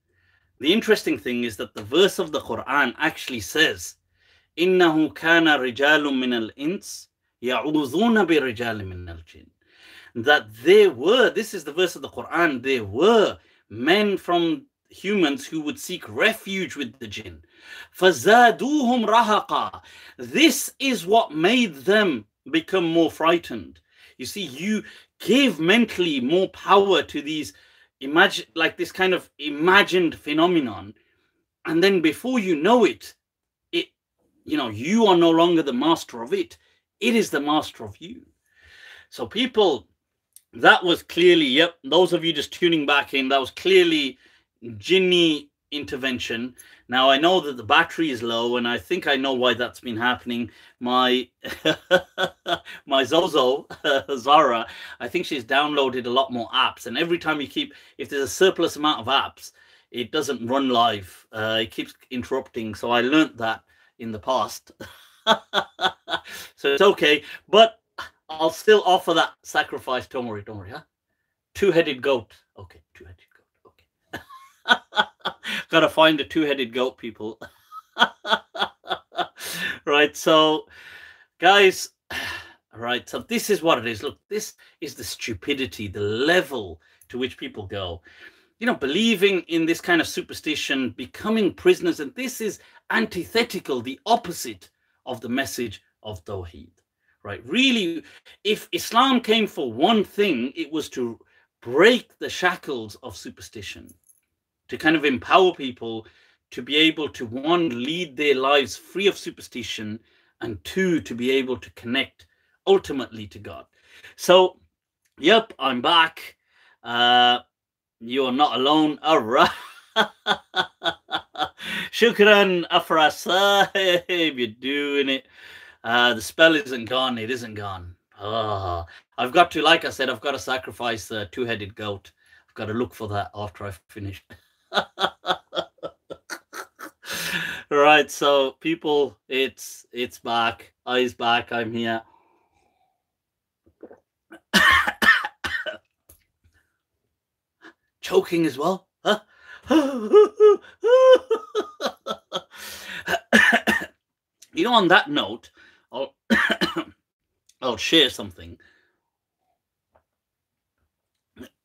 The interesting thing is that the verse of the Quran actually says إنه كان رجال من الإنس يعوذون برجال من الجن that there were this is the verse of the Quran there were men from humans who would seek refuge with the jinn فزادوهم رهقا this is what made them become more frightened you see you give mentally more power to these imagine like this kind of imagined phenomenon and then before you know it you know, you are no longer the master of it. It is the master of you. So, people, that was clearly, yep, those of you just tuning back in, that was clearly Jinni intervention. Now, I know that the battery is low, and I think I know why that's been happening. My my Zozo, Zara, I think she's downloaded a lot more apps. And every time you keep, if there's a surplus amount of apps, it doesn't run live. Uh, it keeps interrupting. So I learned that in the past. so it's okay. But I'll still offer that sacrifice. Don't worry, don't worry, huh? Two-headed goat. Okay, two-headed goat. Okay. Gotta find a two-headed goat, people. right, so guys, right, so this is what it is. Look, this is the stupidity, the level to which people go you know, believing in this kind of superstition, becoming prisoners. And this is antithetical, the opposite of the message of Tawheed, right? Really, if Islam came for one thing, it was to break the shackles of superstition, to kind of empower people to be able to, one, lead their lives free of superstition, and two, to be able to connect ultimately to God. So, yep, I'm back. Uh, you're not alone. All right. Shukran Afra Sahib, you're doing it. Uh, the spell isn't gone. It isn't gone. Oh, I've got to, like I said, I've got to sacrifice the two-headed goat. I've got to look for that after I've finished. right, so people, it's it's back. Eyes back. I'm here. Choking as well. Huh? you know, on that note, I'll I'll share something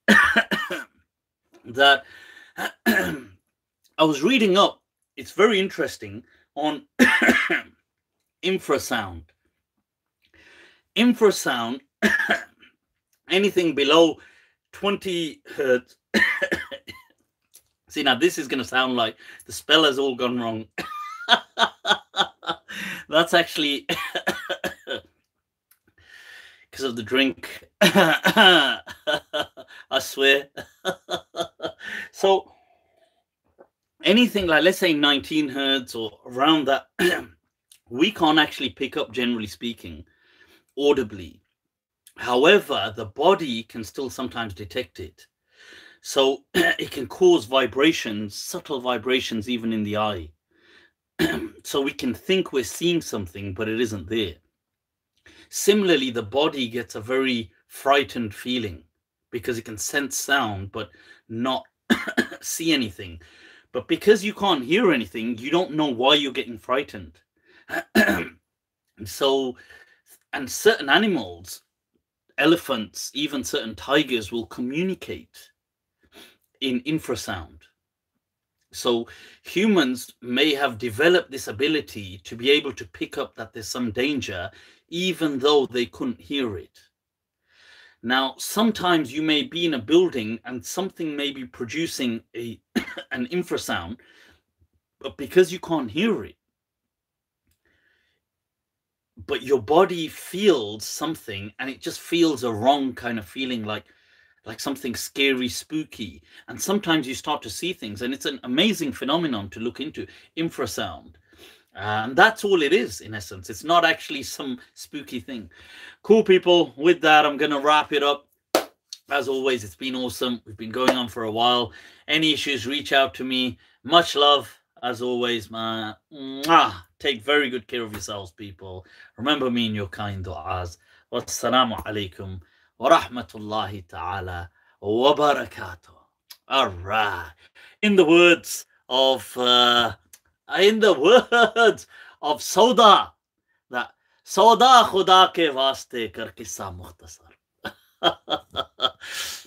that I was reading up. It's very interesting on infrasound. Infrasound, anything below 20 hertz See, now this is going to sound like the spell has all gone wrong. That's actually because of the drink. I swear. so, anything like, let's say, 19 hertz or around that, we can't actually pick up, generally speaking, audibly. However, the body can still sometimes detect it. So it can cause vibrations, subtle vibrations, even in the eye. so we can think we're seeing something, but it isn't there. Similarly, the body gets a very frightened feeling because it can sense sound, but not see anything. But because you can't hear anything, you don't know why you're getting frightened. so, and certain animals, elephants, even certain tigers will communicate in infrasound. So humans may have developed this ability to be able to pick up that there's some danger, even though they couldn't hear it. Now, sometimes you may be in a building and something may be producing a an infrasound, but because you can't hear it, but your body feels something and it just feels a wrong kind of feeling like like something scary spooky. And sometimes you start to see things and it's an amazing phenomenon to look into infrasound. And that's all it is in essence. It's not actually some spooky thing. Cool people. With that i'm gonna wrap it up. As always it's been awesome. We've been going on for a while. Any issues reach out to me. Much love as always Mwah. take very good care of yourselves people. Remember me in your kind du'as. Wassalamu alaikum rahmatullahi ta'ala wa barakatuh all right. In the words of uh, in the words of Sauda that Sauda Khuda ke vaste kar kissa mukhtasar